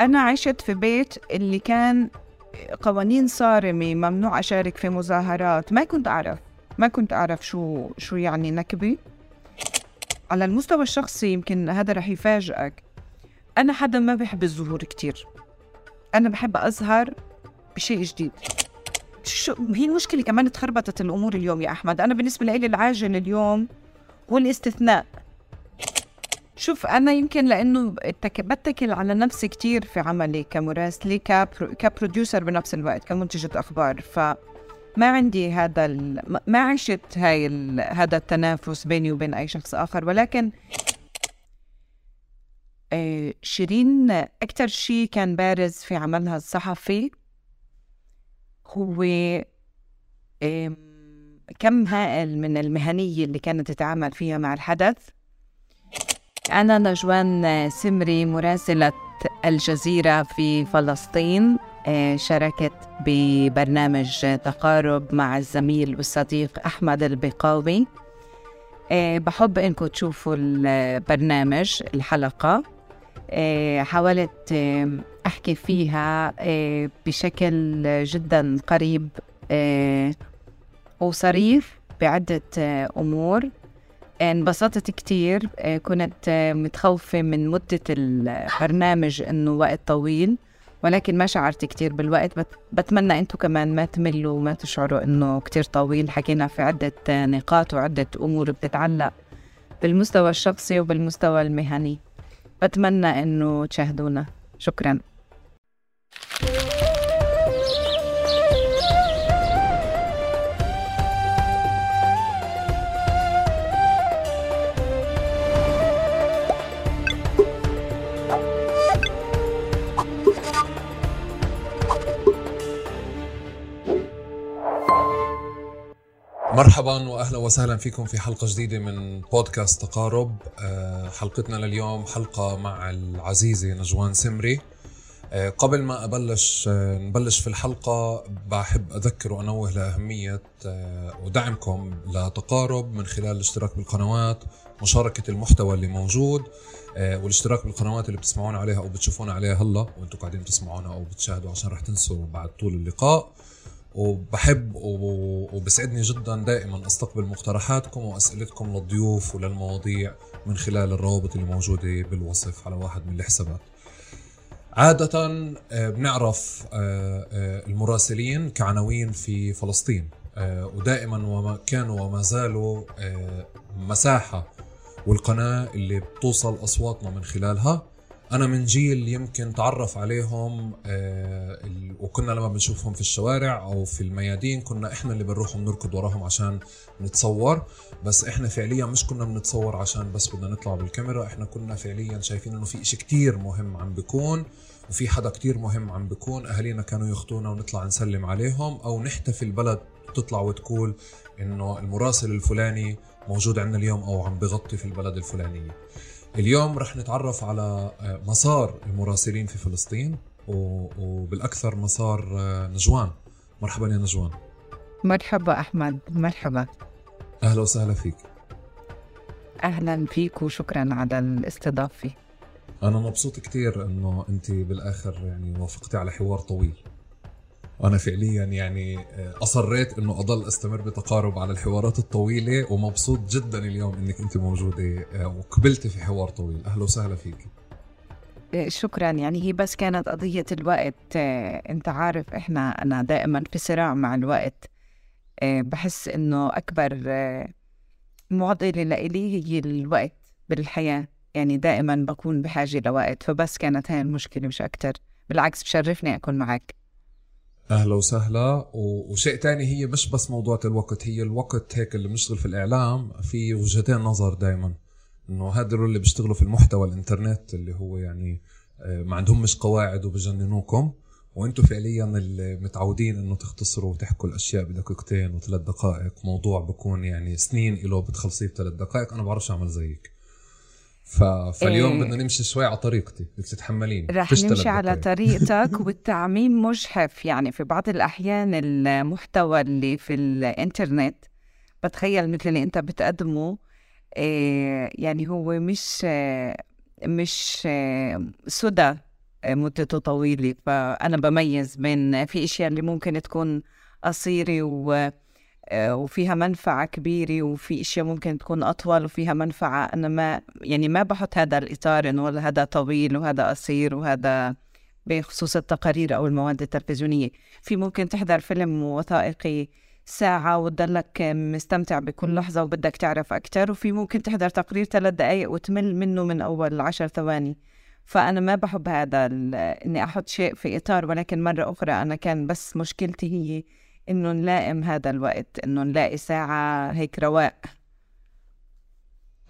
أنا عشت في بيت اللي كان قوانين صارمة ممنوع أشارك في مظاهرات. ما كنت أعرف. ما كنت أعرف شو شو يعني نكبة على المستوى الشخصي يمكن هذا رح يفاجئك. أنا حدا ما بحب الظهور كتير. أنا بحب أظهر بشيء جديد. شو هي المشكلة كمان تخربطت الأمور اليوم يا أحمد. أنا بالنسبة لي العاجل اليوم هو الاستثناء. شوف أنا يمكن لأنه بتكل على نفسي كتير في عملي كمراسلة كبرو كبروديوسر بنفس الوقت كمنتجة أخبار. فما عندي هذا ما عشت هاي هذا التنافس بيني وبين أي شخص آخر. ولكن آه، شيرين أكثر شيء كان بارز في عملها الصحفي هو كم هائل من المهنية اللي كانت تتعامل فيها مع الحدث. أنا نجوان سمري مراسلة الجزيرة في فلسطين آه، شاركت ببرنامج تقارب مع الزميل والصديق أحمد البقاوي آه، بحب إنكم تشوفوا البرنامج الحلقة. آه، حاولت أحكي فيها بشكل جدا قريب وصريح بعدة أمور. انبسطت كتير. آه، كنت آه، متخوفة من مدة البرنامج إنه وقت طويل ولكن ما شعرت كتير بالوقت. بتمنى أنتم كمان ما تملوا وما تشعروا إنه كتير طويل. حكينا في عدة نقاط وعدة أمور بتتعلق بالمستوى الشخصي وبالمستوى المهني. بتمنى إنه تشاهدونا. شكراً. مرحبا واهلا وسهلا فيكم في حلقة جديدة من بودكاست تقارب. آه، حلقتنا لليوم حلقة مع العزيزة نجوان سمري. آه، قبل ما أبلش آه، نبلش في الحلقة بحب أذكر وأنوه لأهمية ودعمكم لتقارب من خلال الاشتراك بالقنوات مشاركة المحتوى اللي موجود والاشتراك بالقنوات اللي بتسمعونا عليها أو بتشوفونا عليها هلا وأنتم قاعدين تسمعونا أو بتشاهدوا عشان رح تنسوا بعد طول اللقاء. وبحب وبسعدني جدا دائما أستقبل مقترحاتكم وأسئلتكم للضيوف وللمواضيع من خلال الروابط اللي موجوده بالوصف على واحد من الحسابات. عادة آه، بنعرف آه، آه، المراسلين كعناوين في فلسطين ودائما وما كانوا وما زالوا مساحة والقناة اللي بتوصل أصواتنا من خلالها أنا من جيل يمكن تعرف عليهم آه وكنا لما بنشوفهم في الشوارع أو في الميادين كنا إحنا اللي بنروح بنركض وراهم عشان نتصور بس إحنا فعليا مش كنا بنتصور عشان بس بدنا نطلع بالكاميرا إحنا كنا فعليا شايفين إنه في إشي كتير مهم عم بيكون وفي حدا كتير مهم عم بيكون أهالينا كانوا يخطونا ونطلع نسلم عليهم أو نحتفي البلد تطلع وتقول إنه المراسل الفلاني موجود عندنا اليوم أو عم بغطي في البلد الفلانية. اليوم رح نتعرف على آه، مسار المراسلين في فلسطين وبالأكثر مسار آه، نجوان. مرحبا يا نجوان. مرحبا أحمد. مرحبا. أهلا وسهلا فيك. أهلا فيك وشكرا على الاستضافة. أنا مبسوط كثير إنه أنت بالآخر يعني وافقتي على حوار طويل. وأنا فعليا يعني آه، أصريت إنه أضل أستمر بتقارب على الحوارات الطويلة ومبسوط جدا اليوم إنك أنت موجودة آه، وقبلتي في حوار طويل. أهلا وسهلا فيك. آه، شكرا. يعني هي بس كانت قضية الوقت أنت عارف إحنا أنا دائما في صراع مع الوقت. بحس إنه أكبر معضلة لإلي هي الوقت بالحياة. يعني دائما بكون بحاجة لوقت فبس كانت هاي المشكلة مش أكتر. بالعكس بشرفني أكون معك. أهلا وسهلا. وشيء تاني هي مش بس موضوع الوقت هي الوقت هيك اللي بنشتغل في الإعلام في وجهتين نظر دائما إنه هذول اللي بيشتغلوا في المحتوى الإنترنت اللي هو يعني آه، ما عندهم قواعد وبجننوكم. وأنتم فعليا اللي متعودين إنه تختصروا وتحكوا الأشياء بدقيقتين وثلاث دقائق. موضوع بكون يعني سنين له بتخلصيه بثلاث دقائق. أنا بعرفش أعمل زيك. ف... فاليوم إيه. بدنا نمشي شوي على طريقتي بدك تتحملين رح نمشي على طريقتك والتعميم مجحف. يعني في بعض الأحيان المحتوى اللي في الإنترنت بتخيل مثل اللي أنت بتقدمه إيه يعني هو مش مش سدى مدته طويلة. فأنا بميز بين في أشياء اللي ممكن تكون قصيرة و وفيها منفعة كبيرة وفي أشياء ممكن تكون أطول وفيها منفعة أنا ما يعني ما بحط هذا الإطار إنه هذا طويل وهذا قصير وهذا بخصوص التقارير أو المواد التلفزيونية. في ممكن تحضر فيلم وثائقي ساعة وتضلك مستمتع بكل لحظة وبدك تعرف أكتر وفي ممكن تحضر تقرير ثلاث دقايق وتمل منه من أول عشر ثواني. فأنا ما بحب هذا إني أحط شيء في إطار ولكن مرة أخرى أنا كان بس مشكلتي هي إنه نلائم هذا الوقت إنه نلاقي ساعة هيك رواق.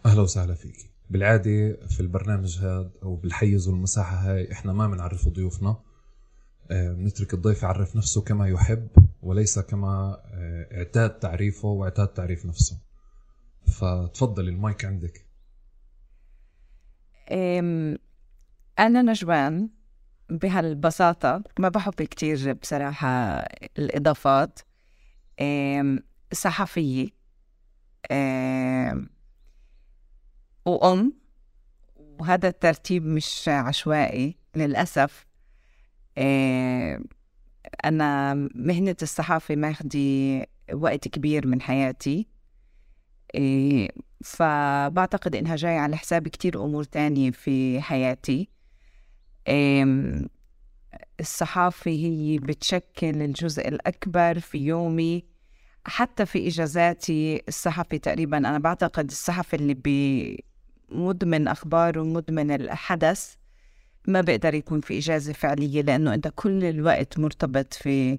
أهلا وسهلا فيك. بالعادة في البرنامج هذا أو بالحيز والمساحة هاي إحنا ما بنعرف ضيوفنا. آه، بنترك الضيف يعرف نفسه كما يحب وليس كما آه، اعتاد تعريفه واعتاد تعريف نفسه. فتفضل المايك عندك. أنا نجوان. بهالبساطة ما بحب كتير بصراحة الإضافات صحفية وأم وهذا الترتيب مش عشوائي للأسف. أنا مهنة الصحافة ماخدي وقت كبير من حياتي فبعتقد إنها جاية على حساب كتير أمور تانية في حياتي. الصحافة هي بتشكل الجزء الأكبر في يومي. حتى في إجازاتي الصحفي تقريبا أنا بعتقد الصحفي اللي بمدمن أخبار ومدمن الحدث ما بقدر يكون في إجازة فعلية لأنه أنت كل الوقت مرتبط في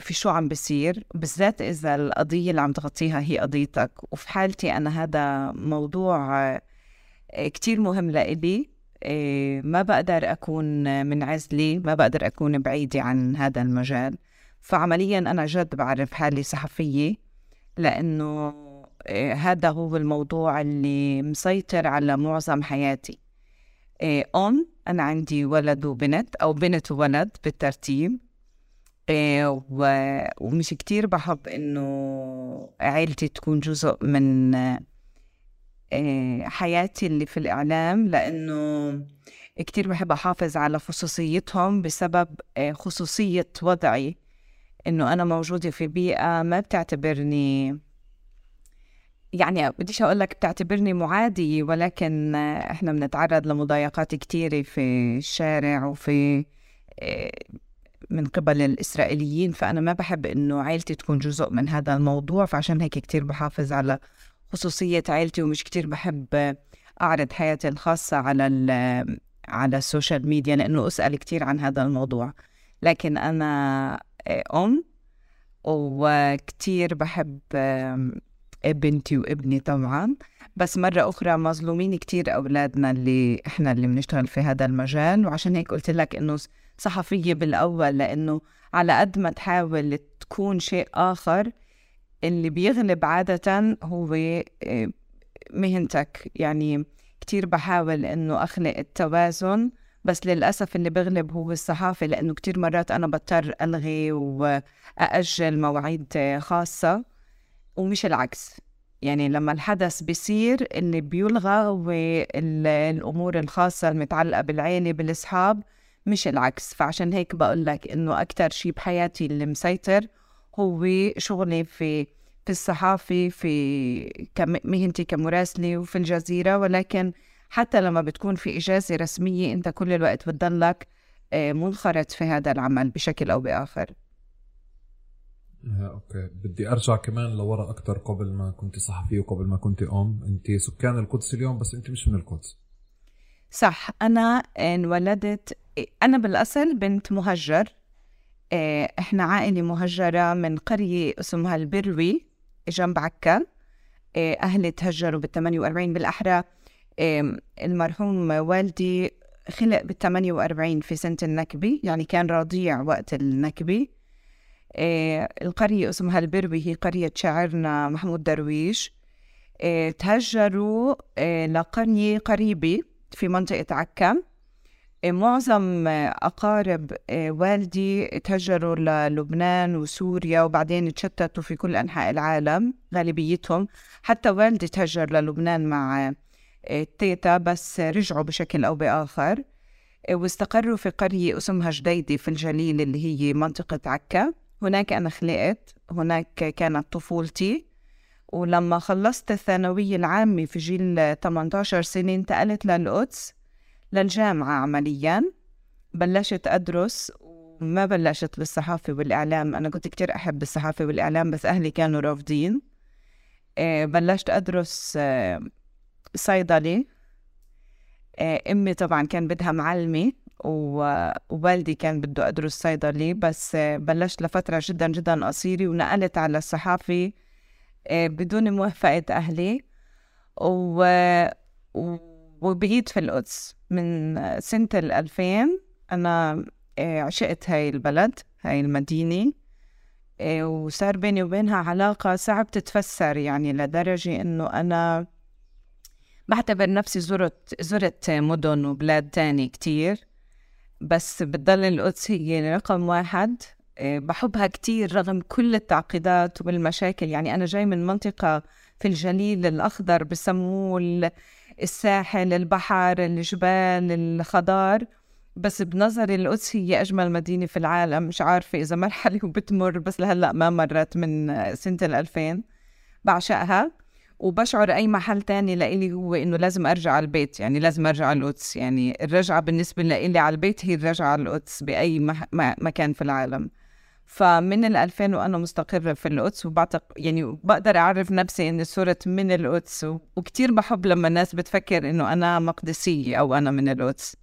في شو عم بصير بالذات إذا القضية اللي عم تغطيها هي قضيتك. وفي حالتي أنا هذا موضوع كتير مهم لإلي. ما بقدر أكون منعزلة ما بقدر أكون بعيدة عن هذا المجال. فعمليا أنا جد بعرف حالي صحفية لأنه إيه، هذا هو الموضوع اللي مسيطر على معظم حياتي. إيه، أم أنا عندي ولد وبنت أو بنت وولد بالترتيب. ومش كتير بحب إنه عيلتي تكون جزء من حياتي اللي في الإعلام لأنه كتير بحب أحافظ على خصوصيتهم بسبب آه، خصوصية وضعي إنه أنا موجودة في بيئة ما بتعتبرني يعني بديش أقول لك بتعتبرني معادية ولكن آه، إحنا بنتعرض لمضايقات كتيرة في الشارع وفي من قبل الإسرائيليين فأنا ما بحب إنه عائلتي تكون جزء من هذا الموضوع فعشان هيك كتير بحافظ على خصوصية عيلتي ومش كتير بحب أعرض حياتي الخاصة على على السوشيال ميديا لأنه أسأل كتير عن هذا الموضوع. لكن أنا أم وكتير بحب بنتي وابني طبعا. بس مرة أخرى مظلومين كتير أولادنا اللي إحنا اللي بنشتغل في هذا المجال. وعشان هيك قلت لك إنه صحفية بالأول لأنه على قد ما تحاول تكون شيء آخر اللي بيغلب عادة هو آه، مهنتك. يعني كتير بحاول إنه أخلق التوازن بس للأسف اللي بغلب هو الصحافة لأنه كتير مرات أنا بضطر ألغي وأأجل مواعيد خاصة ومش العكس. يعني لما الحدث بيصير اللي بيلغى هو الأمور الخاصة المتعلقة بالعيلة بالأصحاب مش العكس. فعشان هيك بقول لك إنه أكتر شي بحياتي اللي مسيطر هو شغلي في في الصحافة في مهنتي كمراسلة وفي الجزيرة. ولكن حتى لما بتكون في إجازة رسمية أنت كل الوقت بتضلك آه، منخرط في هذا العمل بشكل أو بآخر. أوكي. بدي أرجع كمان لورا أكثر قبل ما كنت صحفيه وقبل ما كنت أم. أنت سكان القدس اليوم بس أنت مش من القدس. صح. أنا انولدت أنا بالأصل بنت مهجر. آه، إحنا عائلة مهجرة من قرية اسمها البروي جنب عكا. آه، أهلي تهجروا بال 48 بالأحرى. المرحوم والدي خلق بال 48 في سنة النكبة يعني كان رضيع وقت النكبة. آه، القرية اسمها البروي هي قرية شاعرنا محمود درويش. تهجروا لقرية قريبة في منطقة عكا. معظم أقارب آه، والدي تهجروا للبنان وسوريا وبعدين تشتتوا في كل أنحاء العالم غالبيتهم. حتى والدي تهجر للبنان مع آه، تيتا بس رجعوا بشكل أو بآخر واستقروا في قرية اسمها جديدة في الجليل اللي هي منطقة عكا. هناك أنا خلقت هناك كانت طفولتي. ولما خلصت الثانوية العامة في جيل 18 سنة انتقلت للقدس. للجامعة عمليا. بلشت أدرس وما بلشت بالصحافة والإعلام. أنا كنت كتير أحب الصحافة والإعلام بس أهلي كانوا رافضين. آه، بلشت أدرس آه، صيدلي. آه، أمي طبعا كان بدها معلمة ووالدي كان بده أدرس صيدلي بس بلشت لفترة جدا جدا قصيرة ونقلت على الصحافة بدون موافقة أهلي. و... وبقيت في القدس. من سنة الألفين أنا عشقت هاي البلد هاي المدينة وصار بيني وبينها علاقة صعب تتفسر يعني لدرجة إنه أنا بعتبر نفسي زرت زرت مدن وبلاد تاني كتير. بس بتضل القدس هي رقم واحد. بحبها كتير رغم كل التعقيدات والمشاكل. يعني أنا جاي من منطقة في الجليل الأخضر بسموه الساحل البحر الجبال الخضار. بس بنظري القدس هي أجمل مدينة في العالم. مش عارفة إذا مرحلة وبتمر بس لهلأ ما مرت من سنة الألفين. بعشقها. وبشعر أي محل تاني لإلي هو إنه لازم أرجع على البيت. يعني لازم أرجع على القدس. يعني الرجعة بالنسبة لإلي على البيت هي الرجعة على القدس بأي مح... مكان في العالم. فمن ال 2000 وأنا مستقرة في القدس وبعتق يعني بقدر أعرف نفسي إني صرت من القدس وكتير بحب لما الناس بتفكر إنه أنا مقدسية أو أنا من القدس.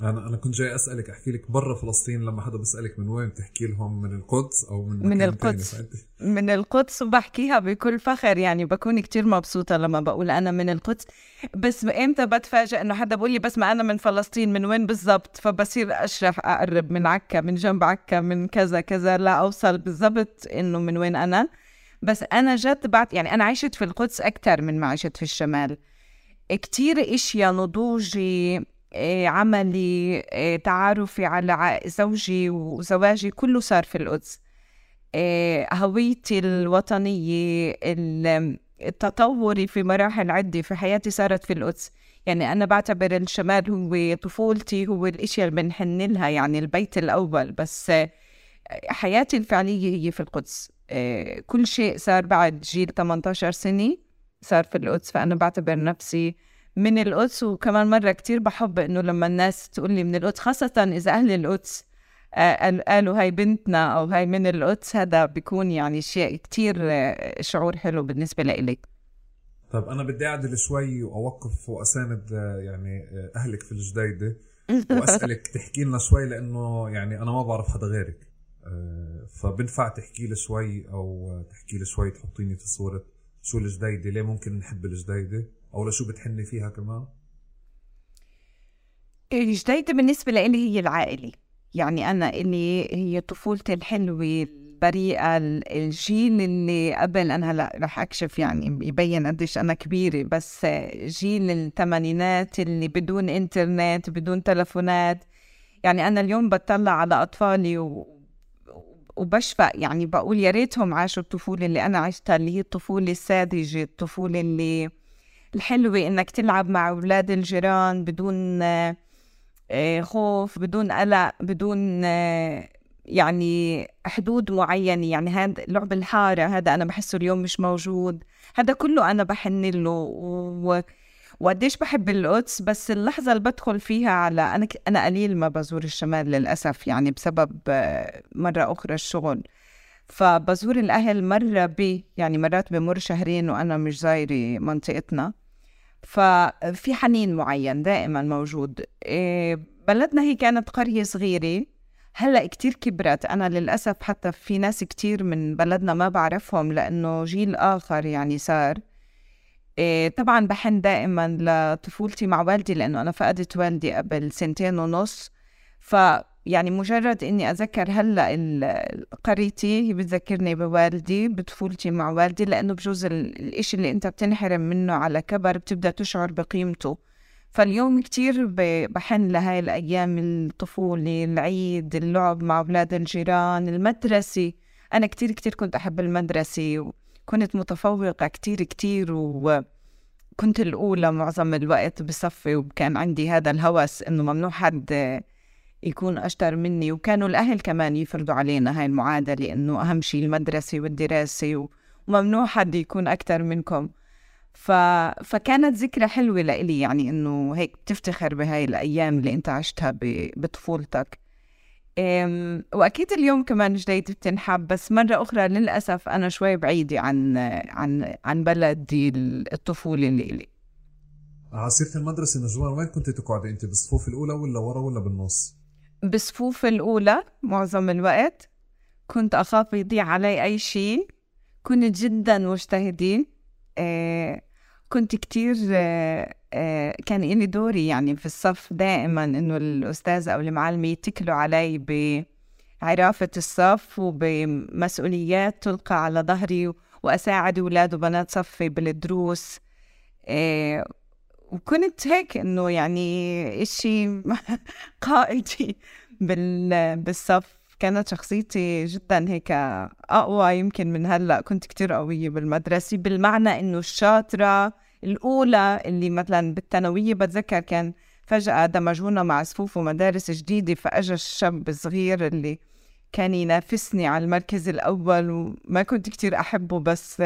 أنا أنا كنت جاي أسألك أحكي لك برا فلسطين لما حدا بيسألك من وين بتحكي لهم؟ من القدس أو من من القدس. من القدس وبحكيها بكل فخر يعني بكون كتير مبسوطة لما بقول أنا من القدس. بس إمتى بتفاجئ إنه حدا بقول لي بس ما أنا من فلسطين من وين بالضبط؟ فبصير أشرح أقرب من عكا من جنب عكا من كذا كذا لا أوصل بالضبط إنه من وين أنا. بس أنا جد بعد يعني أنا عشت في القدس أكثر من ما عشت في الشمال. كتير إشياء نضوجي عملي إيه، تعارفي على زوجي وزواجي كله صار في القدس. إيه، هويتي الوطنية التطوري في مراحل عدة في حياتي صارت في القدس. يعني أنا بعتبر الشمال هو طفولتي هو الأشياء اللي بنحن لها يعني البيت الأول. بس حياتي الفعلية هي في القدس. كل شيء صار بعد جيل 18 سنة صار في القدس. فأنا بعتبر نفسي من القدس وكمان مرة كتير بحب إنه لما الناس تقول لي من القدس خاصة إذا أهل القدس آه، قالوا هاي بنتنا أو هاي من القدس هذا بيكون يعني شيء كتير آه، شعور حلو بالنسبة لإلي. طيب أنا بدي أعدل شوي وأوقف وأساند آه، يعني أهلك في الجديدة. وأسألك تحكي لنا شوي لأنه يعني أنا ما بعرف حدا غيرك. فبنفع تحكي لي شوي أو تحكي لي شوي تحطيني في صورة شو الجديدة ليه ممكن نحب الجديدة؟ أو لشو بتحني فيها كمان؟ الجديدة بالنسبة لي هي العائلة. يعني أنا اللي هي طفولتي الحلوة البريئة الجيل اللي قبل أنا هلا رح أكشف يعني يبين قديش أنا كبيرة. بس جيل الثمانينات اللي بدون إنترنت بدون تلفونات. يعني أنا اليوم بطلع على أطفالي و... وبشفق. يعني بقول يا ريتهم عاشوا الطفولة اللي أنا عشتها اللي هي الطفولة الساذجة الطفولة اللي الحلوة إنك تلعب مع أولاد الجيران بدون آه، خوف بدون قلق بدون آه، يعني حدود معينة. يعني هذا لعب الحارة هذا أنا بحسه اليوم مش موجود. هذا كله أنا بحن له. و... وقديش بحب القدس بس اللحظة اللي بدخل فيها على أنا أنا قليل ما بزور الشمال للأسف يعني بسبب آه، مرة أخرى الشغل. فبزور الأهل مرة ب يعني مرات بمر شهرين وأنا مش زايرة منطقتنا. ففي حنين معين دائما موجود. إيه، بلدنا هي كانت قرية صغيرة هلأ كتير كبرت. أنا للأسف حتى في ناس كتير من بلدنا ما بعرفهم لأنه جيل آخر يعني صار. إيه، طبعا بحن دائما لطفولتي مع والدي لأنه أنا فقدت والدي قبل سنتين ونص. ف يعني مجرد إني أذكر هلأ قريتي هي بتذكرني بوالدي بطفولتي مع والدي لأنه بجوز الإشي اللي أنت بتنحرم منه على كبر بتبدأ تشعر بقيمته. فاليوم كتير بحن لهاي الأيام الطفولة العيد اللعب مع أولاد الجيران المدرسة. أنا كتير كتير كنت أحب المدرسة وكنت متفوقة كتير كتير و كنت الأولى معظم الوقت بصفي وكان عندي هذا الهوس إنه ممنوع حد يكون أشطر مني وكانوا الأهل كمان يفرضوا علينا هاي المعادلة إنه أهم شيء المدرسة والدراسة وممنوع حد يكون أكتر منكم. ف... فكانت ذكرى حلوة لإلي يعني إنه هيك بتفتخر بهاي الأيام اللي أنت عشتها ب... بطفولتك. أم... وأكيد اليوم كمان جديد بتنحب بس مرة أخرى للأسف أنا شوي بعيدة عن عن عن بلدي الطفولة اللي إلي. على سيرة المدرسة نجوان وين كنت تقعدي أنت؟ بالصفوف الأولى ولا ورا ولا بالنص؟ بالصفوف الأولى معظم الوقت. كنت أخاف يضيع علي أي شيء. كنت جدا مجتهدة آه كنت كتير آه آه كان إلي دوري يعني في الصف دائما إنه الأستاذ أو المعلمة يتكلوا علي بعرافة الصف وبمسؤوليات تلقى على ظهري وأساعد أولاد وبنات صفي بالدروس. آه وكنت هيك إنه يعني إشي قائدي بالصف. كانت شخصيتي جدا هيك أقوى. يمكن من هلأ كنت كتير قوية بالمدرسة بالمعنى إنه الشاطرة الأولى اللي مثلا بالثانوية بتذكر كان فجأة دمجونا مع صفوف ومدارس جديدة فاجى الشاب الصغير اللي كان ينافسني على المركز الأول. وما كنت كتير أحبه بس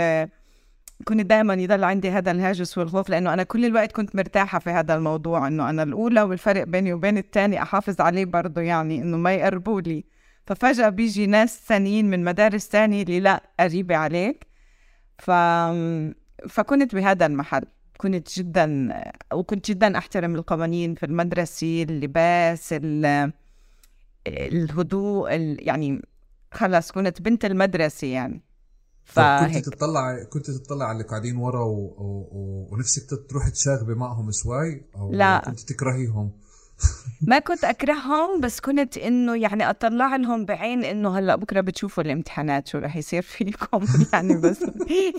كنت دائما يضل عندي هذا الهاجس والخوف لأنه أنا كل الوقت كنت مرتاحة في هذا الموضوع إنه أنا الأولى والفرق بيني وبين الثاني أحافظ عليه برضه يعني إنه ما يقربوا لي. ففجأة بيجي ناس ثانيين من مدارس ثانية اللي لا قريبة عليك. ف فكنت بهذا المحل. كنت جدا وكنت جدا أحترم القوانين في المدرسة اللباس الهدوء يعني خلص كنت بنت المدرسة يعني. فكنت تطلع كنت تطلع على اللي قاعدين ورا و... و... و... ونفسك تروح تشاغبي معهم شوي؟ أو لا. كنت تكرهيهم؟ ما كنت أكرههم بس كنت إنه يعني أطلع لهم بعين إنه هلأ بكرة بتشوفوا الامتحانات شو رح يصير فيكم. يعني بس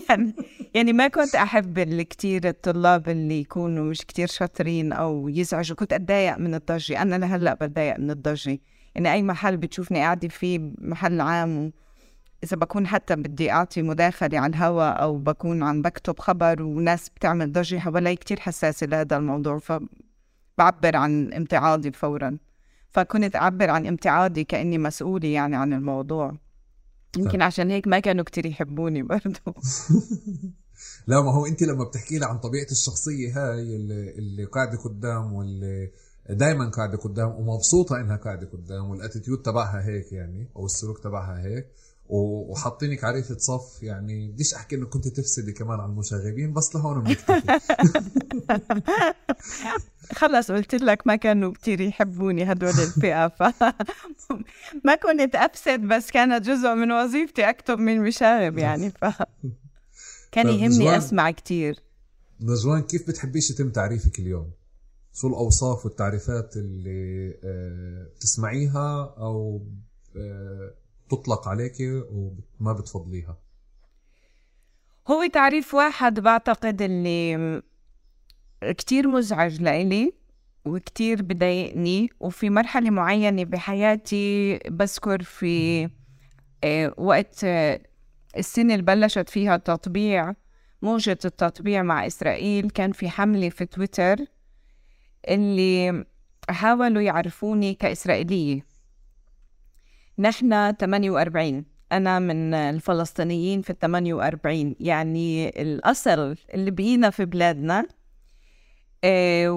يعني يعني ما كنت أحب كثير الطلاب اللي يكونوا مش كثير شاطرين أو يزعجوا. كنت أتضايق من الضجة. أنا لهلأ بتضايق من الضجة. يعني أي محل بتشوفني قاعدة فيه محل عام إذا بكون حتى بدي أعطي مداخلة على الهواء أو بكون عم بكتب خبر وناس بتعمل ضجة حوالي كتير حساسة لهذا الموضوع فبعبر عن امتعاضي فورا. فكنت أعبر عن امتعاضي كأني مسؤولة يعني عن الموضوع. يمكن طيب. عشان هيك ما كانوا كتير يحبوني برضه لا ما هو أنت لما بتحكي لي عن طبيعة الشخصية هاي اللي, اللي قاعدة قدام واللي دائما قاعدة قدام ومبسوطة إنها قاعدة قدام والاتيتيود تبعها هيك يعني أو السلوك تبعها هيك وحاطينك عريفة صف يعني بديش أحكي إنه كنت تفسدي كمان على المشاغبين بس لهون بنكتفي خلص قلت لك ما كانوا كتير يحبوني هدول الفئة ف ما كنت أفسد بس كانت جزء من وظيفتي أكتب من مشاغب يعني ف كان يهمني أسمع كتير. نجوان كيف بتحبيش يتم تعريفك اليوم؟ شو الأوصاف والتعريفات اللي آه، بتسمعيها أو آه، تطلق عليك وما بتفضليها. هو تعريف واحد بعتقد اللي كتير مزعج لإلي وكتير بضايقني وفي مرحلة معينة بحياتي بذكر في آه، وقت آه، السنة اللي بلشت فيها تطبيع موجة التطبيع مع إسرائيل كان في حملة في تويتر اللي حاولوا يعرفوني كإسرائيلية. نحن 48 أنا من الفلسطينيين في ال 48 يعني الأصل اللي بقينا في بلادنا آه،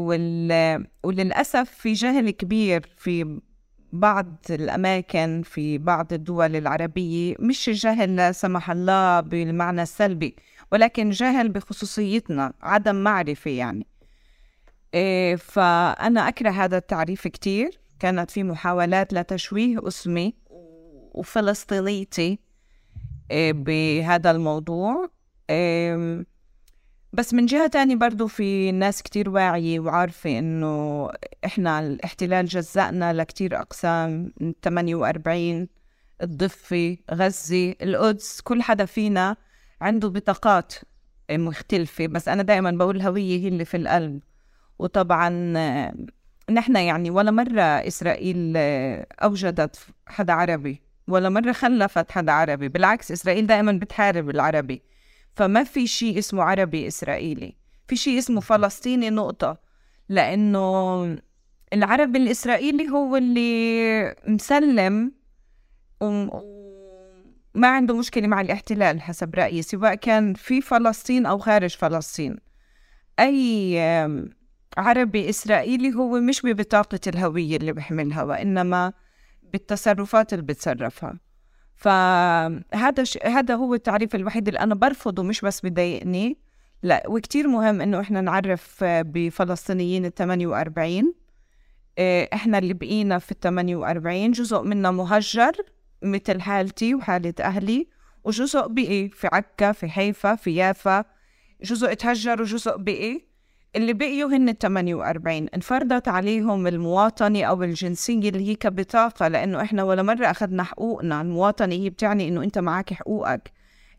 وللأسف في جهل كبير في بعض الأماكن في بعض الدول العربية. مش جهل لا سمح الله بالمعنى السلبي ولكن جهل بخصوصيتنا عدم معرفة يعني. آه، فأنا أكره هذا التعريف كتير. كانت في محاولات لتشويه أسمي. وفلسطينيتي آه، بهذا الموضوع. بس من جهة تانية برضو في ناس كتير واعية وعارفة إنه إحنا الاحتلال جزأنا لكتير أقسام من 48 الضفة غزة القدس كل حدا فينا عنده بطاقات مختلفة. بس أنا دائما بقول الهوية هي اللي في القلب. وطبعا نحن يعني ولا مرة إسرائيل أوجدت حدا عربي. ولا مرة خلفت حدا عربي بالعكس إسرائيل دائما بتحارب العربي. فما في شيء اسمه عربي إسرائيلي. في شيء اسمه فلسطيني نقطة. لأنه العربي الإسرائيلي هو اللي مسلم وما عنده مشكلة مع الاحتلال حسب رأيي سواء كان في فلسطين أو خارج فلسطين. أي عربي إسرائيلي هو مش ببطاقة الهوية اللي بحملها وإنما بالتصرفات اللي بتصرفها. فهذا ش... هذا هو التعريف الوحيد اللي أنا برفضه مش بس بضايقني لا وكتير مهم إنه إحنا نعرف بفلسطينيين ال 48 آه، إحنا اللي بقينا في ال 48 جزء منا مهجر مثل حالتي وحالة أهلي وجزء بقي في عكا في حيفا في يافا. جزء تهجر وجزء بقي. اللي بقيوا هن ال 48 انفرضت عليهم المواطنة أو الجنسية اللي هي كبطاقة لأنه إحنا ولا مرة أخذنا حقوقنا. المواطنة هي بتعني إنه أنت معك حقوقك.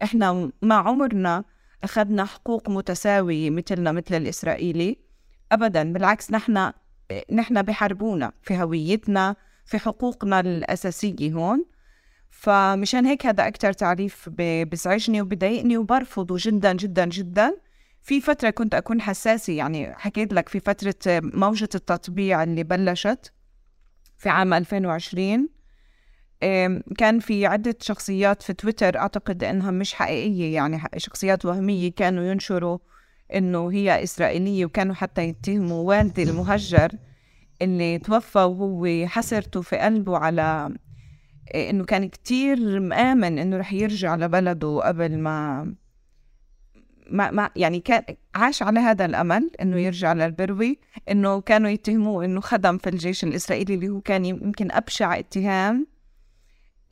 إحنا ما عمرنا أخذنا حقوق متساوية مثلنا مثل الإسرائيلي. أبدا بالعكس نحن نحن بحربونا في هويتنا في حقوقنا الأساسية هون. فمشان هيك هذا أكتر تعريف بزعجني وبضايقني وبرفضه جدا جدا جدا. في فترة كنت أكون حساسة يعني حكيت لك في فترة موجة التطبيع اللي بلشت في عام 2020 كان في عدة شخصيات في تويتر أعتقد أنها مش حقيقية يعني شخصيات وهمية كانوا ينشروا إنه هي إسرائيلية وكانوا حتى يتهموا والدي المهجر اللي توفى وهو حسرته في قلبه على إنه كان كتير مآمن إنه رح يرجع لبلده قبل ما ما, ما يعني كان عاش على هذا الأمل إنه يرجع للبروي إنه كانوا يتهموه إنه خدم في الجيش الإسرائيلي اللي هو كان يمكن أبشع اتهام.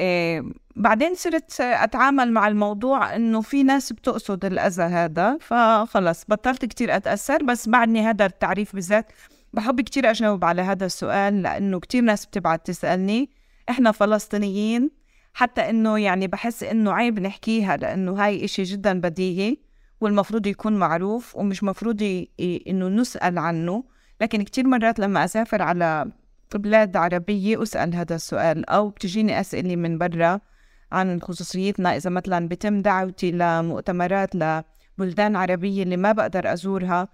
إيه بعدين صرت أتعامل مع الموضوع إنه في ناس بتقصد الأذى هذا فخلص بطلت كتير أتأثر بس بعدني هذا التعريف بالذات بحب كتير أجاوب على هذا السؤال لإنه كتير ناس بتبعت تسألني. إحنا فلسطينيين حتى إنه يعني بحس إنه عيب نحكيها لإنه هاي إشي جدا بديهي. والمفروض يكون معروف ومش مفروض إنه نسأل عنه. لكن كتير مرات لما أسافر على بلاد عربية أسأل هذا السؤال أو بتجيني أسئلة من برا عن خصوصيتنا. إذا مثلا بتم دعوتي لمؤتمرات لبلدان عربية اللي ما بقدر أزورها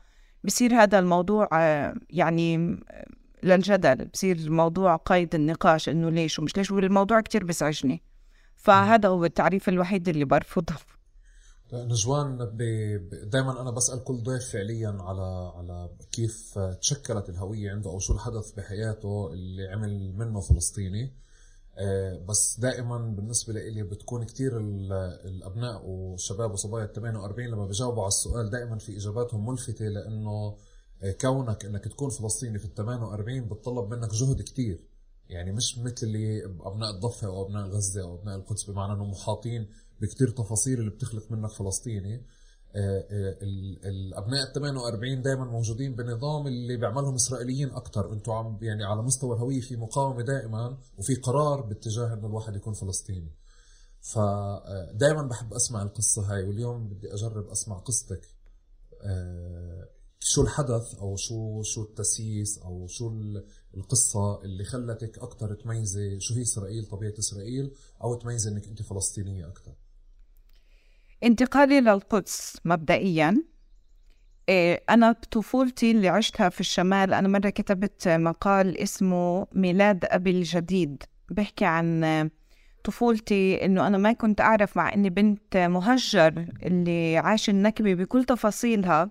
بصير هذا الموضوع يعني للجدل بصير موضوع قيد النقاش إنه ليش ومش ليش والموضوع كتير بزعجني فهذا هو التعريف الوحيد اللي برفضه. نجوان دائما أنا بسأل كل ضيف فعليا على على كيف تشكلت الهوية عنده أو شو الحدث بحياته اللي عمل منه فلسطيني. آه، بس دائما بالنسبة لي بتكون كثير الأبناء والشباب وصبايا ال 48 لما بجاوبوا على السؤال دائما في إجاباتهم ملفتة لأنه آه، كونك إنك تكون فلسطيني في ال 48 بتطلب منك جهد كثير يعني مش مثل اللي أبناء الضفة أو أبناء غزة أو أبناء القدس بمعنى إنه محاطين بكتير تفاصيل اللي بتخلق منك فلسطيني. آه، آه، الأبناء ال 48 دائما موجودين بنظام اللي بيعملهم إسرائيليين أكثر أنتم عم يعني على مستوى الهوية في مقاومة دائما وفي قرار باتجاه إنه الواحد يكون فلسطيني. فدائما آه، بحب أسمع القصة هاي واليوم بدي أجرب أسمع قصتك. شو الحدث أو شو شو التسييس أو شو القصة اللي خلتك أكثر تميزي؟ شو هي إسرائيل طبيعة إسرائيل؟ أو تميزي إنك أنت فلسطينية أكثر انتقالي للقدس مبدئيا. إيه، أنا طفولتي اللي عشتها في الشمال أنا مرة كتبت مقال اسمه ميلاد أبي الجديد. بحكي عن طفولتي إنه أنا ما كنت أعرف مع إني بنت مهجر اللي عاش النكبة بكل تفاصيلها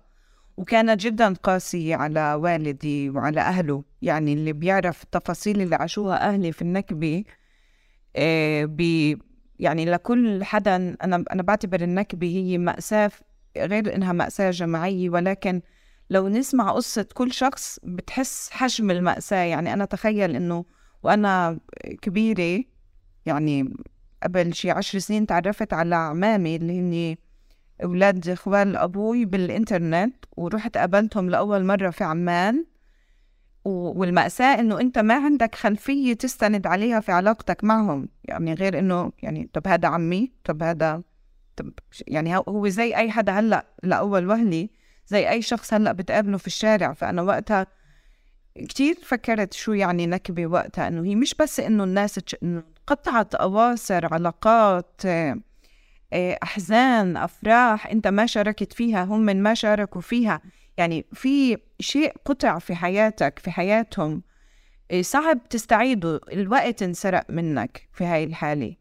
وكانت جدا قاسية على والدي وعلى أهله. يعني اللي بيعرف التفاصيل اللي عاشوها أهلي في النكبة إيه، يعني لكل حدا أنا أنا بعتبر النكبة هي مأساة غير إنها مأساة جماعية ولكن لو نسمع قصة كل شخص بتحس حجم المأساة. يعني أنا تخيل إنه وأنا كبيرة يعني قبل شي عشر سنين تعرفت على عمامي اللي هني أولاد إخوال أبوي بالإنترنت ورحت قابلتهم لأول مرة في عمان. والمأساة إنه أنت ما عندك خلفية تستند عليها في علاقتك معهم. يعني غير إنه يعني طب هذا عمي طب هذا طب يعني هو زي أي حدا هلأ لأول وهلة زي أي شخص هلأ بتقابله في الشارع. فأنا وقتها كتير فكرت شو يعني نكبة وقتها إنه هي مش بس إنه الناس قطعت أواصر علاقات آه، أحزان أفراح أنت ما شاركت فيها هم من ما شاركوا فيها. يعني في شيء قطع في حياتك في حياتهم إيه، صعب تستعيده الوقت انسرق منك في هاي الحالة.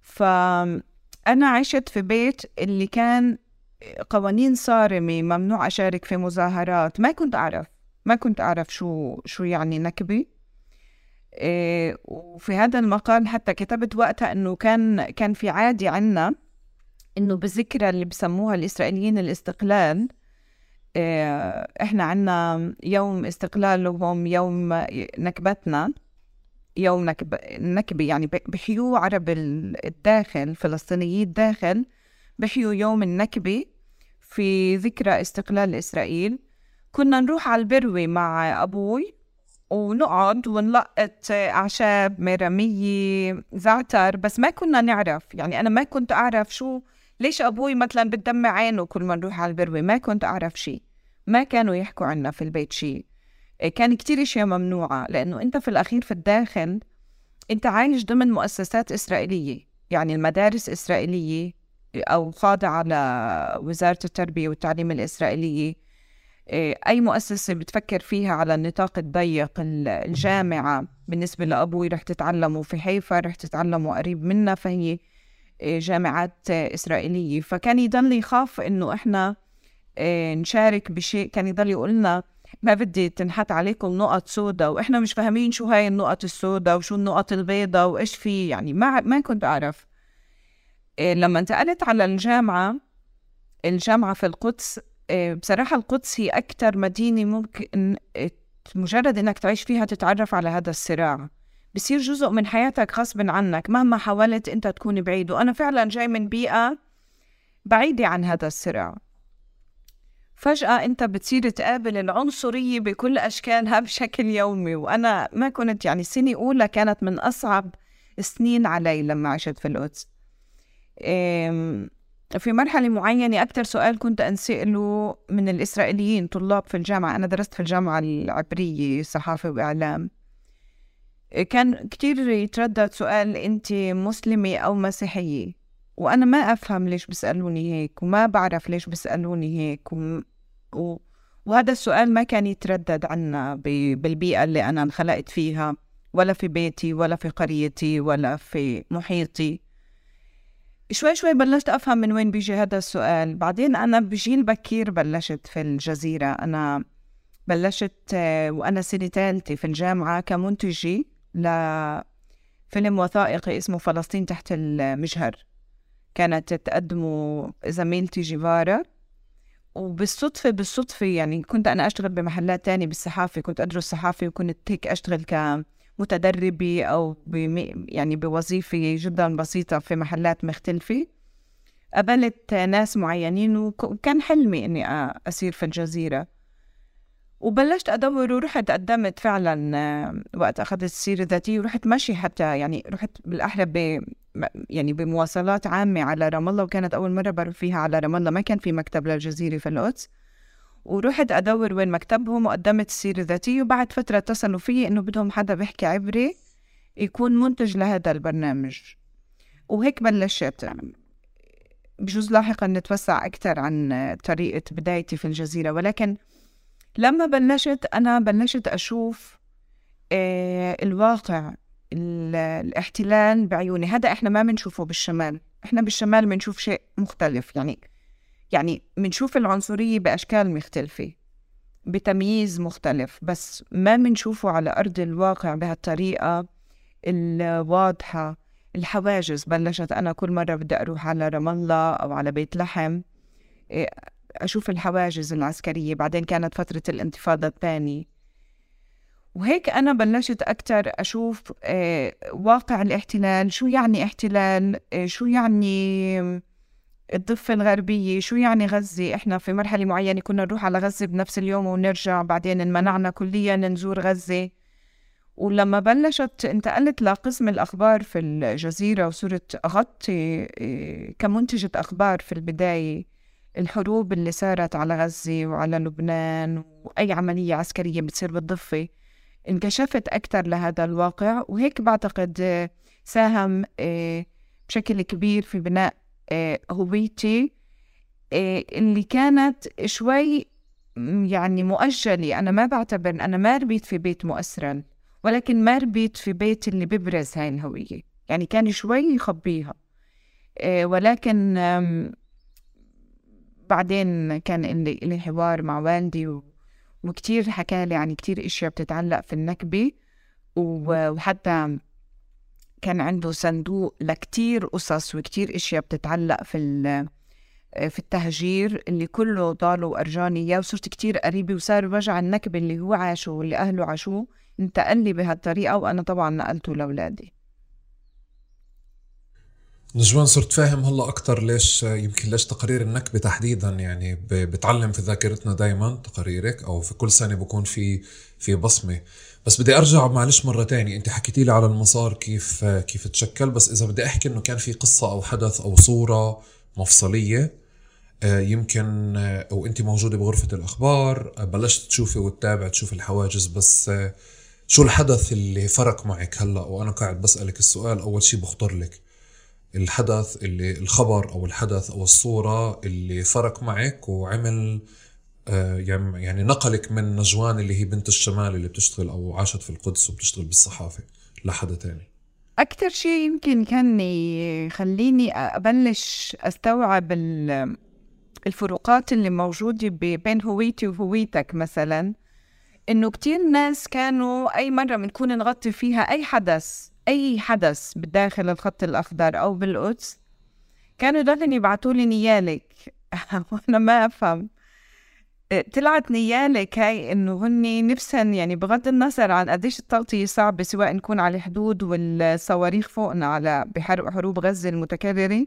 فأنا عشت في بيت اللي كان قوانين صارمة ممنوع أشارك في مظاهرات. ما كنت أعرف ما كنت أعرف شو شو يعني نكبة. إيه وفي هذا المقال حتى كتبت وقتها إنه كان كان في عادي عنا إنه بذكرى اللي بسموها الإسرائيليين الاستقلال إيه إحنا عنا يوم استقلالهم يوم نكبتنا يوم نكب نكبة يعني بحيوا عرب الداخل فلسطينيي الداخل بحيوا يوم النكبة في ذكرى استقلال إسرائيل. كنا نروح على البروي مع أبوي ونقعد ونلقط أعشاب مرامية زعتر بس ما كنا نعرف. يعني أنا ما كنت أعرف شو ليش أبوي مثلا بتدمع عينه كل ما نروح على البروي؟ ما كنت أعرف شيء ما كانوا يحكوا عنا في البيت شيء كان كتير أشياء ممنوعة لأنه أنت في الأخير في الداخل أنت عايش ضمن مؤسسات إسرائيلية. يعني المدارس إسرائيلية أو خاضعة لوزارة التربية والتعليم الإسرائيلية. إيه، أي مؤسسة بتفكر فيها على النطاق الضيق الجامعة بالنسبة لأبوي رح تتعلموا في حيفا رح تتعلموا قريب منا فهي إيه، جامعات إسرائيلية. فكان يضل يخاف إنه إحنا إيه، نشارك بشيء. كان يضل يقولنا ما بدي تنحط عليكم نقط سودا وإحنا مش فاهمين شو هاي النقط السودا وشو النقط البيضاء وإيش في. يعني ما ما كنت أعرف. لما انتقلت على الجامعة الجامعة في القدس آه، بصراحة القدس هي أكتر مدينة ممكن مجرد إنك تعيش فيها تتعرف على هذا الصراع. بصير جزء من حياتك غصب عنك مهما حاولت أنت تكون بعيد. وأنا فعلا جاي من بيئة بعيدة عن هذا الصراع. فجأة أنت بتصير تقابل العنصرية بكل أشكالها بشكل يومي. وأنا ما كنت يعني سنة أولى كانت من أصعب سنين علي لما عشت في القدس. في مرحلة معينة أكثر سؤال كنت أنسأله من الإسرائيليين طلاب في الجامعة. أنا درست في الجامعة العبرية صحافة وإعلام. كان كتير يتردد سؤال أنت مسلمة أو مسيحية؟ وأنا ما أفهم ليش بيسألوني هيك وما بعرف ليش بيسألوني هيك و... و... وهذا السؤال ما كان يتردد عنا ب... بالبيئة اللي أنا انخلقت فيها ولا في بيتي ولا في قريتي ولا في محيطي. شوي شوي بلشت أفهم من وين بيجي هذا السؤال. بعدين أنا بجيل بكير بلشت في الجزيرة. أنا بلشت آه، وأنا سنة ثالثة في الجامعة كمنتجة لفيلم وثائقي اسمه فلسطين تحت المجهر. كانت تقدمه زميلتي جيفارا. وبالصدفة بالصدفة يعني كنت أنا أشتغل بمحلات تانية بالصحافة كنت أدرس صحافة وكنت هيك أشتغل ك متدربة أو يعني بوظيفة جدا بسيطة في محلات مختلفة. قابلت ناس معينين وكان حلمي إني أصير في الجزيرة. وبلشت أدور ورحت قدمت فعلا وقت أخذت السيرة الذاتية ورحت مشي حتى يعني رحت بالأحرى ب يعني بمواصلات عامة على رام الله وكانت أول مرة بروح فيها على رام الله ما كان في مكتب للجزيرة في القدس. ورحت أدور وين مكتبهم وقدمت السيرة الذاتية وبعد فترة اتصلوا فيي إنه بدهم حدا بيحكي عبري يكون منتج لهذا البرنامج. وهيك بلشت. بجوز لاحقا نتوسع أكثر عن طريقة بدايتي في الجزيرة ولكن لما بلشت أنا بلشت أشوف آه، الواقع الاحتلال بعيوني. هذا إحنا ما بنشوفه بالشمال. إحنا بالشمال بنشوف شيء مختلف. يعني يعني بنشوف العنصرية بأشكال مختلفة بتمييز مختلف بس ما بنشوفه على أرض الواقع بهالطريقة الواضحة الحواجز. بلشت أنا كل مرة بدي أروح على رام الله أو على بيت لحم إيه، أشوف الحواجز العسكرية بعدين كانت فترة الانتفاضة الثانية. وهيك أنا بلشت أكتر أشوف إيه، واقع الاحتلال شو يعني احتلال؟ إيه، شو يعني الضفة الغربية؟ شو يعني غزة؟ إحنا في مرحلة معينة كنا نروح على غزة بنفس اليوم ونرجع بعدين انمنعنا كليا نزور غزة. ولما بلشت انتقلت لقسم الأخبار في الجزيرة وصرت أغطي إيه، كمنتجة أخبار في البداية. الحروب اللي صارت على غزة وعلى لبنان وأي عملية عسكرية بتصير بالضفة انكشفت أكثر لهذا الواقع وهيك بعتقد ساهم إيه، بشكل كبير في بناء آه، هويتي آه، اللي كانت شوي يعني مؤجلة. أنا ما بعتبر أنا ما ربيت في بيت مؤثرا ولكن ما ربيت في بيت اللي ببرز هاي الهوية. يعني كان شوي يخبيها آه، ولكن بعدين كان لي حوار مع والدي وكتير حكى لي عن كتير إشياء بتتعلق في النكبة وحتى كان عنده صندوق لكتير قصص وكتير إشياء بتتعلق في في التهجير اللي كله ضاله وأرجاني إياه وصرت كتير قريبة وصار وجع النكبة اللي هو عاشه واللي أهله عاشوه انتقل لي بهالطريقة وأنا طبعا نقلته لأولادي. نجوان صرت فاهم هلا أكثر ليش يمكن ليش تقارير النكبة تحديدا يعني بتعلم في ذاكرتنا دائما تقاريرك أو في كل سنة بكون في في بصمة. بس بدي أرجع معلش مرة تانية أنت حكيتي لي على المسار كيف كيف تشكل. بس إذا بدي أحكي إنه كان في قصة أو حدث أو صورة مفصلية آه، يمكن آه، أو أنت موجودة بغرفة الأخبار آه، بلشت تشوفي وتتابع تشوفي الحواجز. بس شو الحدث اللي فرق معك هلا؟ وأنا قاعد بسألك السؤال أول شيء بخطر لك. الحدث اللي الخبر أو الحدث أو الصورة اللي فرق معك وعمل يعني نقلك من نجوان اللي هي بنت الشمال اللي بتشتغل أو عاشت في القدس وبتشتغل بالصحافة لحدا تاني. أكتر شيء يمكن كان يخليني أبلش أستوعب الفروقات اللي موجودة بين هويتي وهويتك مثلا إنه كتير ناس كانوا أي مرة بنكون نغطي فيها أي حدث أي حدث بداخل الخط الأخضر أو بالقدس كانوا دايما يبعتوا لي نيالك. وأنا ما أفهم. طلعت نيالك هاي إنه هن نفسن يعني بغض النظر عن قديش التغطية صعبة سواء نكون على الحدود والصواريخ فوقنا على بحرب حروب غزة المتكررة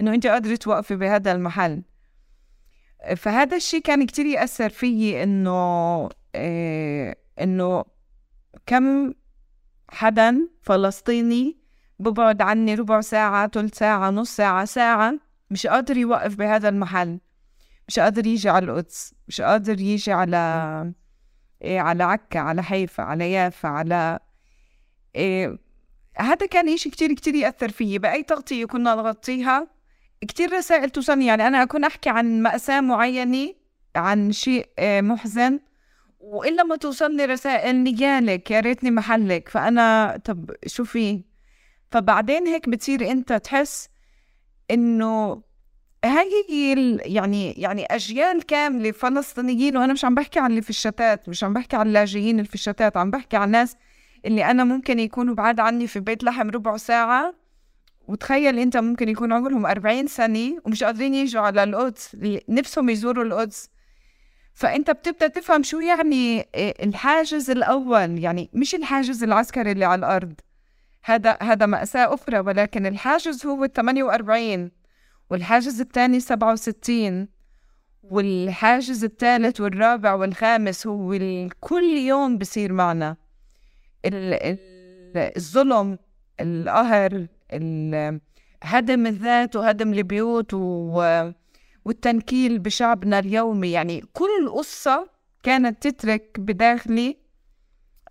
إنه أنت قادرة توقفي بهذا المحل. فهذا الشيء كان كتير يأثر فيي إنه إيه إنه كم حدا فلسطيني ببعد عني ربع ساعة ثلث ساعة نص ساعة ساعة. مش قادر يوقف بهذا المحل. مش قادر يجي على القدس. مش قادر يجي على إيه على عكا على حيفا على يافا على إيه. هذا كان إشي كتير كتير يأثر فيي. بأي تغطية كنا نغطيها كتير رسائل توصلني يعني أنا أكون أحكي عن مأساة معينة عن شيء إيه محزن. وإلا ما توصلني رسائل نيالك يا ريتني محلك. فأنا طب شو في فبعدين هيك بتصير أنت تحس إنه هاي هي يعني يعني أجيال كاملة فلسطينيين وأنا مش عم بحكي عن اللي في الشتات مش عم بحكي عن اللاجئين اللي في الشتات عم بحكي عن ناس اللي أنا ممكن يكونوا بعاد عني في بيت لحم ربع ساعة. وتخيل أنت ممكن يكون عمرهم 40 سنة ومش قادرين يجوا على القدس نفسهم يزوروا القدس. فأنت بتبدأ تفهم شو يعني آه، الحاجز الأول يعني مش الحاجز العسكري اللي على الأرض. هذا هذا مأساة أخرى ولكن الحاجز هو ال 48 والحاجز الثاني سبعة وستين والحاجز الثالث والرابع والخامس هو كل يوم بصير معنا. الظلم القهر هدم الذات وهدم البيوت والتنكيل بشعبنا اليومي. يعني كل قصة كانت تترك بداخلي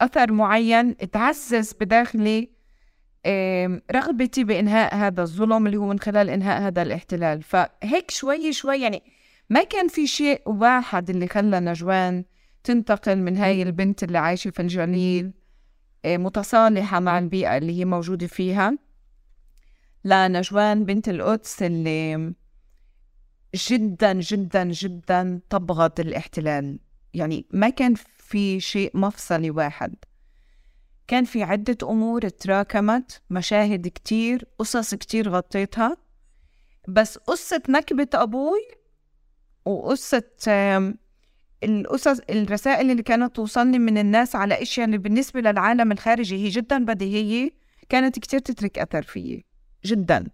أثر معين تعزز بداخلي رغبتي بإنهاء هذا الظلم اللي هو من خلال إنهاء هذا الاحتلال. فهيك شوي شوي يعني ما كان في شيء واحد اللي خلى نجوان تنتقل من هاي البنت اللي عايشة في الجليل متصالحة مع البيئة اللي هي موجودة فيها. لنجوان بنت القدس اللي جدا جدا جدا تبغض الاحتلال. يعني ما كان في شيء مفصلي واحد. كان في عدة أمور تراكمت مشاهد كتير قصص كتير غطيتها. بس قصة نكبة أبوي وقصة القصص الرسائل اللي كانت توصلني من الناس على إشياء اللي بالنسبة للعالم الخارجي هي جدا بديهية كانت كتير تترك أثر فيي. جدا.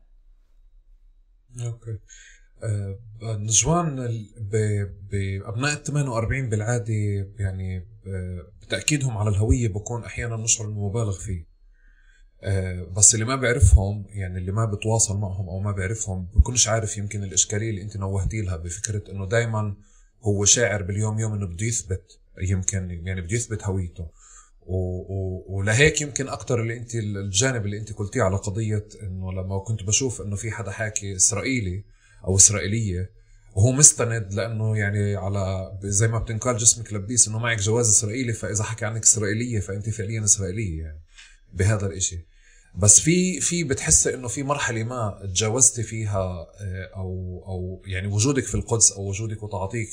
أوكي. آه نجوان بابناء ال 48 بالعادة يعني بتأكيدهم على الهوية بكون أحيانا نشعر مبالغ فيه. آه، بس اللي ما بيعرفهم يعني اللي ما بتواصل معهم أو ما بيعرفهم بكونش عارف يمكن الإشكالية اللي أنت نوهتي لها بفكرة إنه دائما هو شاعر باليوم يوم إنه بده يثبت يمكن يعني بده يثبت هويته. ولهيك يمكن أكثر اللي أنت الجانب اللي أنت قلتيه على قضية إنه لما كنت بشوف إنه في حدا حاكي إسرائيلي أو إسرائيلية. وهو مستند لأنه يعني على زي ما بتنقال جسمك لبيس إنه معك جواز إسرائيلي فإذا حكى عنك إسرائيلية فأنت فعليا إسرائيلية يعني بهذا الإشي. بس في في بتحس إنه في مرحلة ما تجاوزتي فيها آه، أو أو يعني وجودك في القدس أو وجودك وتعاطيك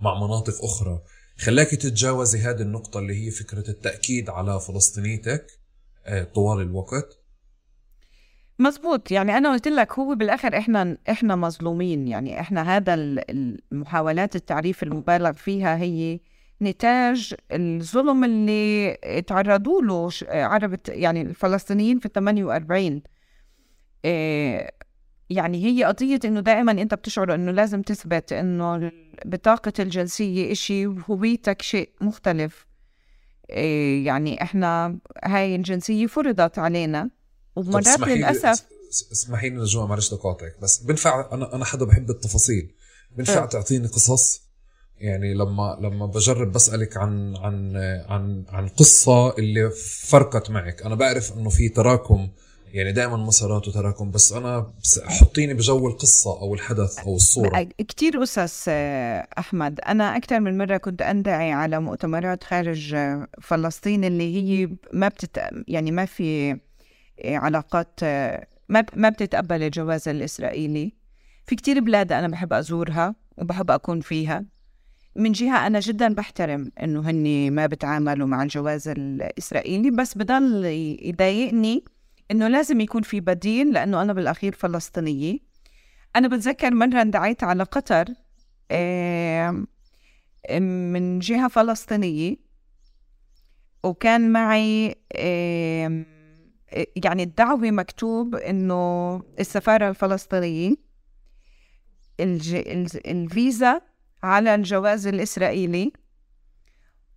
مع مناطق أخرى. خلاك تتجاوزي هذه النقطة اللي هي فكرة التأكيد على فلسطينيتك آه، طوال الوقت. مزبوط يعني أنا قلت لك هو بالآخر إحنا إحنا مظلومين. يعني إحنا هذا المحاولات التعريف المبالغ فيها هي نتاج الظلم اللي تعرضوا له عرب يعني الفلسطينيين في 48 إيه يعني هي قضية إنه دائما أنت بتشعر إنه لازم تثبت إنه بطاقة الجنسية إشي وهويتك شيء مختلف. إيه يعني إحنا هاي الجنسية فرضت علينا. ومرات للأسف اسمحي لي نجوى معلش تقاطعك بس بنفع أنا أنا حدا بحب التفاصيل. بنفع أه. تعطيني قصص؟ يعني لما لما بجرب بسألك عن عن عن عن قصة اللي فرقت معك. أنا بعرف إنه في تراكم يعني دائما مسارات وتراكم بس أنا حطيني بجو القصة أو الحدث أو الصورة. كثير قصص أحمد. أنا أكثر من مرة كنت أندعي على مؤتمرات خارج فلسطين اللي هي ما بتت يعني ما في علاقات ما ما بتتقبل الجواز الإسرائيلي. في كتير بلاد أنا بحب أزورها وبحب أكون فيها. من جهة أنا جدا بحترم إنه هني ما بتعاملوا مع الجواز الإسرائيلي بس بضل يضايقني إنه لازم يكون في بديل لأنه أنا بالأخير فلسطينية. أنا بتذكر مرة اندعيت على قطر من جهة فلسطينية وكان معي يعني الدعوة مكتوب إنه السفارة الفلسطينية الفيزا على الجواز الإسرائيلي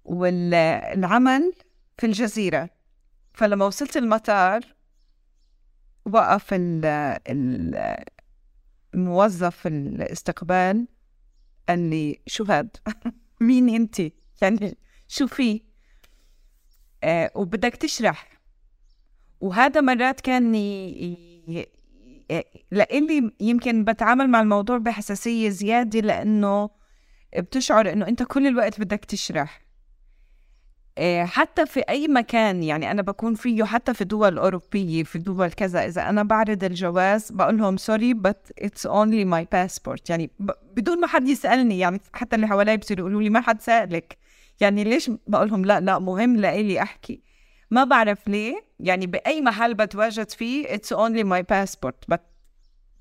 والعمل في الجزيرة. فلما وصلت المطار وقف الموظف الاستقبال قال لي شو هاد؟ مين انت؟ يعني شو في؟ آه وبدك تشرح. وهذا مرات كان لإلي يمكن بتعامل مع الموضوع بحساسية زيادة لأنه بتشعر إنه أنت كل الوقت بدك تشرح. آه، حتى في أي مكان يعني أنا بكون فيه حتى في دول أوروبية في دول كذا إذا أنا بعرض الجواز بقول لهم سوري but it's only my passport يعني بدون ما حد يسألني يعني حتى اللي حوالي بصيروا يقولوا لي ما حد سألك. يعني ليش بقول لهم لا لا مهم لإلي أحكي. ما بعرف ليه. يعني بأي محل بتواجد فيه it's only my passport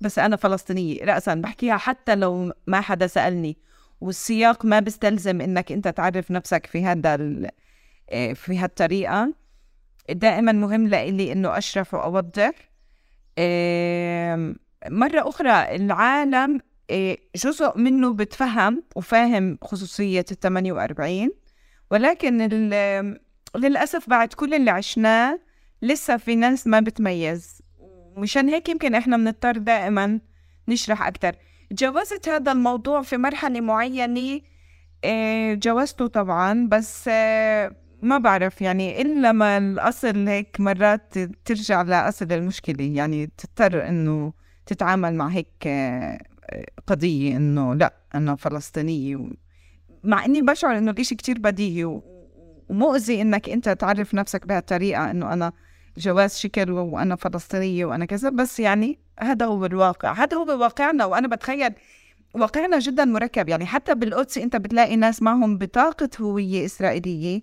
بس أنا فلسطينية راسا بحكيها حتى لو ما حدا سألني. والسياق ما بيستلزم إنك أنت تعرف نفسك في هذا آه، في هالطريقة. دائما مهم لإلي إنه أشرف وأوضح. مرة أخرى العالم آه، جزء منه بتفهم وفاهم خصوصية ال 48 ولكن للأسف بعد كل اللي عشناه لسه في ناس ما بتميز. مشان هيك يمكن إحنا بنضطر دائما نشرح أكثر جوزت هذا الموضوع في مرحلة معينة آه، جوزته طبعا بس آه، ما بعرف يعني إلا ما الأصل هيك مرات ترجع لأصل المشكلة. يعني تضطر إنه تتعامل مع هيك آه، قضية إنه لا أنا فلسطينية مع إني بشعر إنه الإشي كتير بديهي ومؤذي إنك أنت تعرف نفسك بهالطريقة إنه أنا جواز شكل وأنا فلسطينية وأنا كذا. بس يعني هذا هو الواقع. هذا هو واقعنا وأنا بتخيل واقعنا جدا مركب. يعني حتى بالقدس أنت بتلاقي ناس معهم بطاقة هوية إسرائيلية.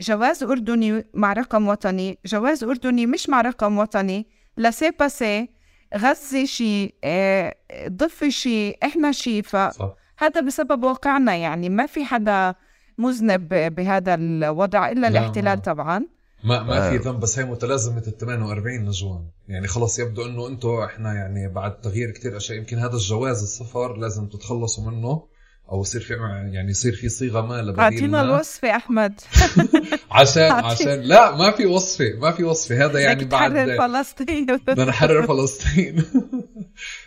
جواز أردني مع رقم وطني. جواز أردني مش مع رقم وطني. لاسي باسي غزة شيء آه، ضفة شيء إحنا شيء. فهذا بسبب واقعنا. يعني ما في حدا مذنب بهذا الوضع إلا الاحتلال طبعا. ما ما في آه. ذنب بس هي متلازمة ال 48 نجوان. يعني خلص يبدو إنه أنتم إحنا يعني بعد تغيير كتير أشياء. يمكن هذا الجواز السفر لازم تتخلصوا منه أو يصير في يعني يصير في صيغة ما لبديل أعطينا الوصفة أحمد. عشان عشان لا ما في وصفة ما في وصفة. هذا يعني بعد نحرر فلسطين. بدنا نحرر فلسطين.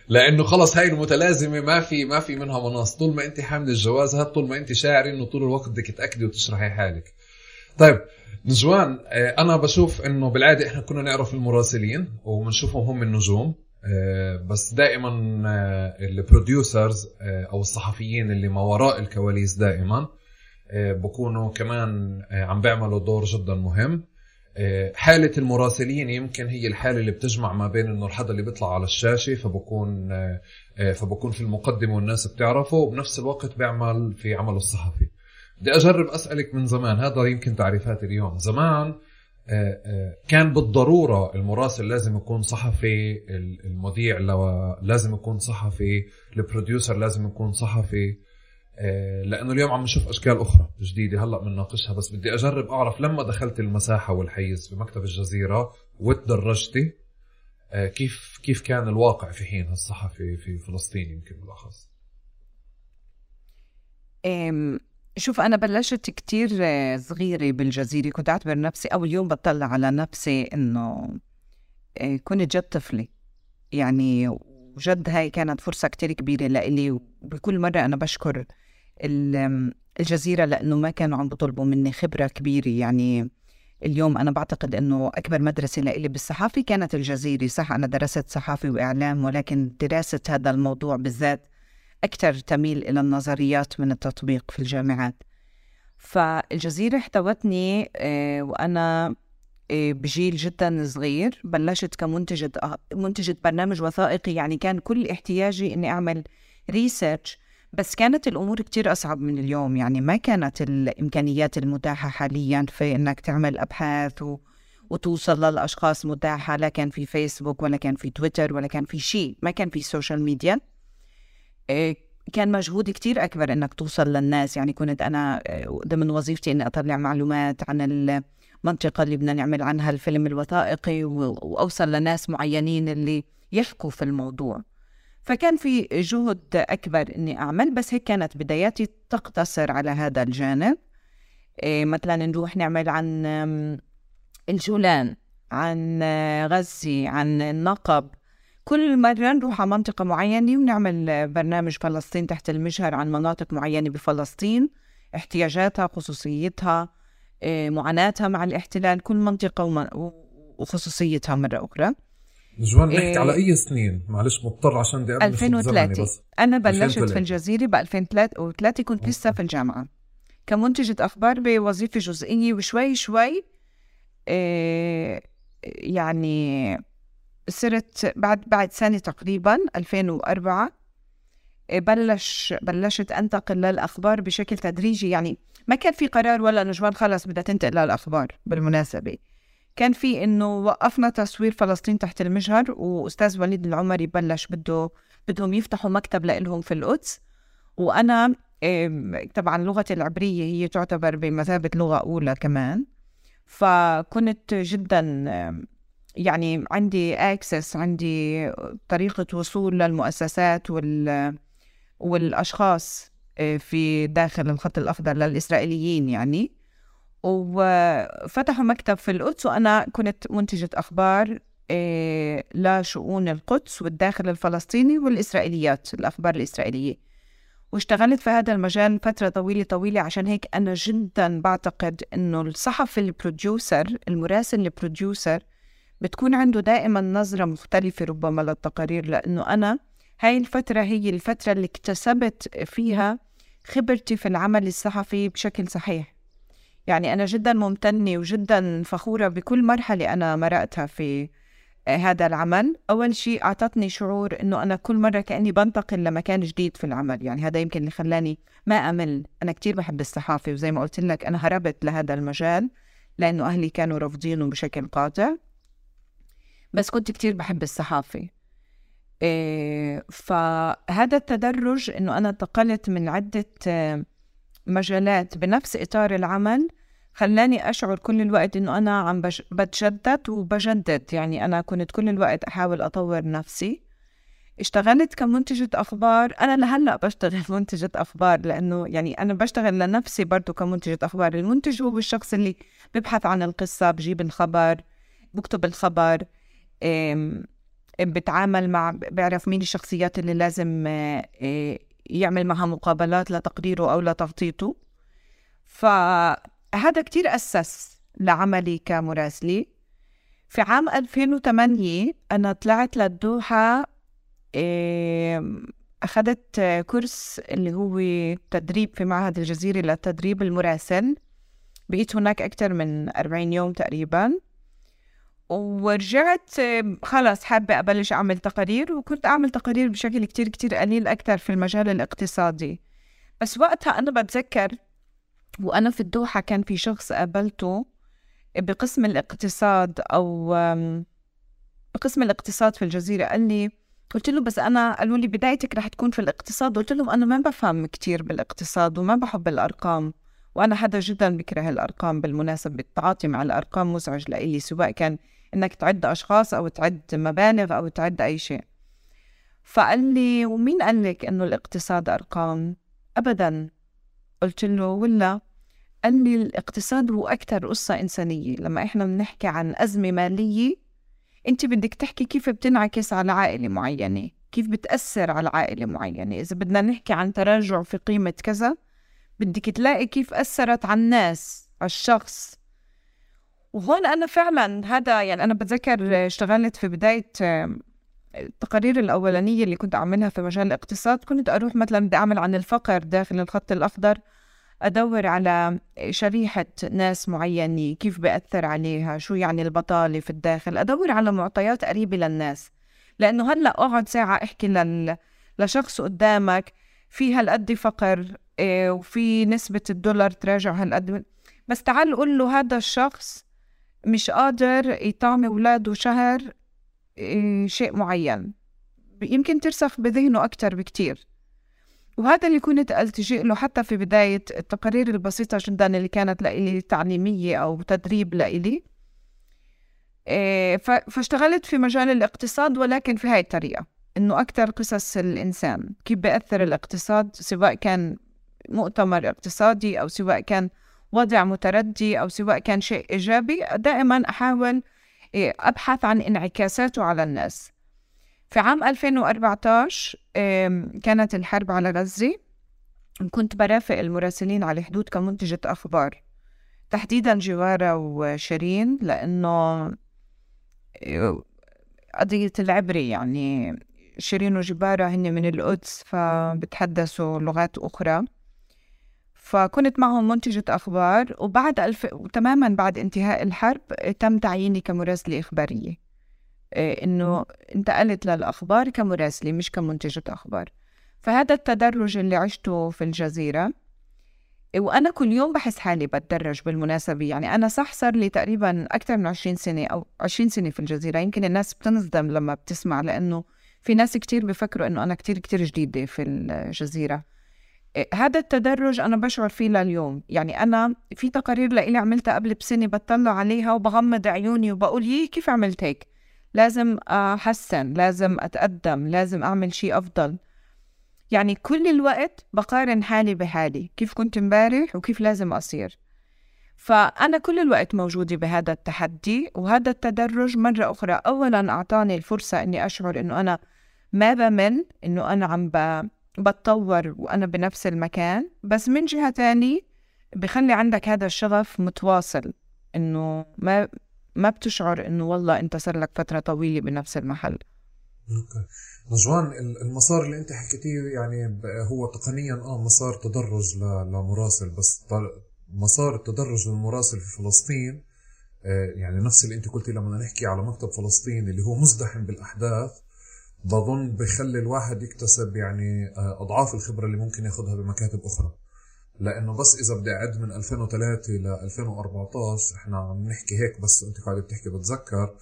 لأنه خلص هاي المتلازمة ما في ما في منها مناص طول ما أنت حامل الجواز هذا طول ما أنت شاعري انه طول الوقت بدك تأكدي وتشرحي حالك. طيب نجوان آه، أنا بشوف إنه بالعادة إحنا كنا نعرف المراسلين وبنشوفهم هم النجوم آه، بس دائما البروديوسرز أو الصحفيين اللي ما وراء الكواليس دائما بكونوا كمان عم بيعملوا دور جدا مهم. حالة المراسلين يمكن هي الحالة اللي بتجمع ما بين إنه الحدا اللي بيطلع على الشاشة فبكون فبكون في المقدمة والناس بتعرفه وبنفس الوقت بيعمل في عمله الصحفي. بدي أجرب أسألك من زمان هذا يمكن تعريفات اليوم. زمان آه، آه، كان بالضرورة المراسل لازم يكون صحفي المذيع لازم يكون صحفي البروديوسر لازم يكون صحفي. آه، لأنه اليوم عم نشوف أشكال أخرى جديدة هلأ بنناقشها بس بدي أجرب أعرف لما دخلت المساحة والحيز في مكتب الجزيره وتدرجتي كيف كيف كان الواقع في حين الصحفي في فلسطين يمكن بالأخص؟ شوف أنا بلشت كتير صغيرة بالجزيرة كنت أعتبر نفسي أول يوم بطلع على نفسي إنه آه، كنت جد طفلة. يعني وجد هاي كانت فرصة كتير كبيرة لإلي وبكل مرة أنا بشكر الجزيرة لأنه ما كانوا عم بطلبوا مني خبرة كبيرة. يعني اليوم أنا بعتقد أنه أكبر مدرسة لإلي بالصحافة كانت الجزيرة صح؟ أنا درست صحافة وإعلام ولكن دراسة هذا الموضوع بالذات أكثر تميل إلى النظريات من التطبيق في الجامعات. فالجزيرة احتوتني آه، وأنا آه، بجيل جدا صغير بلشت كمنتجة آه، منتجة برنامج وثائقي. يعني كان كل احتياجي إني أعمل research بس كانت الأمور كتير أصعب من اليوم يعني ما كانت الإمكانيات المتاحة حاليا في إنك تعمل أبحاث و... وتوصل للأشخاص متاحة لا كان في فيسبوك ولا كان في تويتر ولا كان في شيء ما كان في social media إيه، كان مجهود كتير أكبر إنك توصل للناس. يعني كنت أنا إيه، ضمن وظيفتي إني أطلع معلومات عن المنطقة اللي بدنا نعمل عنها الفيلم الوثائقي وأوصل لناس معينين اللي يحكوا في الموضوع. فكان في جهد أكبر إني أعمل بس هيك كانت بداياتي تقتصر على هذا الجانب. إيه مثلا نروح نعمل عن الجولان عن غزة عن النقب. كل مرة نروح على منطقة معينة ونعمل برنامج فلسطين تحت المجهر عن مناطق معينة بفلسطين احتياجاتها خصوصيتها آه، معاناتها مع الاحتلال كل منطقة وخصوصيتها مرة أخرى. نجوان نحكي إيه على أي سنين؟ معلش مضطر عشان بدي 2003 بس. أنا بلشت 2003. في الجزيرة ب 2003 كنت لسه في الجامعة. كمنتجة أخبار بوظيفة جزئية وشوي شوي إيه يعني صرت بعد بعد سنة تقريبا 2004 إيه، بلش بلشت أنتقل للأخبار بشكل تدريجي. يعني ما كان في قرار ولا نجوان خلص بدها تنتقل للأخبار بالمناسبة. كان في إنه وقفنا تصوير فلسطين تحت المجهر وأستاذ وليد العمري بلش بده بدهم يفتحوا مكتب لهم في القدس. وأنا إيه، طبعا لغتي العبرية هي تعتبر بمثابة لغة أولى كمان. فكنت جدا يعني عندي access عندي طريقة وصول للمؤسسات وال والأشخاص آه، في داخل الخط الأخضر للإسرائيليين يعني. وفتحوا مكتب في القدس وأنا كنت منتجة أخبار آه، لشؤون القدس والداخل الفلسطيني والإسرائيليات الأخبار الإسرائيلية. واشتغلت في هذا المجال فترة طويلة طويلة عشان هيك أنا جدا بعتقد إنه الصحفي ال producer المراسل ال producer بتكون عنده دائما نظرة مختلفة ربما للتقارير لأنه أنا هاي الفترة هي الفترة اللي اكتسبت فيها خبرتي في العمل الصحفي بشكل صحيح. يعني أنا جدا ممتنة وجدا فخورة بكل مرحلة أنا مرقتها في هذا العمل. أول شيء أعطتني شعور أنه أنا كل مرة كأني بنتقل لمكان جديد في العمل. يعني هذا يمكن اللي خلاني ما أمل. أنا كتير بحب الصحافة وزي ما قلت لك أنا هربت لهذا المجال لأنه أهلي كانوا رافضينه بشكل قاطع. بس كنت كتير بحب الصحافة. إيه فهذا التدرج إنه أنا انتقلت من عدة آه، مجالات بنفس إطار العمل خلاني أشعر كل الوقت إنه أنا عم بتجدد وبجدد يعني أنا كنت كل الوقت أحاول أطور نفسي. اشتغلت كمنتجة أخبار أنا لهلأ بشتغل منتجة أخبار لأنه يعني أنا بشتغل لنفسي برضو كمنتجة أخبار. المنتج هو الشخص اللي ببحث عن القصة بجيب الخبر بكتب الخبر بتعامل مع بيعرف مين الشخصيات اللي لازم آه، يعمل معها مقابلات لتقريره أو لتغطيته فهذا كتير أسس لعملي كمراسلة في عام 2008 أنا طلعت للدوحة أخذت كورس اللي هو تدريب في معهد الجزيرة للتدريب المراسل. بقيت هناك أكثر من 40 يوم تقريبا. ورجعت خلص حابة أبلش أعمل تقارير وكنت أعمل تقارير بشكل كتير كتير قليل أكثر في المجال الاقتصادي. بس وقتها أنا بتذكر وأنا في الدوحة كان في شخص قابلته بقسم الاقتصاد أو بقسم الاقتصاد في الجزيرة قال لي قلت له بس أنا قالوا لي بدايتك رح تكون في الاقتصاد قلت لهم أنا ما بفهم كتير بالاقتصاد وما بحب الأرقام وأنا حدا جدا بكره الأرقام بالمناسبة التعاطي مع الأرقام مزعج لإلي سواء كان إنك تعد أشخاص أو تعد مبالغ أو تعد أي شيء. فقال لي ومين قال لك إنه الاقتصاد أرقام؟ أبدا. قلت له ولا. قال لي الاقتصاد هو أكثر قصة إنسانية. لما إحنا بنحكي عن أزمة مالية أنت بدك تحكي كيف بتنعكس على عائلة معينة كيف بتأثر على عائلة معينة. إذا بدنا نحكي عن تراجع في قيمة كذا بدك تلاقي كيف أثرت على الناس على الشخص. وهون أنا فعلا هذا يعني أنا بتذكر اشتغلت في بداية التقارير الأولانية اللي كنت أعملها في مجال الاقتصاد كنت أروح مثلا بدي أعمل عن الفقر داخل الخط الأخضر أدور على شريحة ناس معينة كيف بأثر عليها شو يعني البطالة في الداخل أدور على معطيات قريبة للناس. لأنه هلأ أقعد ساعة أحكي لل... لشخص قدامك في هالقد فقر إيه وفي نسبة الدولار تراجع هالقد بس تعال قول له هذا الشخص مش قادر يطعم أولاده شهر إيه شيء معين. يمكن ترسخ بذهنه أكتر بكتير. وهذا اللي كنت ألتجئ له حتى في بداية التقارير البسيطة جدا اللي كانت لإلي تعليمية أو تدريب لإلي. إيه فاشتغلت في مجال الاقتصاد ولكن في هاي الطريقة إنه أكثر قصص الإنسان كيف بيأثر الاقتصاد سواء كان مؤتمر اقتصادي أو سواء كان وضع متردي أو سواء كان شيء إيجابي دائما أحاول إيه، أبحث عن انعكاساته على الناس. في عام 2014 كانت الحرب على غزة. كنت برافق المراسلين على الحدود كمنتجة أخبار. تحديدا جوارة وشيرين لأنه إيه، قضية العبري يعني شيرين وجبارة هن من القدس فبتحدثوا لغات أخرى. فكنت معهم منتجة أخبار وبعد ألف... تماما بعد انتهاء الحرب تم تعييني كمراسلة إخبارية. إيه، إنه انتقلت للأخبار كمراسلة مش كمنتجة أخبار. فهذا التدرج اللي عشته في الجزيرة. وأنا كل يوم بحس حالي بتدرج بالمناسبة. يعني أنا صح صار لي تقريبا أكثر من 20 سنة أو 20 سنة في الجزيرة. يمكن الناس بتنصدم لما بتسمع لأنه في ناس كتير بفكروا إنه أنا كتير كتير جديدة في الجزيرة. هذا التدرج أنا بشعر فيه لليوم. يعني أنا في تقارير لإلي عملتها قبل بسنة بطلع عليها وبغمض عيوني وبقول يي كيف عملت هيك؟ لازم أحسن لازم أتقدم لازم أعمل شيء أفضل. يعني كل الوقت بقارن حالي بحالي كيف كنت امبارح وكيف لازم أصير. فأنا كل الوقت موجودة بهذا التحدي وهذا التدرج مرة أخرى أولا أعطاني الفرصة أني أشعر أنه أنا ما بمل أنه أنا عم بتطور وأنا بنفس المكان بس من جهة تانية بخلي عندك هذا الشغف متواصل إنه ما ما بتشعر إنه والله أنت صار لك فترة طويلة بنفس المحل. أوكي. نجوان المسار اللي أنت حكيتيه يعني هو تقنيا آه مسار تدرج لمراسل بس مسار التدرج للمراسل في فلسطين آه، يعني نفس اللي أنت قلتي لما نحكي على مكتب فلسطين اللي هو مزدحم بالأحداث بظن بخلي الواحد يكتسب يعني آه، أضعاف الخبرة اللي ممكن ياخذها بمكاتب أخرى. لأنه بس إذا بدي أعد من 2003 ل 2014 إحنا عم نحكي هيك بس انت قاعدة بتحكي بتذكر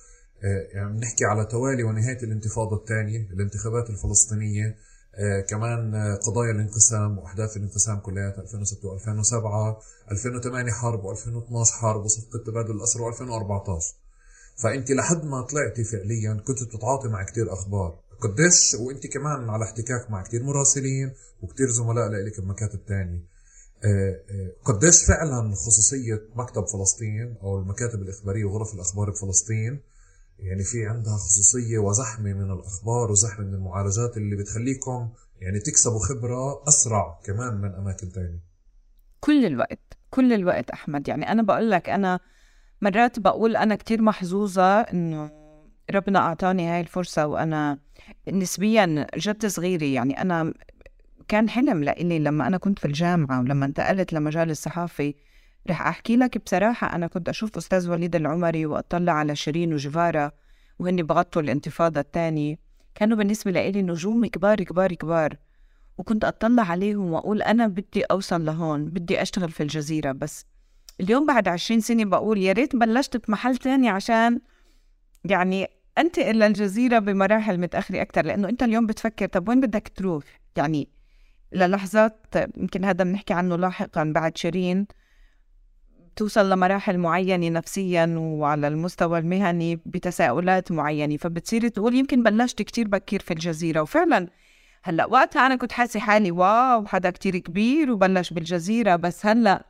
آه، يعني بنحكي على توالي ونهاية الانتفاضة الثانية الانتخابات الفلسطينية آه كمان قضايا الانقسام وأحداث الانقسام كلياتها 2006 و2007 2008 حرب و2012 حرب وصفقة تبادل الأسرى و2014 فأنت لحد ما طلعتي فعليا كنت بتتعاطي مع كتير أخبار. قديش وانت كمان على احتكاك مع كتير مراسلين وكتير زملاء لك بمكاتب تانية. آه، آه، قديش فعلا خصوصية مكتب فلسطين أو المكاتب الإخبارية وغرف الأخبار بفلسطين؟ يعني في عندها خصوصية وزحمة من الأخبار وزحمة من المعالجات اللي بتخليكم يعني تكسبوا خبرة أسرع كمان من أماكن تانية. كل الوقت كل الوقت أحمد. يعني أنا بقول لك أنا مرات بقول أنا كتير محظوظة إنه ربنا أعطاني هاي الفرصة وأنا نسبيا جد صغيرة. يعني أنا كان حلم لإلي لما أنا كنت في الجامعة ولما انتقلت لمجال الصحافة. رح أحكي لك بصراحة أنا كنت أشوف أستاذ وليد العمري وأطلع على شيرين وجفارة وهن بغطوا الانتفاضة الثانية. كانوا بالنسبة لإلي نجوم كبار كبار كبار. وكنت أطلع عليهم وأقول أنا بدي أوصل لهون بدي أشتغل في الجزيرة. بس اليوم بعد عشرين سنة بقول يا ريت بلشت بمحل تاني عشان يعني انتقل للجزيرة بمراحل متأخرة أكثر لأنه أنت اليوم بتفكر طب وين بدك تروح؟ يعني للحظات يمكن هذا بنحكي عنه لاحقا بعد شيرين توصل لمراحل معينة نفسيا وعلى المستوى المهني بتساؤلات معينة فبتصير تقول يمكن بلشت كتير بكير في الجزيرة. وفعلا هلأ وقتها أنا كنت حاسة حالي واو حدا كتير كبير وبلش بالجزيرة بس هلأ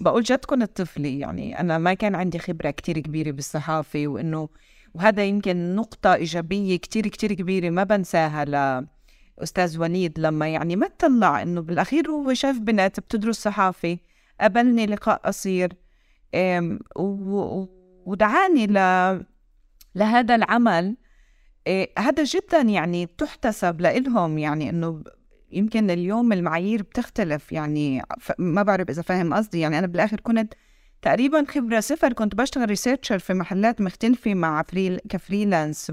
بقول جد كنت طفلة يعني أنا ما كان عندي خبرة كتير كبيرة بالصحافة وإنه وهذا يمكن نقطة إيجابية كتير كتير كبيرة ما بنساها لأستاذ وليد لما يعني ما طلع إنه بالأخير هو شاف بنات بتدرس صحافة قابلني لقاء قصير ودعاني ل... لهذا العمل. إيه، هذا جدا يعني تحتسب لإلهم يعني إنه يمكن اليوم المعايير بتختلف يعني ما بعرف إذا فاهم قصدي يعني أنا بالآخر كنت تقريبا خبرة صفر كنت بشتغل researcher في محلات مختلفة مع فريل ك freelance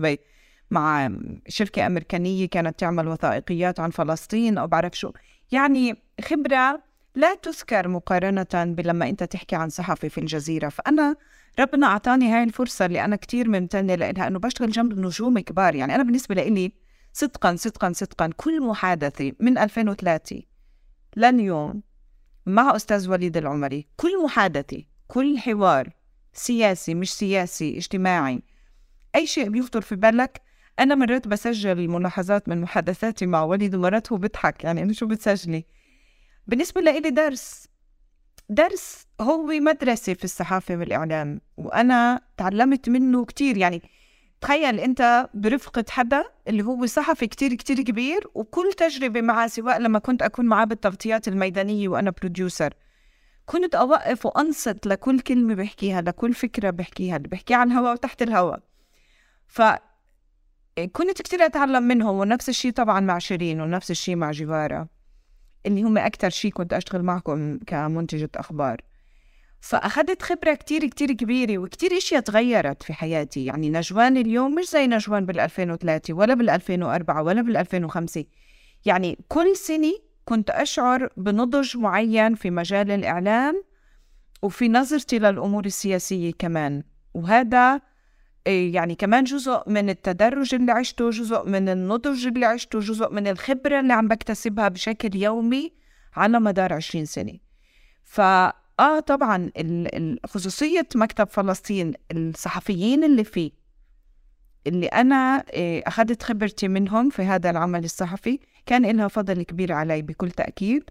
مع شركة أمريكانية كانت تعمل وثائقيات عن فلسطين أو بعرف شو. يعني خبرة لا تذكر مقارنة بلما أنت تحكي عن صحفي في الجزيرة. فأنا ربنا أعطاني هاي الفرصة اللي أنا كتير ممتنة لإنها إنه بشتغل جنب نجوم كبار. يعني أنا بالنسبة لإلي صدقا صدقا صدقا كل محادثة من 2003 لليوم مع أستاذ وليد العمري كل محادثة كل حوار سياسي مش سياسي اجتماعي. أي شيء بيخطر في بالك. أنا مرات بسجل الملاحظات من محادثاتي مع وليد ومرات هو بيضحك يعني إنه شو بتسجلي؟ بالنسبة لإلي درس درس هو مدرسة في الصحافة والإعلام وأنا تعلمت منه كتير. يعني تخيل أنت برفقة حدا اللي هو صحفي كتير كتير كبير وكل تجربة معه سواء لما كنت أكون معاه بالتغطيات الميدانية وأنا بروديوسر كنت أوقف وأنصت لكل كلمة بحكيها لكل فكرة بحكيها اللي بحكيها على الهواء وتحت الهواء ف كنت كتير أتعلم منهم ونفس الشيء طبعا مع شيرين ونفس الشيء مع جوارة اللي هم أكتر شيء كنت أشتغل معكم كمنتجة أخبار. فأخذت خبرة كتير كتير كبيرة وكتير أشياء تغيرت في حياتي. يعني نجوان اليوم مش زي نجوان بال 2003 ولا بال 2004 ولا بال 2005 يعني كل سنة كنت أشعر بنضج معين في مجال الإعلام وفي نظرتي للأمور السياسية كمان. وهذا إيه، يعني كمان جزء من التدرج اللي عشته جزء من النضج اللي عشته جزء من الخبرة اللي عم بكتسبها بشكل يومي على مدار عشرين سنة. فآه طبعا خصوصية مكتب فلسطين الصحفيين اللي فيه اللي أنا إيه، أخذت خبرتي منهم في هذا العمل الصحفي كان لها فضل كبير علي بكل تأكيد.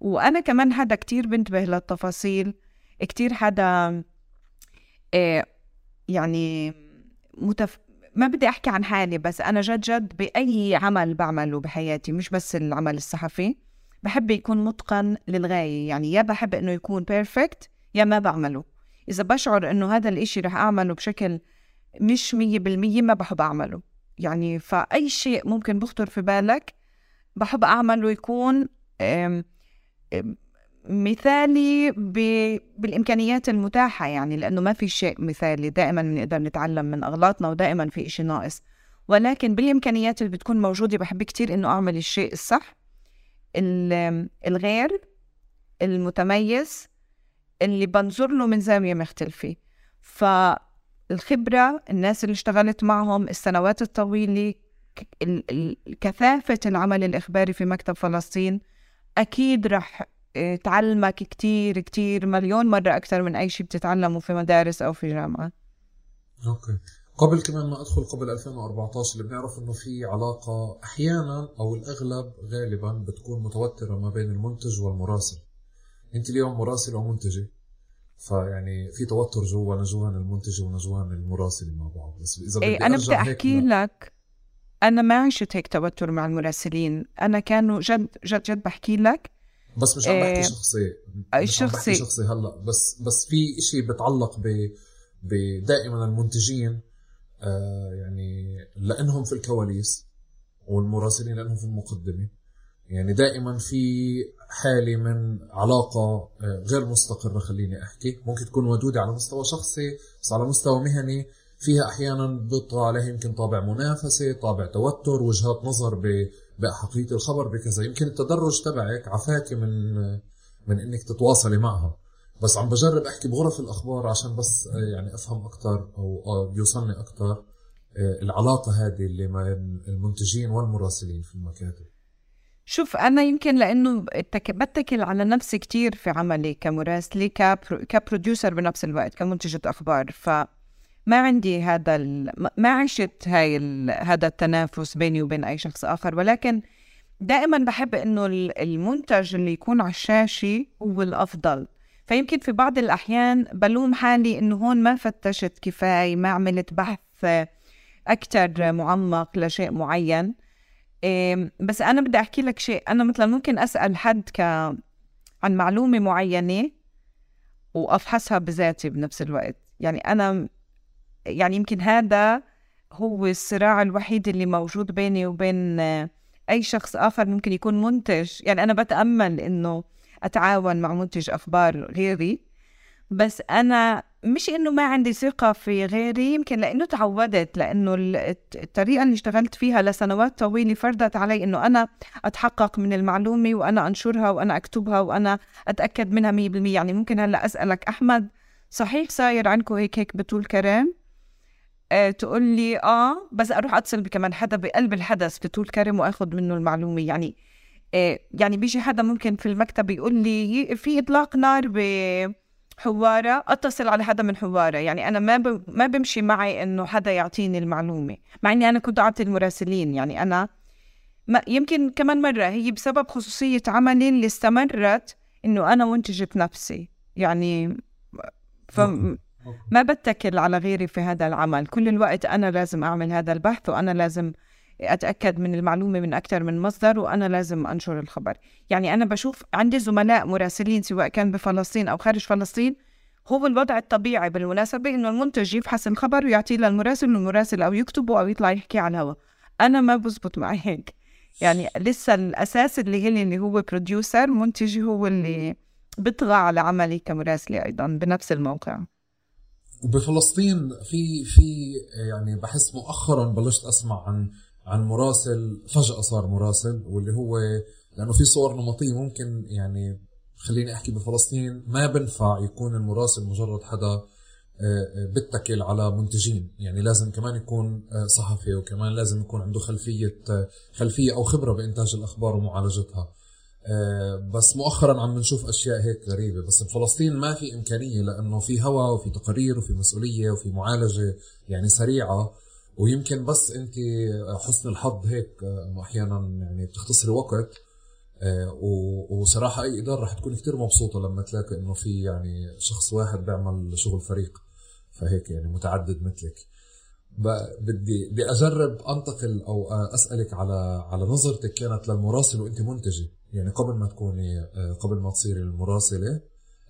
وأنا كمان حدا كتير بنتبه للتفاصيل كتير حدا إيه يعني متف... ما بدي أحكي عن حالي بس أنا جد جد بأي عمل بعمله بحياتي مش بس العمل الصحفي بحب يكون متقن للغاية. يعني يا بحب إنه يكون بيرفكت يا ما بعمله. إذا بشعر إنه هذا الإشي رح أعمله بشكل مش مية بالمية ما بحب أعمله. يعني فأي شيء ممكن بخطر في بالك بحب أعمله يكون مثالي بالإمكانيات المتاحة يعني لأنه ما في شيء مثالي دائما بنقدر نتعلم من أغلاطنا ودائما في إشي ناقص. ولكن بالإمكانيات اللي بتكون موجودة بحب كتير إنه أعمل الشيء الصح الغير المتميز اللي بنظر له من زاوية مختلفة. فالخبرة الناس اللي اشتغلت معهم السنوات الطويلة كثافة العمل الإخباري في مكتب فلسطين. أكيد رح آه، تعلمك كتير كتير مليون مرة أكثر من أي شيء بتتعلمه في مدارس أو في جامعة. أوكي. قبل كمان ما أدخل قبل 2014 اللي بنعرف إنه في علاقة أحيانا أو الأغلب غالبا بتكون متوترة ما بين المنتج والمراسل. أنت اليوم مراسل ومنتجة فيعني في توتر جوا نجوان المنتج ونجوان المراسل مع بعض. بس إذا بدي إيه أنا بدي أحكي لك أنا ما عشت هيك توتر مع المراسلين. أنا كانوا جد جد جد بحكي لك بس مش عم بحكي إيه شخصي. مش شخصي عم بحكي شخصي. هلأ. بس بس في شيء بتعلق ب دائما المنتجين آه، يعني لأنهم في الكواليس والمراسلين لأنهم في المقدمة. يعني دائما في حالة من علاقة آه، غير مستقرة خليني أحكي. ممكن تكون ودودة على مستوى شخصي بس على مستوى مهني. فيها أحيانا بيطغى عليها يمكن طابع منافسة طابع توتر وجهات نظر باحقيه الخبر بكذا. يمكن التدرج تبعك عفاكي من من إنك تتواصلي معها بس عم بجرب أحكي بغرف الأخبار عشان بس يعني أفهم أكثر أو يوصلني أكثر آه، العلاقة هذه اللي بين المنتجين والمراسلين في المكاتب. شوف أنا يمكن لأنه بتكل على نفسي كتير في عملي كمراسلة كبروديوسر بنفس الوقت كمنتجة أخبار. فما عندي هذا ما عشت هاي هذا التنافس بيني وبين أي شخص آخر ولكن دائما بحب إنه المنتج اللي يكون على الشاشة هو الأفضل. فيمكن في بعض الأحيان بلوم حالي إنه هون ما فتشت كفاية ما عملت بحث أكثر معمق لشيء معين. بس أنا بدي أحكي لك شيء. أنا مثلا ممكن أسأل حد ك عن معلومة معينة وأفحصها بذاتي بنفس الوقت. يعني أنا يعني يمكن هذا هو الصراع الوحيد اللي موجود بيني وبين أي شخص آخر ممكن يكون منتج. يعني أنا بتأمل إنه أتعاون مع منتج أخبار غيري بس أنا مش إنه ما عندي ثقة في غيري يمكن لأنه تعودت لأنه الطريقة اللي اشتغلت فيها لسنوات طويلة فرضت علي إنه أنا أتحقق من المعلومة وأنا أنشرها وأنا أكتبها وأنا أتأكد منها مية بالمية. يعني ممكن هلأ أسألك أحمد صحيح صاير عندكم هيك هيك بطول أه تقول لي آه بس أروح أتصل بكمان حدا بقلب الحدث بطول كرم واخذ منه المعلومة. يعني آه يعني بيجي حدا ممكن في المكتب يقول لي في إطلاق نار ب حوارة أتصل على حدا من حوارة. يعني أنا ما. ما بمشي معي إنه حدا يعطيني المعلومة مع إني أنا كنت أعطي المراسلين. يعني أنا ما يمكن كمان مرة هي بسبب خصوصية عملي اللي استمرت إنه أنا منتجة نفسي. يعني ف... ما بتكل على غيري في هذا العمل. كل الوقت أنا لازم أعمل هذا البحث وأنا لازم أتأكد من المعلومة من أكثر من مصدر وأنا لازم أنشر الخبر. يعني أنا بشوف عندي زملاء مراسلين سواء كان بفلسطين أو خارج فلسطين هو الوضع الطبيعي بالمناسبة إنه المنتج يفحص الخبر ويعطيه للمراسل والمراسل أو يكتبه أو يطلع يحكي على الهواء. أنا ما بزبط معي هيك. يعني لسه الأساس اللي هي اللي هو بروديوسر منتجي هو اللي بيطغى على عملي كمراسلة أيضا بنفس الموقع. وبفلسطين في في يعني بحس مؤخرا بلشت أسمع عن عن مراسل فجأة صار مراسل واللي هو لأنه في صور نمطية ممكن يعني خليني أحكي بفلسطين ما بنفع يكون المراسل مجرد حدا آه، آه، بتكل على منتجين. يعني لازم كمان يكون آه، صحفي وكمان لازم يكون عنده خلفية خلفية أو خبرة بإنتاج الأخبار ومعالجتها. بس مؤخرا عم نشوف أشياء هيك غريبة. بس بفلسطين ما في إمكانية لأنه في هوا وفي تقارير وفي مسؤولية وفي معالجة يعني سريعة. ويمكن بس أنت حسن الحظ هيك إنه أحيانا يعني بتختصري وقت. آه، وصراحة أي إدارة رح تكون كتير مبسوطة لما تلاقي إنه في يعني شخص واحد بيعمل شغل فريق. فهيك يعني متعدد مثلك. بدي بدي أجرب أنتقل أو أسألك على على نظرتك كانت للمراسل وأنت منتجة. يعني قبل ما تكوني آه، قبل ما تصيري المراسلة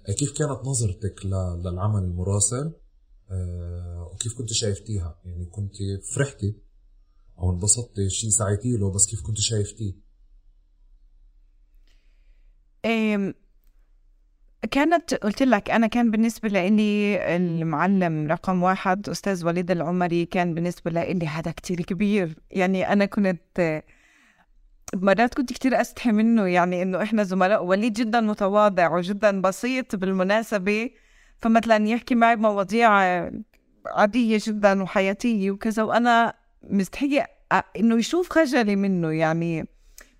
آه، كيف كانت نظرتك للعمل المراسل؟ آه، وكيف كنت شايفتيها؟ يعني كنت فرحتي أو انبسطتي؟ شيء سعيتي له؟ بس كيف كنت شايفتيه؟ كانت قلت لك أنا كان بالنسبة لي المعلم رقم واحد أستاذ وليد العمري كان بالنسبة لي هذا كتير كبير. يعني أنا كنت مرات كنت كتير أستحي منه يعني إنه إحنا زملاء وليد جدا متواضع وجدا بسيط بالمناسبة. فمثلا يحكي معي بمواضيع عادية جدا وحياتية وكذا وأنا مستحية إنه يشوف خجلي منه. يعني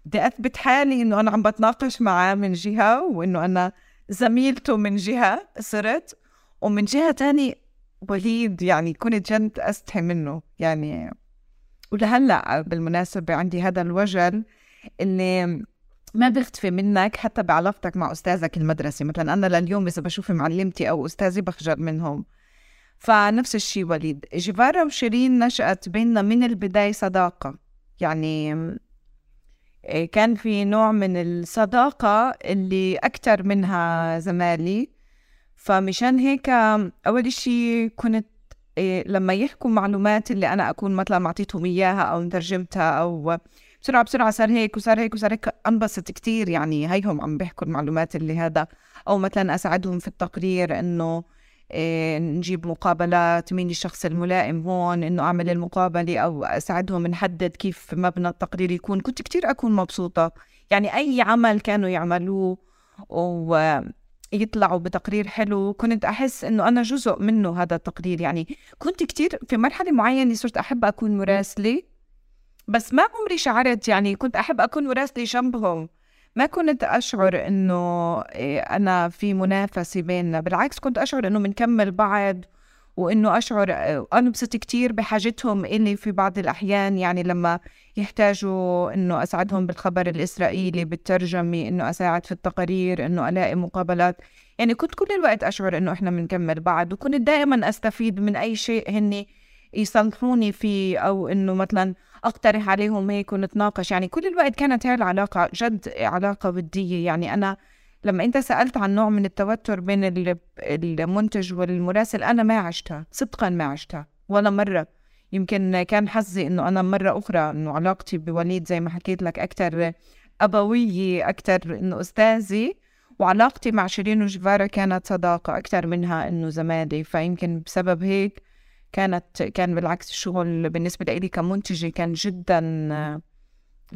بدي أثبت حالي إنه أنا عم بتناقش معاه من جهة وإنه أنا زميلته من جهة صرت ومن جهة تانية وليد يعني كنت جد أستحي منه. يعني ولهلأ بالمناسبة عندي هذا الوجل اللي ما بيختفي منك حتى بعلاقتك مع أستاذك المدرسي مثلا أنا لليوم إذا بشوف معلمتي أو أستاذي بخجل منهم. فنفس الشيء وليد. جيفارا وشيرين نشأت بيننا من البداية صداقة. يعني كان في نوع من الصداقة اللي أكثر منها زمالي. فمشان هيك أول إشي كنت إيه لما يحكوا معلومات اللي أنا أكون مثلا معطيتهم إياها أو ترجمتها أو بسرعة بسرعة صار هيك وصار هيك وصار هيك أنبسط كتير. يعني هيهم عم بيحكوا المعلومات اللي هذا. أو مثلا أساعدهم في التقرير إنه نجيب مقابلات مين الشخص الملائم هون إنه أعمل المقابلة أو أساعدهم نحدد كيف مبنى التقرير يكون. كنت كتير أكون مبسوطة. يعني أي عمل كانوا يعملوه ويطلعوا بتقرير حلو كنت أحس إنه أنا جزء منه هذا التقرير. يعني كنت كتير في مرحلة معينة صرت أحب أكون مراسلة بس ما عمري شعرت يعني كنت أحب أكون مراسلة جنبهم. ما كنت أشعر إنه إيه، أنا في منافسة بيننا بالعكس كنت أشعر إنه بنكمل بعض وإنه أشعر أنبسط كتير بحاجتهم إلي في بعض الأحيان. يعني لما يحتاجوا إنه أساعدهم بالخبر الإسرائيلي بالترجمة إنه أساعد في التقارير إنه ألاقي مقابلات. يعني كنت كل الوقت أشعر إنه إحنا بنكمل بعض وكنت دائما أستفيد من أي شيء هني يصلحوني فيه أو إنه مثلا أقترح عليهم هيك ونتناقش. يعني كل الوقت كانت هاي العلاقة جد علاقة ودية. يعني أنا لما أنت سألت عن نوع من التوتر بين المنتج والمراسل أنا ما عشتها صدقا ما عشتها ولا مرة. يمكن كان حظي إنه أنا مرة أخرى إنه علاقتي بوليد زي ما حكيت لك أكثر أبوية أكثر إنه أستاذي وعلاقتي مع شيرين وجفارة كانت صداقة أكثر منها إنه زمالة. فيمكن بسبب هيك كانت كان بالعكس الشغل بالنسبة لي كمنتجة كان جدا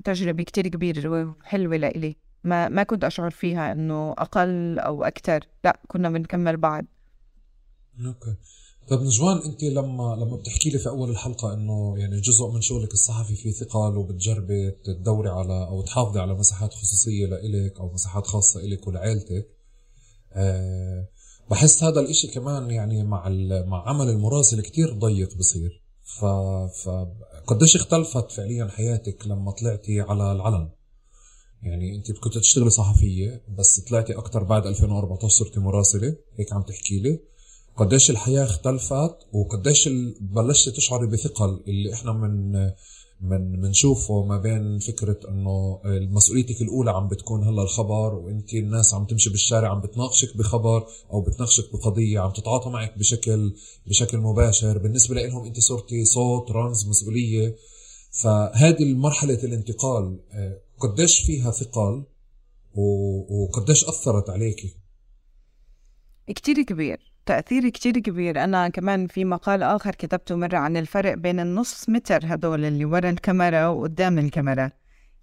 تجربة كتير كبيرة وحلوة لإلي. ما ما كنت أشعر فيها إنه أقل أو أكثر لا كنا بنكمل بعض أوكي. طيب نجوان أنت لما لما بتحكي لي في أول الحلقة إنه يعني جزء من شغلك الصحفي في ثقل وبتجربي تدوري على أو تحافظي على مساحات خصوصية لإلك أو مساحات خاصة إلك ولعائلتك أه بحس هذا الإشي كمان يعني مع مع عمل المراسل كتير ضيق بصير. ف, ف قديش اختلفت فعليا حياتك لما طلعتي على العلن؟ يعني أنت كنت تشتغلي صحفية بس طلعتي أكثر بعد 2014 صرتي مراسلة. هيك عم تحكي لي. قديش الحياة اختلفت وقديش بلشتي تشعري بثقل اللي إحنا من من بنشوفه ما بين فكرة إنه مسؤوليتك الأولى عم بتكون هلأ الخبر وانت الناس عم تمشي بالشارع عم بتناقشك بخبر أو بتناقشك بقضية عم تتعاطى معك بشكل بشكل مباشر. بالنسبة لهم أنت صرتي صوت رمز مسؤولية. فهذه المرحله الانتقال قديش فيها ثقل وقديش أثرت عليكي كتير كبير. تأثير كتير كبير. أنا كمان في مقال آخر كتبته مرة عن الفرق بين النص متر هدول اللي ورا الكاميرا وقدام الكاميرا.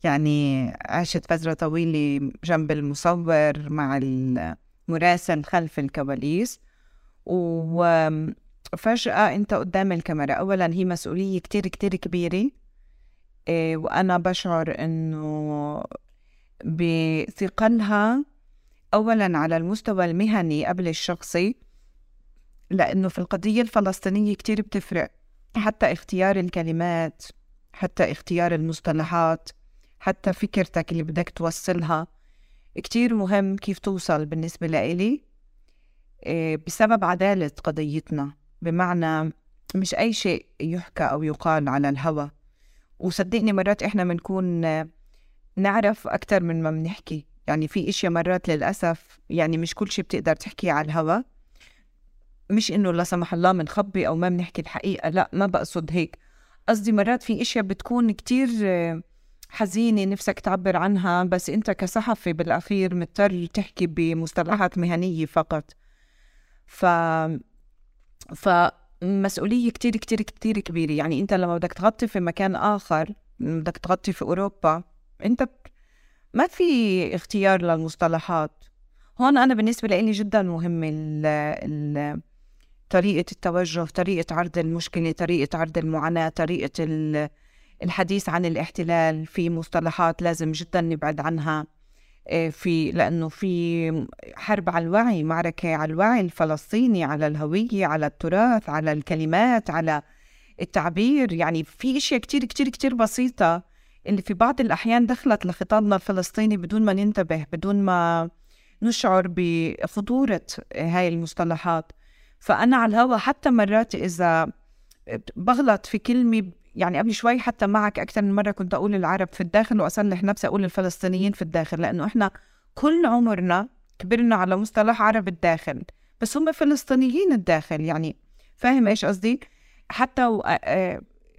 يعني عشت فترة طويلة جنب المصور مع المراسل خلف الكواليس. وفجأة أنت قدام الكاميرا. أولا هي مسؤولية كتير كتير كبيرة. إيه، وأنا بشعر إنه بثقلها أولا على المستوى المهني قبل الشخصي. لأنه في القضية الفلسطينية كتير بتفرق. حتى اختيار الكلمات حتى اختيار المصطلحات حتى فكرتك اللي بدك توصلها كتير مهم كيف توصل بالنسبة لإلي. إيه، بسبب عدالة قضيتنا بمعنى مش أي شيء يحكى أو يقال على الهوى. وصدقني مرات إحنا بنكون نعرف أكتر من ما بنحكي. يعني في إشياء مرات للأسف يعني مش كل شيء بتقدر تحكي على الهوى. مش إنه لا سمح الله بنخبي أو ما بنحكي الحقيقة لا ما بقصد هيك. قصدي مرات في إشياء بتكون كتير حزينة نفسك تعبر عنها بس أنت كصحفي بالأخير مضطر تحكي بمصطلحات مهنية فقط. ف فمسؤولية كتير كتير كتير كبيرة. يعني أنت لما بدك تغطي في مكان آخر بدك تغطي في أوروبا أنت ما في اختيار للمصطلحات. هون أنا بالنسبة لي جدا مهم ال ال طريقة التوجه طريقة عرض المشكلة طريقة عرض المعاناة طريقة الحديث عن الاحتلال في مصطلحات لازم جدا نبعد عنها آه، في لأنه في حرب على الوعي معركة على الوعي الفلسطيني على الهوية على التراث على الكلمات على التعبير. يعني في إشياء كتير كتير كتير بسيطة اللي في بعض الأحيان دخلت لخطابنا الفلسطيني بدون ما ننتبه بدون ما نشعر بخطورة هاي المصطلحات. فأنا على الهوا حتى مرات إذا بغلط في كلمة يعني قبل شوي حتى معك أكثر من مرة كنت أقول العرب في الداخل وأصلح نفسي أقول الفلسطينيين في الداخل لأنه إحنا كل عمرنا كبرنا على مصطلح عرب الداخل بس هم فلسطينيين الداخل يعني فاهم إيش قصدي؟ حتى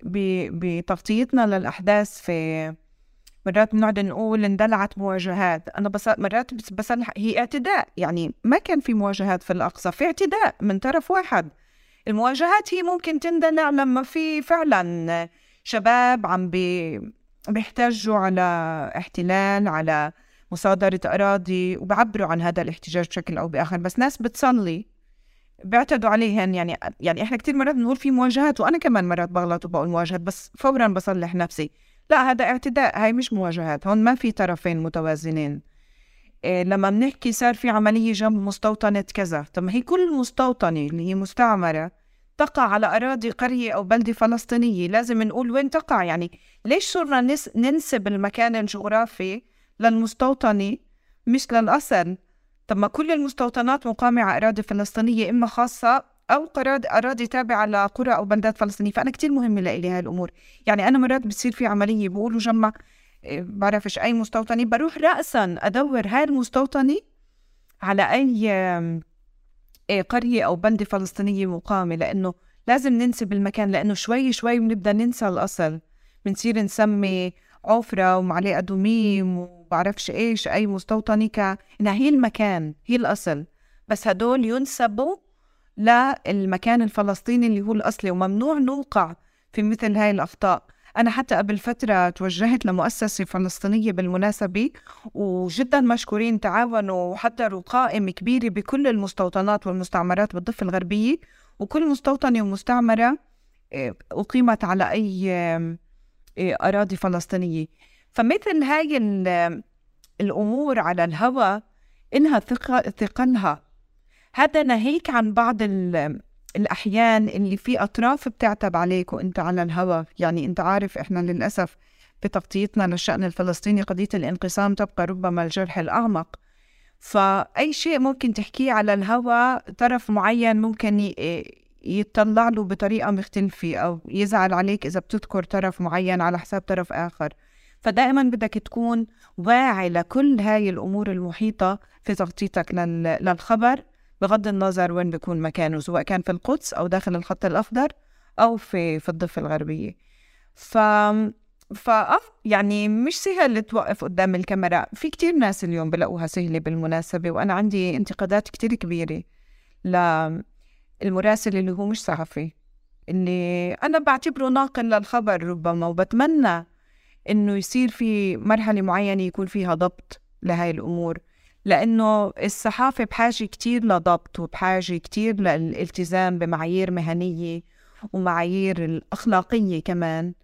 بتغطيتنا للأحداث في مرات بنقعد نقول اندلعت مواجهات. أنا بس مرات بس بصلح هي اعتداء يعني ما كان في مواجهات في الأقصى في اعتداء من طرف واحد. المواجهات هي ممكن تندلع لما في فعلا شباب عم بي بيحتجوا على احتلال على مصادرة أراضي وبعبروا عن هذا الاحتجاج بشكل أو بآخر. بس ناس بتصلي بيعتدوا عليهن يعني يعني إحنا كثير مرات بنقول في مواجهات وأنا كمان مرات بغلط وبقول مواجهات بس فورا بصلح نفسي. لا هذا اعتداء هاي مش مواجهات هون ما في طرفين متوازنين. إيه لما بنحكي صار في عملية جنب مستوطنة كذا طب ما هي كل مستوطنة اللي هي مستعمرة تقع على أراضي قرية أو بلدة فلسطينية لازم نقول وين تقع؟ يعني ليش صرنا ننسب المكان الجغرافي للمستوطنة مش للأصل طب ما كل المستوطنات مقامة على أراضي فلسطينية إما خاصة أو أراضي تابعة لقرى أو بلدات فلسطينية فأنا كتير مهمة لإلي هاي الأمور. يعني أنا مرات بتصير في عملية بقولوا جمع إيه، بعرفش أي مستوطنة بروح رأسا أدور هاي المستوطنة على أي إيه، قرية أو بلدة فلسطينية مقامة لأنه لازم ننسب المكان لأنه شوي شوي بنبدأ ننسى الأصل. بنصير نسمي عفرة ومعلقة دوميم وبعرفش إيش أي مستوطنة كإنها هي المكان هي الأصل. بس هدول ينسبوا للمكان الفلسطيني اللي هو الأصلي وممنوع نوقع في مثل هاي الأخطاء. أنا حتى قبل فترة توجهت لمؤسسة فلسطينية بالمناسبة وجدا مشكورين تعاونوا وحضروا قائمة كبيرة بكل المستوطنات والمستعمرات بالضفة الغربية وكل مستوطنة ومستعمرة آه، أقيمت على أي آه، أراضي فلسطينية. فمثل هاي الأمور على الهوى إنها ثقلها. هذا ناهيك عن بعض الأحيان اللي في أطراف بتعتب عليك وأنت على الهوى يعني أنت عارف إحنا للأسف بتغطيتنا للشأن الفلسطيني قضية الانقسام تبقى ربما الجرح الأعمق. فأي شيء ممكن تحكيه على الهوى طرف معين ممكن يطلع له بطريقة مختلفة أو يزعل عليك إذا بتذكر طرف معين على حساب طرف آخر. فدائما بدك تكون واعي لكل هاي الأمور المحيطة في تغطيتك للخبر. بغض النظر وين بيكون مكانه سواء كان في القدس أو داخل الخط الأخضر أو في في الضفة الغربية. ف فأه يعني مش سهل توقف قدام الكاميرا. في كتير ناس اليوم بلاقوها سهلة بالمناسبة وأنا عندي انتقادات كتير كبيرة للمراسل اللي هو مش صحفي اللي أنا بعتبره ناقل للخبر ربما وبتمنى إنه يصير في مرحلة معينة يكون فيها ضبط لهاي الأمور. لأنه الصحافة بحاجة كتير لضبط وبحاجة كتير للالتزام بمعايير مهنية ومعايير الأخلاقية كمان.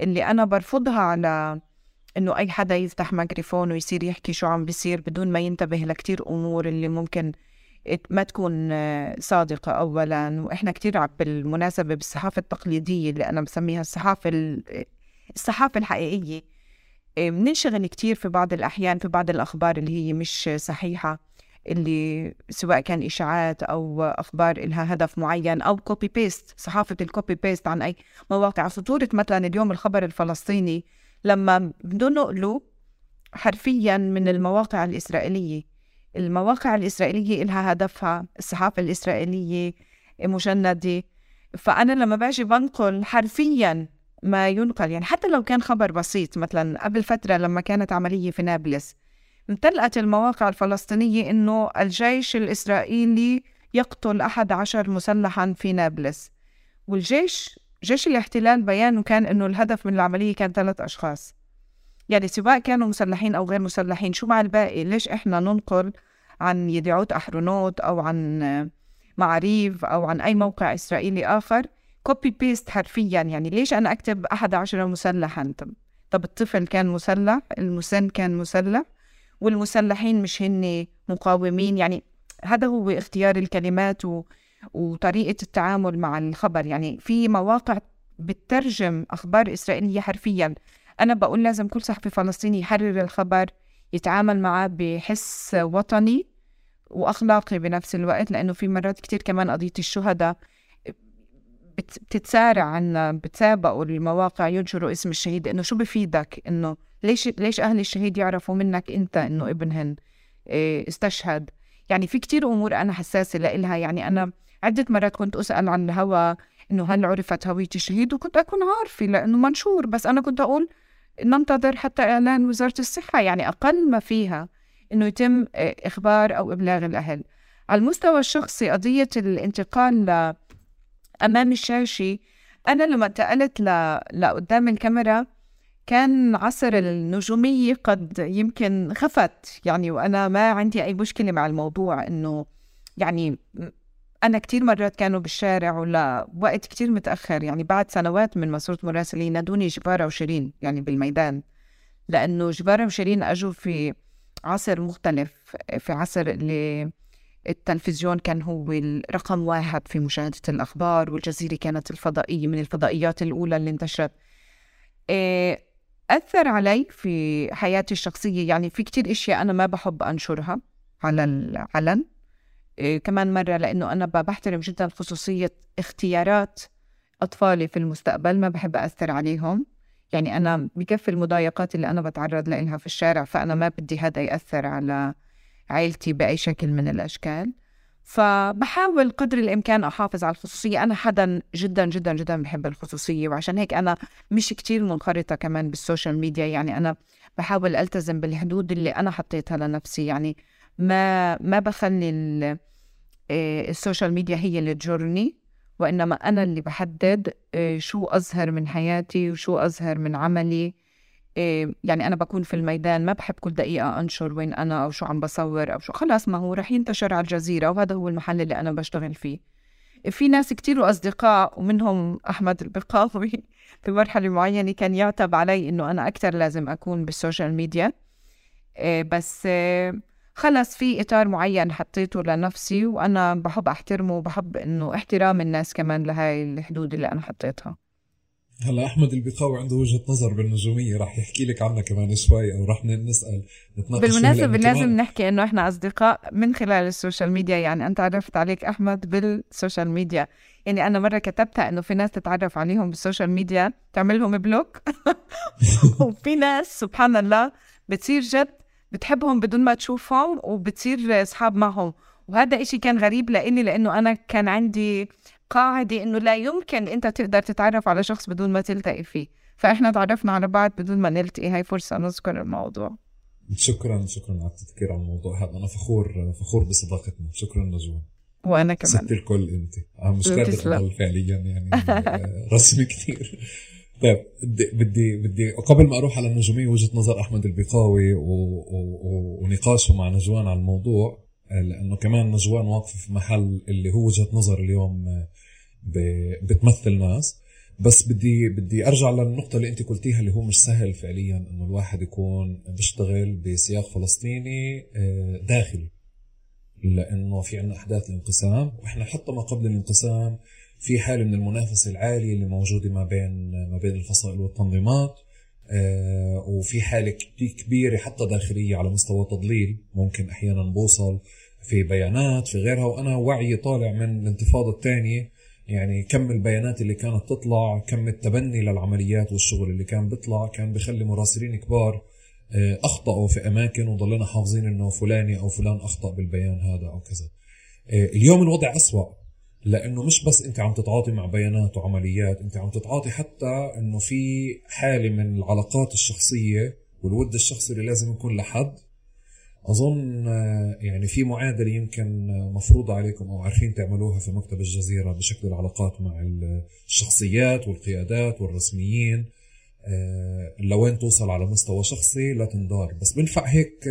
اللي أنا برفضها على إنه أي حدا يفتح ميكروفون ويصير يحكي شو عم بيصير بدون ما ينتبه لكتير أمور اللي ممكن ما تكون صادقة أولا. وإحنا كتير بالمناسبة بالصحافة التقليدية اللي أنا بسميها الصحافة الصحافة الحقيقية. بننشغل كتير في بعض الأحيان في بعض الأخبار اللي هي مش صحيحة اللي سواء كان إشاعات أو أخبار إلها هدف معين أو copy paste صحافة ال copy paste عن أي مواقع. خطورة مثلا اليوم الخبر الفلسطيني لما بنقله حرفيا من المواقع الإسرائيلية المواقع الإسرائيلية إلها هدفها الصحافة الإسرائيلية مجندة فأنا لما باجي بنقل حرفيا ما ينقل يعني حتى لو كان خبر بسيط مثلا قبل فترة لما كانت عملية في نابلس امتلأت المواقع الفلسطينية إنه الجيش الإسرائيلي يقتل أحد عشر مسلحا في نابلس. والجيش جيش الاحتلال بيانه كان إنه الهدف من العملية كان ثلاث أشخاص. يعني سواء كانوا مسلحين أو غير مسلحين شو مع الباقي؟ ليش إحنا ننقل عن يديعوت أحرونوت أو عن معاريف أو عن أي موقع إسرائيلي آخر؟ copy paste حرفيا. يعني ليش أنا أكتب أحد عشر مسلحا طب طب الطفل كان مسلح المسن كان مسلح والمسلحين مش هن مقاومين. يعني هذا هو اختيار الكلمات و... وطريقة التعامل مع الخبر. يعني في مواقع بتترجم أخبار إسرائيلية حرفيا. أنا بقول لازم كل صحفي فلسطيني يحرر الخبر يتعامل معاه بحس وطني وأخلاقي بنفس الوقت لأنه في مرات كتير كمان قضية الشهداء بتتسارع عنا بتسابقوا المواقع ينشروا اسم الشهيد إنه شو بفيدك؟ إنه ليش ليش أهل الشهيد يعرفوا منك أنت إنه ابنهن إيه، استشهد. يعني في كتير أمور أنا حساسة لإلها. يعني أنا عدة مرات كنت أسأل عن الهوى إنه هل عرفت هوية الشهيد؟ وكنت أكون عارفة لأنه منشور. بس أنا كنت أقول ننتظر حتى إعلان وزارة الصحة. يعني أقل ما فيها إنه يتم إخبار أو إبلاغ الأهل. على المستوى الشخصي قضية الانتقال ل أمام الشاشة. أنا لما انتقلت ل... لقدام الكاميرا كان عصر النجومية قد يمكن خفت. يعني وأنا ما عندي أي مشكلة مع الموضوع إنه يعني أنا كتير مرات كانوا بالشارع ولا وقت كتير متأخر. يعني بعد سنوات من ما صرت مراسلة ينادوني جبارة وشيرين يعني بالميدان. لأنه جبارة وشيرين أجوا في عصر مختلف في عصر اللي التلفزيون كان هو الرقم واحد في مشاهدة الأخبار والجزيرة كانت الفضائية من الفضائيات الأولى اللي انتشرت. إيه، أثر علي في حياتي الشخصية. يعني في كتير إشياء أنا ما بحب أنشرها على العلن. إيه كمان مرة لأنه أنا بحترم جدا خصوصية اختيارات أطفالي في المستقبل ما بحب أثر عليهم. يعني أنا بكفي المضايقات اللي أنا بتعرض لها في الشارع فأنا ما بدي هذا يأثر على عائلتي بأي شكل من الأشكال. فبحاول قدر الإمكان أحافظ على الخصوصية. أنا حدا جدا جدا جدا بحب الخصوصية وعشان هيك أنا مش كتير منخرطة كمان بال social media. يعني أنا بحاول ألتزم بالحدود اللي أنا حطيتها لنفسي. يعني ما ما بخلي آه، ال social media هي اللي تجرني وإنما أنا اللي بحدد آه، شو أظهر من حياتي وشو أظهر من عملي. يعني أنا بكون في الميدان ما بحب كل دقيقة أنشر وين أنا أو شو عم بصور أو شو. خلاص ما هو رح ينتشر على الجزيرة وهذا هو المحل اللي أنا بشتغل فيه. في ناس كتير وأصدقاء ومنهم أحمد البقاوي في مرحلة معينة كان يعتب علي إنه أنا أكتر لازم أكون بال social media. بس خلص في إطار معين حطيته لنفسي وأنا بحب أحترمه وبحب إنه احترام الناس كمان لهاي الحدود اللي أنا حطيتها. هلا أحمد البقاوي عنده وجهة نظر بالنجومية راح يحكي لك عنها كمان شوي أو راح نسأل نتناقش بالمناسبة لازم نحكي إنه إحنا أصدقاء من خلال ال social media يعني أنت عرفت عليك أحمد بال social media. يعني أنا مرة كتبتها إنه في ناس تتعرف عليهم بال social media. تعمل لهم block؟ وفي ناس سبحان الله بتصير جد بتحبهم بدون ما تشوفهم وبتصير أصحاب معهم. وهذا إشي كان غريب لإلي لأنه أنا كان عندي قاعدة إنه لا يمكن أنت تقدر تتعرف على شخص بدون ما تلتقي فيه. فإحنا تعرفنا على بعض بدون ما نلتقي. هاي فرصة نذكر الموضوع. شكرا شكرا على التذكير على الموضوع. هذا أنا فخور فخور بصداقتنا. شكرا نجوان وأنا كمان. ست الكل أنت. أنا مش قادر فعليا يعني رسمي كثير طيب بدي بدي بدي قبل ما أروح على النجومية وجهة نظر أحمد البقاوي و... و... ونقاشه مع نجوان على الموضوع لأنه كمان نجوان واقفة في محل اللي هو وجهة نظر اليوم ب... بتمثل ناس. بس بدي بدي أرجع للنقطة اللي أنت قلتيها اللي هو مش سهل فعليا إنه الواحد يكون بيشتغل بسياق فلسطيني آه، داخلي. لأنه في عندنا أحداث الانقسام وإحنا حتى ما قبل الانقسام في حالة من المنافسة العالية اللي موجودة ما بين ما بين الفصائل والتنظيمات آه، وفي حالة كبيرة حتى داخلية على مستوى تضليل ممكن أحيانا بوصل في بيانات في غيرها. وأنا وعي طالع من الانتفاضة الثانية يعني كم البيانات اللي كانت تطلع كم التبني للعمليات والشغل اللي كان بيطلع كان بخلي مراسلين كبار آه، أخطأوا في أماكن وضلنا حافظين أنه فلاني أو فلان أخطأ بالبيان هذا أو كذا. آه، اليوم الوضع أسوأ لأنه مش بس أنت عم تتعاطي مع بيانات وعمليات أنت عم تتعاطي حتى إنه في حالة من العلاقات الشخصية والود الشخصي اللي لازم يكون لحد أظن يعني في معادلة يمكن مفروضة عليكم أو عارفين تعملوها في مكتب الجزيرة بشكل العلاقات مع الشخصيات والقيادات والرسميين. آه، لوين توصل على مستوى شخصي لا تندار بس بنفع هيك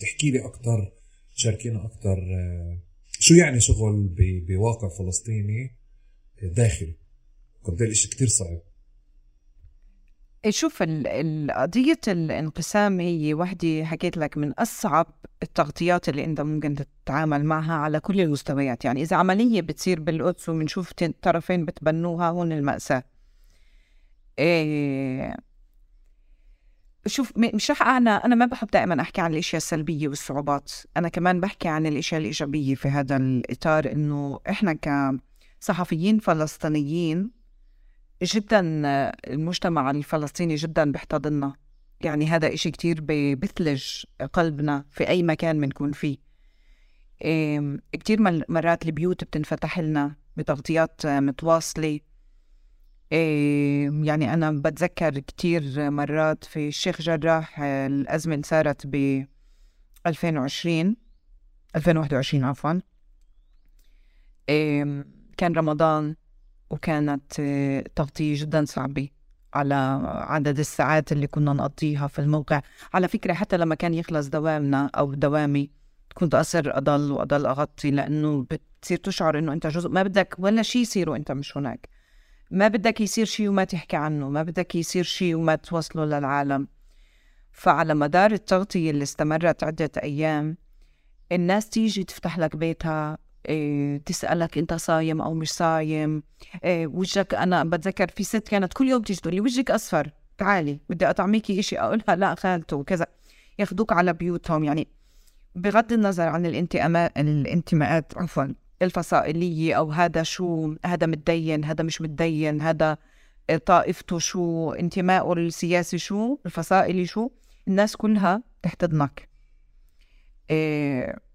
تحكي لي أكثر تشاركينا أكثر آه، شو يعني شغل بواقع فلسطيني داخلي؟ قد إيه الإشي كتير صعب. إيه، شوف قضية الانقسام هي وحدة حكيت لك من أصعب التغطيات اللي أنت ممكن تتعامل معها على كل المستويات. يعني إذا عملية بتصير بالقدس وبنشوف طرفين بتبنوها هون المأساة. إيه شوف مش رح أنا أنا ما بحب دائما أحكي عن الأشياء السلبية والصعوبات. أنا كمان بحكي عن الأشياء الإيجابية في هذا الإطار إنه إحنا كصحفيين فلسطينيين جدا المجتمع الفلسطيني جدا بيحتضننا. يعني هذا إشي كتير بيثلج قلبنا في أي مكان بنكون فيه. كتير مرات البيوت بتنفتح لنا بتغطيات متواصلة. يعني أنا بتذكر كتير مرات في الشيخ جراح الأزمة اللي صارت ب 2020 2021 عفوا. كان رمضان. وكانت تغطية جدا صعبة على عدد الساعات اللي كنا نقضيها في الموقع. على فكرة حتى لما كان يخلص دوامنا أو دوامي كنت أصر أضل وأضل أغطي لأنه بتصير تشعر إنه أنت جزء ما بدك ولا شيء يصير وأنت مش هناك. ما بدك يصير شيء وما تحكي عنه ما بدك يصير شيء وما توصله للعالم. فعلى مدار التغطية اللي استمرت عدة أيام الناس تيجي تفتح لك بيتها تسألك أنت صايم أو مش صايم. إيه وجهك أنا بتذكر في ست كانت كل يوم تيجي تقول لي وجهك أصفر تعالي بدي أطعميكي إشي. أقولها لا خالته وكذا. ياخذوك على بيوتهم يعني بغض النظر عن الانتماء الانتماءات عفوا الفصائلية أو هذا شو هذا متدين هذا مش متدين هذا طائفته شو انتمائه السياسي شو الفصائلي شو الناس كلها تحتضنك. إيه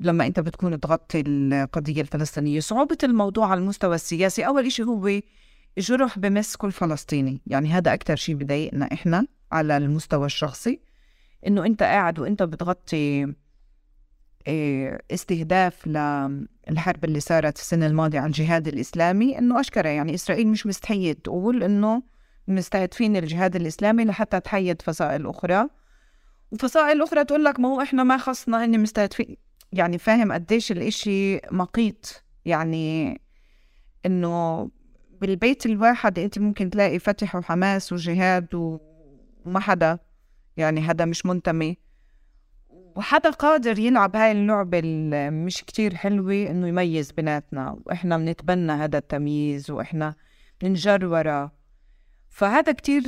لما انت بتكون تغطي القضية الفلسطينية صعوبة الموضوع على المستوى السياسي أول شيء هو جرح بمس كل فلسطيني يعني هذا أكثر شيء بضايقنا إحنا على المستوى الشخصي إنه أنت قاعد وأنت بتغطي إيه، استهداف للحرب اللي صارت السنة الماضية على الجهاد الإسلامي إنه أشكره. يعني إسرائيل مش مستحية تقول إنه مستهدفين الجهاد الإسلامي لحتى تحيد فصائل أخرى. وفصائل أخرى تقول لك ما هو إحنا ما خصنا هن مستهدفين. يعني فاهم قديش الإشي مقيت. يعني إنه بالبيت الواحد أنت ممكن تلاقي فتح وحماس وجهاد وما حدا يعني هذا مش منتمي. وحدا قادر يلعب هاي اللعبة مش كتير حلوة إنه يميز بيناتنا. وإحنا بنتبنى هذا التمييز وإحنا بنجر وراه فهذا كتير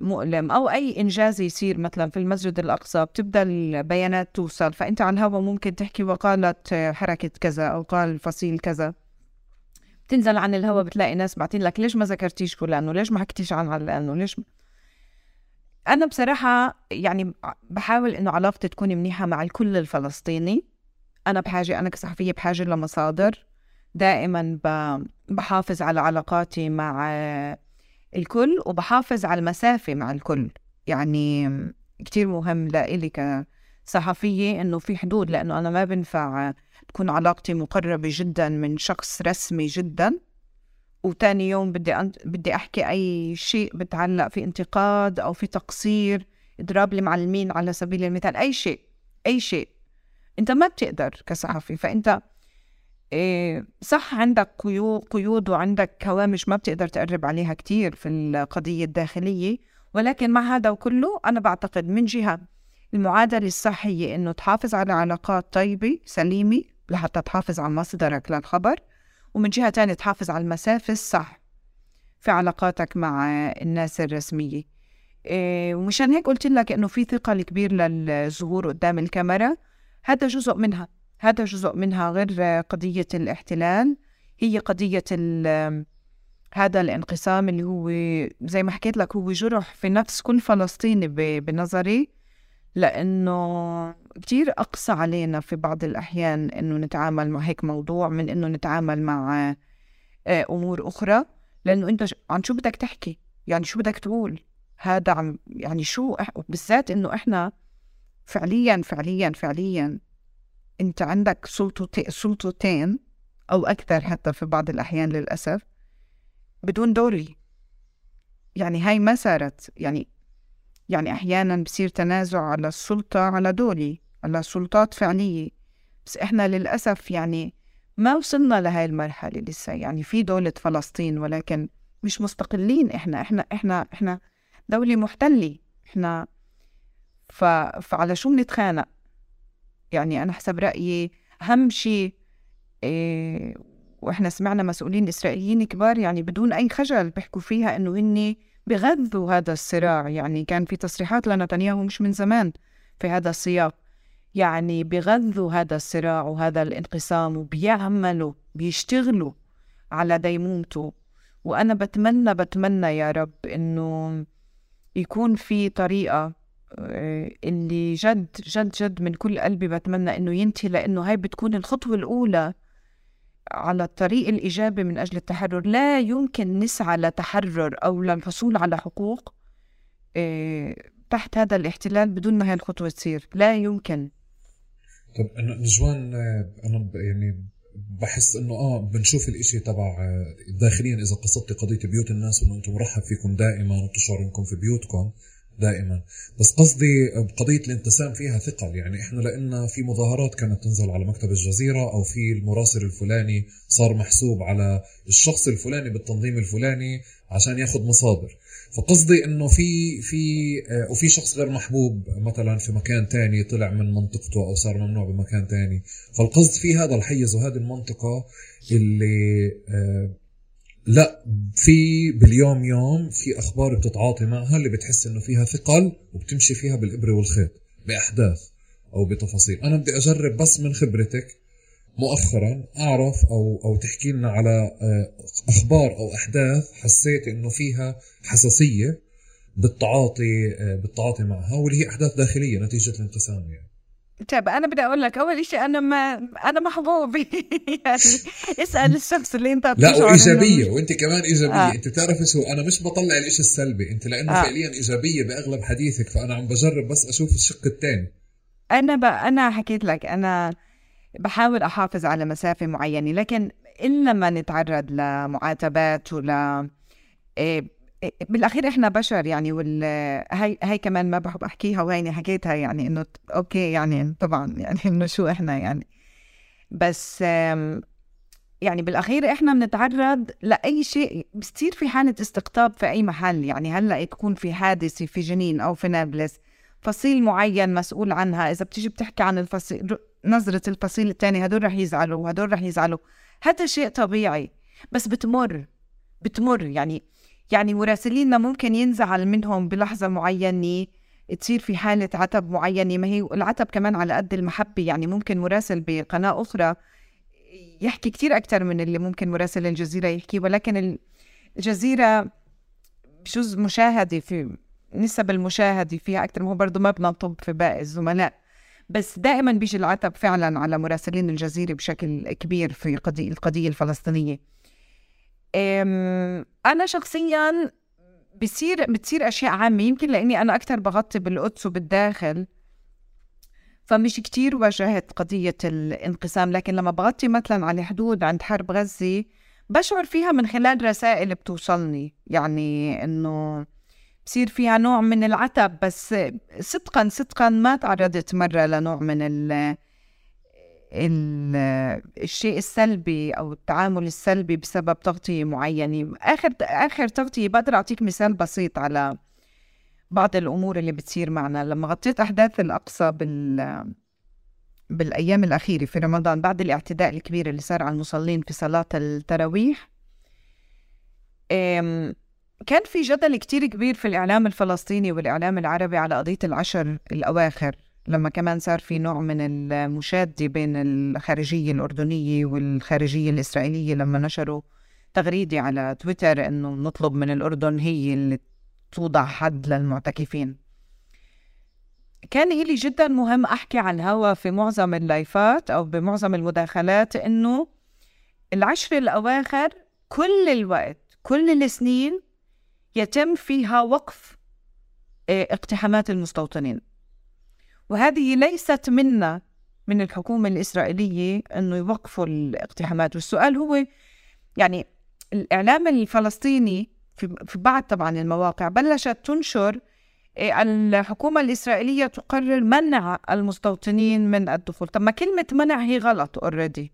مؤلم أو أي إنجاز يصير مثلا في المسجد الأقصى بتبدأ البيانات توصل فأنت على الهواء ممكن تحكي وقالت حركة كذا أو قال فصيل كذا. بتنزل عن الهواء بتلاقي ناس بعتين لك ليش ما ذكرتيش فلان وليش ما حكيتيش عن علان وليش ما... أنا بصراحة يعني بحاول إنه علاقتي تكون منيحة مع الكل الفلسطيني. أنا بحاجة أنا كصحفية بحاجة لمصادر. دائما بحافظ على علاقاتي مع الكل وبحافظ على المسافة مع الكل. يعني كتير مهم لإلي كصحفية إنه في حدود لأنه أنا ما بنفع تكون علاقتي مقربة جدا من شخص رسمي جدا. وتاني يوم بدي أنت... بدي أحكي أي شيء بتعلق في انتقاد أو في تقصير إضراب المعلمين على سبيل المثال أي شيء أي شيء. أنت ما بتقدر كصحفي فأنت صح عندك قيود وعندك هوامش ما بتقدر تقرب عليها كتير في القضية الداخلية ولكن مع هذا وكله أنا بعتقد من جهة المعادلة الصح هي إنه تحافظ على علاقات طيبة سليمة لحتى تحافظ على مصدرك للخبر ومن جهة تانية تحافظ على المسافة الصح في علاقاتك مع الناس الرسمية. إيه ومشان هيك قلت لك إنه في ثقل كبير للظهور قدام الكاميرا هذا جزء منها. هذا جزء منها غير قضية الاحتلال هي قضية هذا الانقسام اللي هو زي ما حكيت لك هو جرح في نفس كل فلسطيني بنظري لأنه كتير أقصى علينا في بعض الأحيان إنه نتعامل مع هيك موضوع من إنه نتعامل مع آه، أمور أخرى. لأنه أنت عن شو بدك تحكي؟ يعني شو بدك تقول؟ هذا عم يعني شو بالذات إنه إحنا فعليا فعليا فعليا انت عندك سلطتين أو أكثر حتى في بعض الأحيان للأسف بدون دولي يعني هاي ما صارت. يعني يعني أحيانا بصير تنازع على السلطة على دولي على سلطات فعلية. بس إحنا للأسف يعني ما وصلنا لهي المرحلة لسه. يعني في دولة فلسطين ولكن مش مستقلين إحنا. إحنا إحنا إحنا دولة محتلة. إحنا ف... فعلى شو بنتخانق؟ يعني أنا حسب رأيي أهم شيء إيه وإحنا سمعنا مسؤولين إسرائيليين كبار يعني بدون أي خجل بيحكوا فيها إنه هن بغذوا هذا الصراع. يعني كان في تصريحات لنتنياهو مش من زمان في هذا السياق. يعني بغذوا هذا الصراع وهذا الانقسام وبيعملوا بيشتغلوا على ديمومته. وأنا بتمنى بتمنى يا رب إنه يكون في طريقة آه، اللي جد جد جد من كل قلبي بتمنى إنه ينتهي لأنه هاي بتكون الخطوة الأولى على الطريق الإيجابي من أجل التحرر. لا يمكن نسعى لتحرر أو للحصول على حقوق آه، تحت هذا الاحتلال بدون ما هاي الخطوة تصير. لا يمكن. طب أنا نجوان أنا يعني بحس إنه آه بنشوف الإشي تبع داخليا إذا قصدتي قضية بيوت الناس إنه أنتم مرحب فيكم دائما وتشعروا إنكم في بيوتكم. دائما. بس قصدي بقضية الانقسام فيها ثقل. يعني إحنا لأن في مظاهرات كانت تنزل على مكتب الجزيرة أو في المراسل الفلاني صار محسوب على الشخص الفلاني بالتنظيم الفلاني عشان ياخذ مصادر. فقصدي إنه في في آه، وفي شخص غير محبوب مثلا في مكان تاني طلع من منطقته أو صار ممنوع بمكان تاني. فالقصد في هذا الحيز وهذه المنطقة اللي آه، لا في باليوم يوم في أخبار بتتعاطي معها اللي بتحس إنه فيها ثقل وبتمشي فيها بالإبرة والخيط بأحداث أو بتفاصيل. أنا بدي أجرب بس من خبرتك مؤخرا أعرف أو أو تحكي لنا على آه، أخبار أو أحداث حسيت إنه فيها حساسية بالتعاطي آه، بالتعاطي معها واللي هي أحداث داخلية نتيجة الانقسام يعني. طيب أنا بدي أقول لك أول شيء أنا ما أنا محظوظ يعني اسأل الشخص اللي أنت لا وإيجابية إنه... وأنت كمان إيجابية آه. أنت بتعرفي شو أنا مش بطلع الشيء السلبي أنت لأنه آه. فعليا إيجابية بأغلب حديثك فأنا عم بجرب بس أشوف الشق الثاني أنا ب... أنا حكيت لك أنا بحاول أحافظ على مسافة معينة لكن الا ما نتعرض لمعاتبات ولا إيه بالأخير إحنا بشر يعني وال هاي هاي كمان ما بحب أحكيها وهيني حكيتها يعني إنه okay يعني طبعا يعني إنه شو إحنا يعني. بس يعني بالأخير إحنا بنتعرض لأي شيء بصير في حالة استقطاب في أي محل يعني. هلأ تكون في حادثة في جنين أو في نابلس فصيل معين مسؤول عنها. إذا بتيجي بتحكي عن الفصيل نظرة الفصيل الثاني هدول رح يزعلوا وهدول رح يزعلوا. هذا شيء طبيعي بس بتمر بتمر يعني. يعني مراسليننا ممكن ينزعل منهم بلحظة معينة تصير في حالة عتب معينة. ما هي العتب كمان على قد المحبة يعني ممكن مراسل بقناة أخرى يحكي كتير أكثر من اللي ممكن مراسل الجزيرة يحكي. ولكن الجزيرة بجوز مشاهدة في نسب المشاهدة فيها أكثر ما هو برضه ما بنطب في باقي الزملاء. بس دائما بيجي العتب فعلا على مراسلين الجزيرة بشكل كبير في القضية الفلسطينية. أنا شخصيا بصير بتصير أشياء عامة يمكن لأني أنا أكثر بغطي بالقدس وبالداخل فمش كتير واجهت قضية الانقسام لكن لما بغطي مثلا على الحدود عند حرب غزة بشعر فيها من خلال رسائل بتوصلني يعني إنه بصير فيها نوع من العتب بس صدقا صدقا ما تعرضت مرة لنوع من ال الشيء السلبي أو التعامل السلبي بسبب تغطية معينة. آخر آخر تغطية بقدر أعطيك مثال بسيط على بعض الأمور اللي بتصير معنا. لما غطيت أحداث الأقصى بال بالأيام الأخيرة في رمضان بعد الاعتداء الكبير اللي صار على المصلين في صلاة التراويح كان في جدل كتير كبير في الإعلام الفلسطيني والإعلام العربي على قضية العشر الأواخر. لما كمان صار في نوع من المشادة بين الخارجية الأردنية والخارجية الإسرائيلية لما نشروا تغريدة على تويتر إنه نطلب من الأردن هي اللي توضع حد للمعتكفين. كان إلي جدا مهم أحكي على الهوا في معظم اللايفات أو بمعظم المداخلات إنه العشر الأواخر كل الوقت كل السنين يتم فيها وقف آه، اقتحامات المستوطنين. وهذه ليست منا من الحكومة الإسرائيلية أنه يوقفوا الاقتحامات. والسؤال هو يعني الإعلام الفلسطيني في بعض طبعا المواقع بلشت تنشر إيه، الحكومة الإسرائيلية تقرر منع المستوطنين من الدخول. طب ما كلمة منع هي غلط اوريدي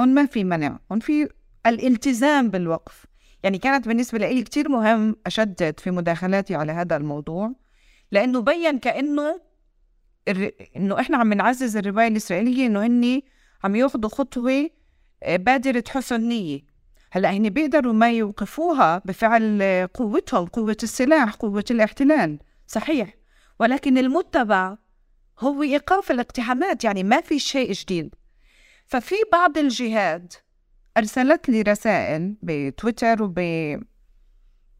هون ما في منع هون في الالتزام بالوقف. يعني كانت بالنسبة لي كتير مهم أشدد في مداخلاتي على هذا الموضوع لأنه بين كأنه إنه إحنا عم نعزز الرواية الإسرائيلية إنه هني عم ياخذوا خطوة آه، بادرة حسن نية. هلأ هني بيقدروا ما يوقفوها بفعل قوتهم قوة السلاح قوة الاحتلال. صحيح. ولكن المتبع هو إيقاف الاقتحامات يعني ما في شيء جديد. ففي بعض الجهات ارسلت لي رسائل بتويتر وب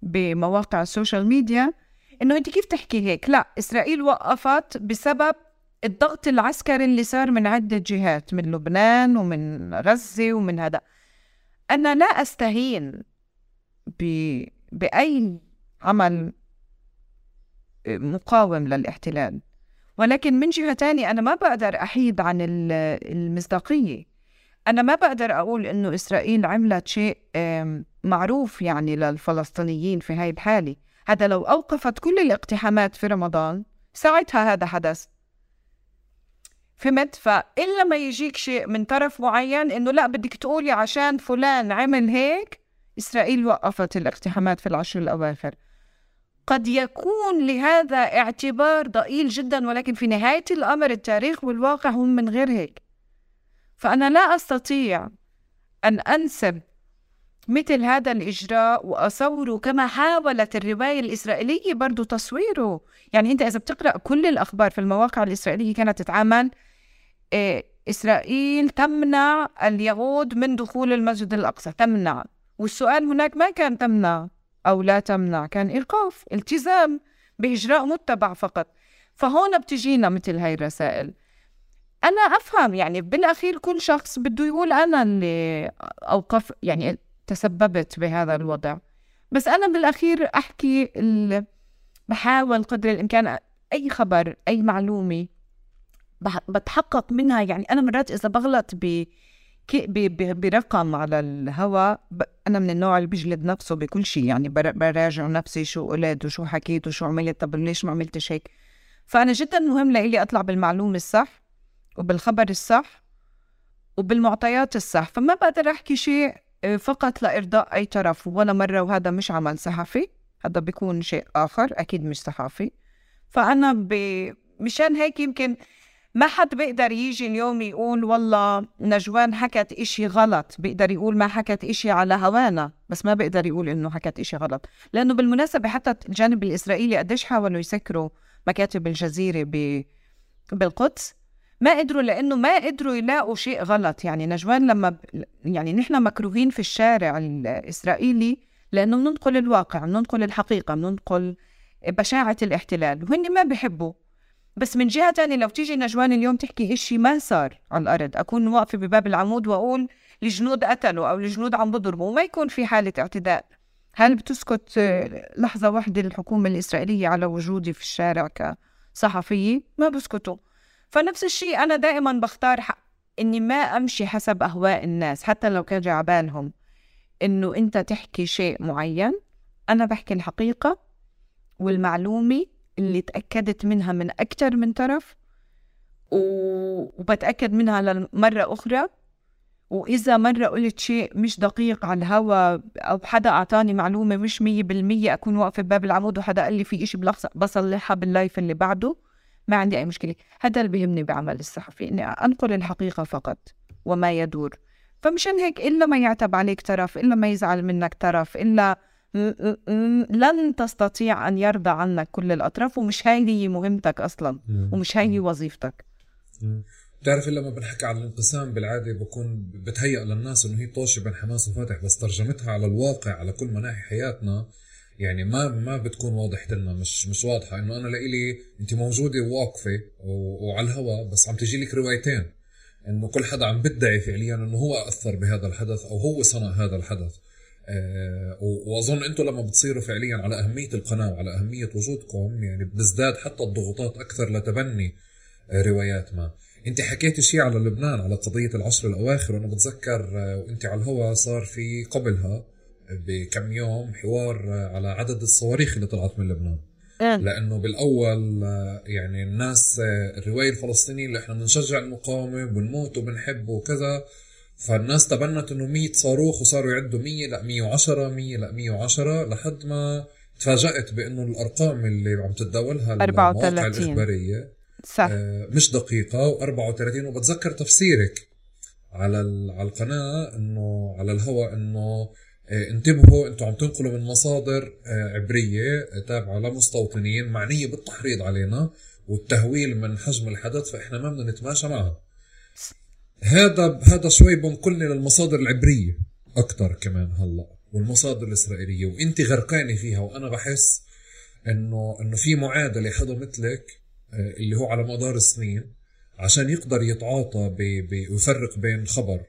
بمواقع ال social media إنه أنت كيف تحكي هيك؟ لا إسرائيل وقفت بسبب الضغط العسكري اللي صار من عدة جهات من لبنان ومن غزة ومن هذا. أنا لا أستهين ب... بأي عمل مقاوم للاحتلال. ولكن من جهة تانية أنا ما بقدر أحيد عن المصداقية. أنا ما بقدر أقول إنه إسرائيل عملت شيء معروف يعني للفلسطينيين في هاي الحالة. هذا لو أوقفت كل الاقتحامات في رمضان ساعتها هذا حدث. فهمت؟ فإلا ما يجيك شيء من طرف معين إنه لا بدك تقولي عشان فلان عمل هيك إسرائيل وقفت الاقتحامات في العشر الأواخر. قد يكون لهذا اعتبار ضئيل جدا ولكن في نهاية الأمر التاريخ والواقع هم من غير هيك. فأنا لا أستطيع أن أنسب مثل هذا الإجراء وأصوره كما حاولت الرواية الإسرائيلية برضو تصويره. يعني أنت إذا بتقرأ كل الأخبار في المواقع الإسرائيلية كانت تتعامل إيه إسرائيل تمنع اليهود من دخول المسجد الأقصى تمنع. والسؤال هناك ما كان تمنع أو لا تمنع كان إيقاف التزام بإجراء متبع فقط. فهون بتجينا مثل هاي الرسائل. أنا أفهم يعني بالأخير كل شخص بده يقول أنا اللي أوقف يعني تسببت بهذا الوضع. بس أنا بالأخير أحكي بحاول قدر الإمكان أي خبر أي معلومة بتحقق منها يعني أنا مرات إذا بغلط ب برقم على الهواء أنا من النوع اللي بيجلد نفسه بكل شيء يعني براجع نفسي شو قلت وشو حكيت وشو عملت طب ليش ما عملتش هيك؟ فأنا جدا مهم لإلي أطلع بالمعلومة الصح وبالخبر الصح وبالمعطيات الصح. فما بقدر أحكي شيء فقط لارضاء أي طرف ولا مرة وهذا مش عمل صحفي. هذا بيكون شيء آخر أكيد مش صحافي فأنا ب... مشان هيك يمكن ما حد بيقدر يجي اليوم يقول والله نجوان حكت إشي غلط. بيقدر يقول ما حكت إشي على هوانا بس ما بيقدر يقول إنه حكت إشي غلط. لأنه بالمناسبة حتى الجانب الإسرائيلي قديش حاولوا يسكروا مكاتب الجزيرة ب... بالقدس. ما قدروا لأنه ما قدروا يلاقوا شيء غلط. يعني نجوان لما ب... يعني نحن مكروهين في الشارع الإسرائيلي لأنه بننقل الواقع بننقل الحقيقة بننقل بشاعة الاحتلال. وهن ما بيحبوا بس من جهة تانية لو تيجي نجوان اليوم تحكي إشي ما صار على الأرض. أكون واقفة بباب العمود وأقول الجنود قتلوا أو الجنود عم بضربوا وما يكون في حالة اعتداء. هل بتسكت لحظة واحدة الحكومة الإسرائيلية على وجودي في الشارع كصحفية؟ ما بسكتوا. فنفس الشيء أنا دائما بختار حق إني ما أمشي حسب أهواء الناس حتى لو كان جعبانهم. إنه أنت تحكي شيء معين أنا بحكي الحقيقة والمعلومة اللي تأكدت منها من أكثر من طرف وبتأكد منها لمرة أخرى. وإذا مرة قلت شيء مش دقيق على الهوا أو حدا أعطاني معلومة مش مية بالمية أكون واقفة بباب العمود وحدا قال لي في إشي بصلحها باللايف اللي بعده. ما عندي أي مشكلة. هذا اللي بيهمني بعمل الصحفي إني أنقل الحقيقة فقط وما يدور. فمشان هيك إلا ما يعتب عليك طرف إلا ما يزعل منك طرف إلا لن تستطيع أن يرضى عنك كل الأطراف ومش هاي هي مهمتك أصلا ومش هاي وظيفتك. بتعرف لما بنحكي عن الانقسام بالعادة بكون بتهيأ للناس إنه هي طوشة بين حماس وفتح بس ترجمتها على الواقع على كل مناحي حياتنا يعني ما ما بتكون واضحة لنا. مش مش واضحة إنه أنا لإلي أنت موجودة واقفة وعلى الهواء بس عم تجي لك روايتين إنه كل حدا عم بدعي فعليا إنه هو أثر بهذا الحدث أو هو صنع هذا الحدث. آه، وأظن أنتم لما بتصيروا فعليا على أهمية القناة وعلى أهمية وجودكم يعني بتزداد حتى الضغوطات أكثر لتبني آه، روايات ما. أنت حكيت شيء على لبنان على قضية العشر الأواخر وأنا بتذكر آه، وأنت على الهواء صار في قبلها. بكم يوم حوار على عدد الصواريخ اللي طلعت من لبنان. لأنه بالأول يعني الناس الروايه الفلسطينيه اللي إحنا بنشجع المقاومة وبنموت وبنحب وكذا فالناس تبنت إنه 100 صاروخ وصاروا يعدوا 100 لا 110 100 لا 110 لحد ما تفاجأت بإنه الأرقام اللي عم تتداولها المواقع الإخبارية صح. آه مش دقيقة و34 وبتذكر تفسيرك على على القناة إنه على الهواء إنه آه انتبهوا أنتم عم تنقلوا من مصادر آه عبرية آه، تابعة لمستوطنين معنية بالتحريض علينا والتهويل من حجم الحدث فإحنا ما بدنا نتماشى معها هذا هذا شوي بنقلني للمصادر العبرية أكثر كمان هلأ والمصادر الإسرائيلية وإنت غرقانة فيها وأنا بحس انه إنه في معادلة حدا مثلك آه، اللي هو على مدار السنين. عشان يقدر يتعاطى ويفرق بين خبر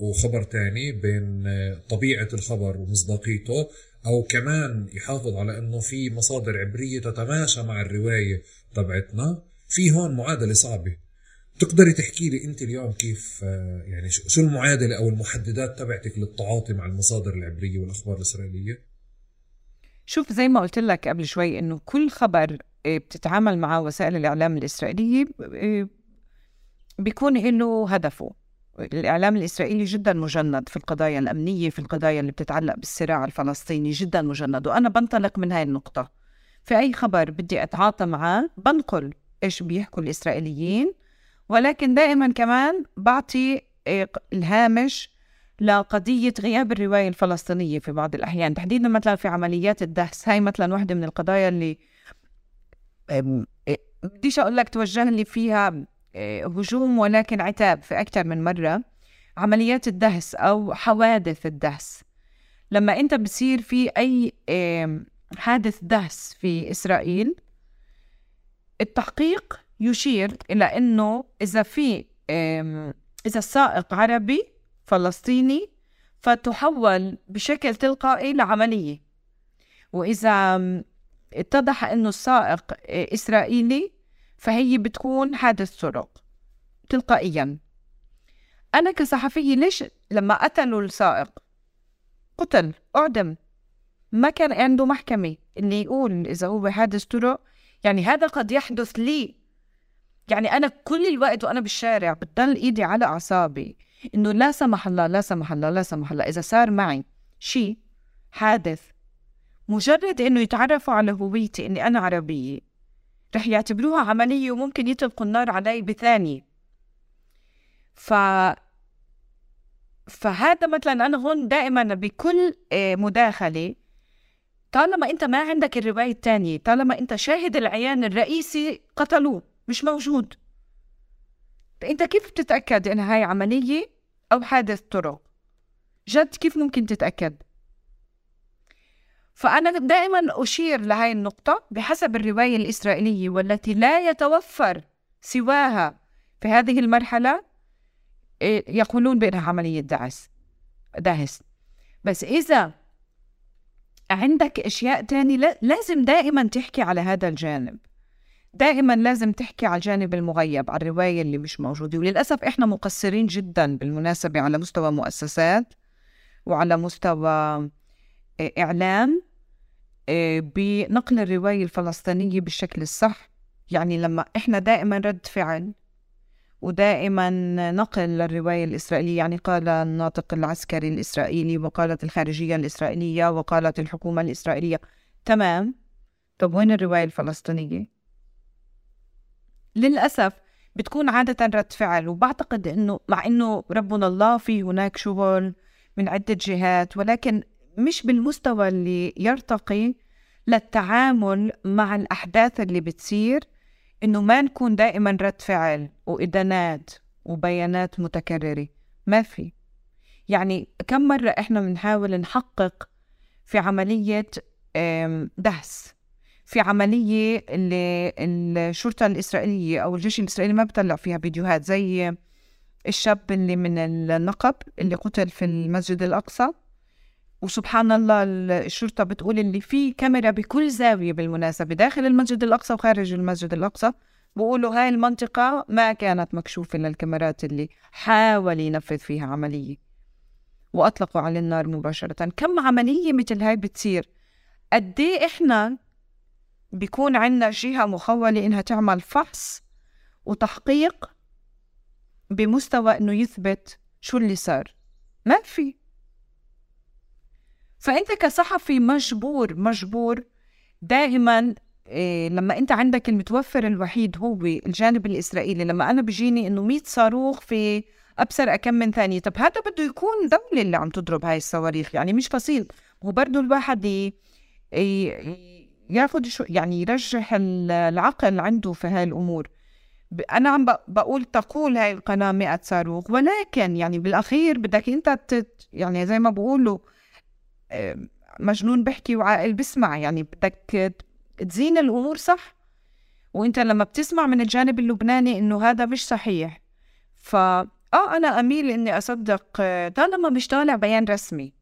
وخبر تاني بين آه، طبيعة الخبر ومصداقيته أو كمان يحافظ على أنه في مصادر عبرية تتماشى مع الرواية تبعتنا في هون معادلة صعبة تقدري تحكي لي أنت اليوم كيف آه، يعني شو المعادلة أو المحددات تبعتك للتعاطي مع المصادر العبرية والأخبار الإسرائيلية؟ شوف زي ما قلت لك قبل شوي إنه كل خبر آه، بتتعامل معه وسائل الإعلام الإسرائيلية بيكون له هدفه. الإعلام الإسرائيلي جدا مجند في القضايا الأمنية في القضايا اللي بتتعلق بالصراع الفلسطيني جدا مجند. وأنا بنطلق من هاي النقطة. في أي خبر بدي أتعاطى معاه بنقل إيش بيحكوا الإسرائيليين. ولكن دائما كمان بعطي الهامش لقضية غياب الرواية الفلسطينية في بعض الأحيان. تحديدا مثلا في عمليات الدهس. هاي مثلا واحدة من القضايا اللي بديش أقول لك توجه لي فيها هجوم ولكن عتاب في أكثر من مرة. عمليات الدهس أو حوادث الدهس. لما أنت بصير في أي حادث دهس في إسرائيل التحقيق يشير إلى أنه إذا في إذا السائق عربي فلسطيني فتحول بشكل تلقائي لعملية. وإذا اتضح أنه السائق إسرائيلي فهي بتكون حادث طرق تلقائيا. أنا كصحفية ليش لما قتلوا السائق؟ قتل أعدم. ما كان عنده محكمة اللي يقول إذا هو حادث طرق يعني هذا قد يحدث لي. يعني أنا كل الوقت وأنا بالشارع بتضل إيدي على أعصابي. إنه لا سمح الله لا سمح الله لا سمح الله. إذا صار معي شيء حادث مجرد إنه يتعرفوا على هويتي إني أنا عربية. رح يعتبروها عملية وممكن يطلقوا النار علي بثانية. ف فهذا مثلا أنا هون دائما بكل آه، مداخلة طالما أنت ما عندك الرواية الثانية طالما أنت شاهد العيان الرئيسي قتلوه مش موجود. أنت كيف بتتأكد إن هاي عملية أو حادث طرق؟ جد كيف ممكن تتأكد؟ فأنا دائما أشير لهذه النقطة بحسب الرواية الإسرائيلية والتي لا يتوفر سواها في هذه المرحلة إيه، يقولون بأنها عملية دعس دهس بس إذا عندك أشياء تانية لازم دائما تحكي على هذا الجانب. دائما لازم تحكي على الجانب المغيب على الرواية اللي مش موجودة. وللأسف إحنا مقصرين جدا بالمناسبة على مستوى مؤسسات وعلى مستوى إعلام آه، بنقل الرواية الفلسطينية بالشكل الصح. يعني لما إحنا دائما رد فعل ودائما نقل للرواية الإسرائيلية يعني قال الناطق العسكري الإسرائيلي وقالت الخارجية الإسرائيلية وقالت الحكومة الإسرائيلية. تمام. طب وين الرواية الفلسطينية؟ للأسف بتكون عادة رد فعل وبعتقد إنه مع إنه ربنا الله في هناك شغل من عدة جهات ولكن مش بالمستوى اللي يرتقي للتعامل مع الأحداث اللي بتصير إنه ما نكون دائما رد فعل وإدانات وبيانات متكررة. ما في. يعني كم مرة إحنا بنحاول نحقق في عملية دهس؟ في عملية اللي الشرطة الإسرائيلية أو الجيش الإسرائيلي ما بيطلع فيها فيديوهات زي الشاب اللي من النقب اللي قتل في المسجد الأقصى. وسبحان الله الشرطة بتقول اللي في كاميرا بكل زاوية بالمناسبة داخل المسجد الأقصى وخارج المسجد الأقصى. بقولوا هاي المنطقة ما كانت مكشوفة للكاميرات اللي حاول ينفذ فيها عملية. وأطلقوا على النار مباشرة. كم عملية مثل هاي بتصير؟ قد إيه إحنا بيكون عندنا جهة مخولة إنها تعمل فحص وتحقيق بمستوى إنه يثبت شو اللي صار؟ ما في. فأنت كصحفي مجبور مجبور دائما إيه لما أنت عندك المتوفر الوحيد هو الجانب الإسرائيلي لما أنا بيجيني إنه 100 صاروخ في أبصر كم من ثانية طب هذا بده يكون دولة اللي عم تضرب هاي الصواريخ يعني مش فصيل هو برضه الواحد. ياخذ شو يعني يرجح العقل عنده في هاي الأمور أنا عم بقول تقول هاي القناة 100 صاروخ ولكن يعني بالأخير بدك أنت تت يعني زي ما بقولوا مجنون بحكي وعاقل بسمع يعني بدك تزين الأمور صح؟ وإنت لما بتسمع من الجانب اللبناني إنه هذا مش صحيح. ف آه أنا أميل إني أصدق طالما مش طالع بيان رسمي.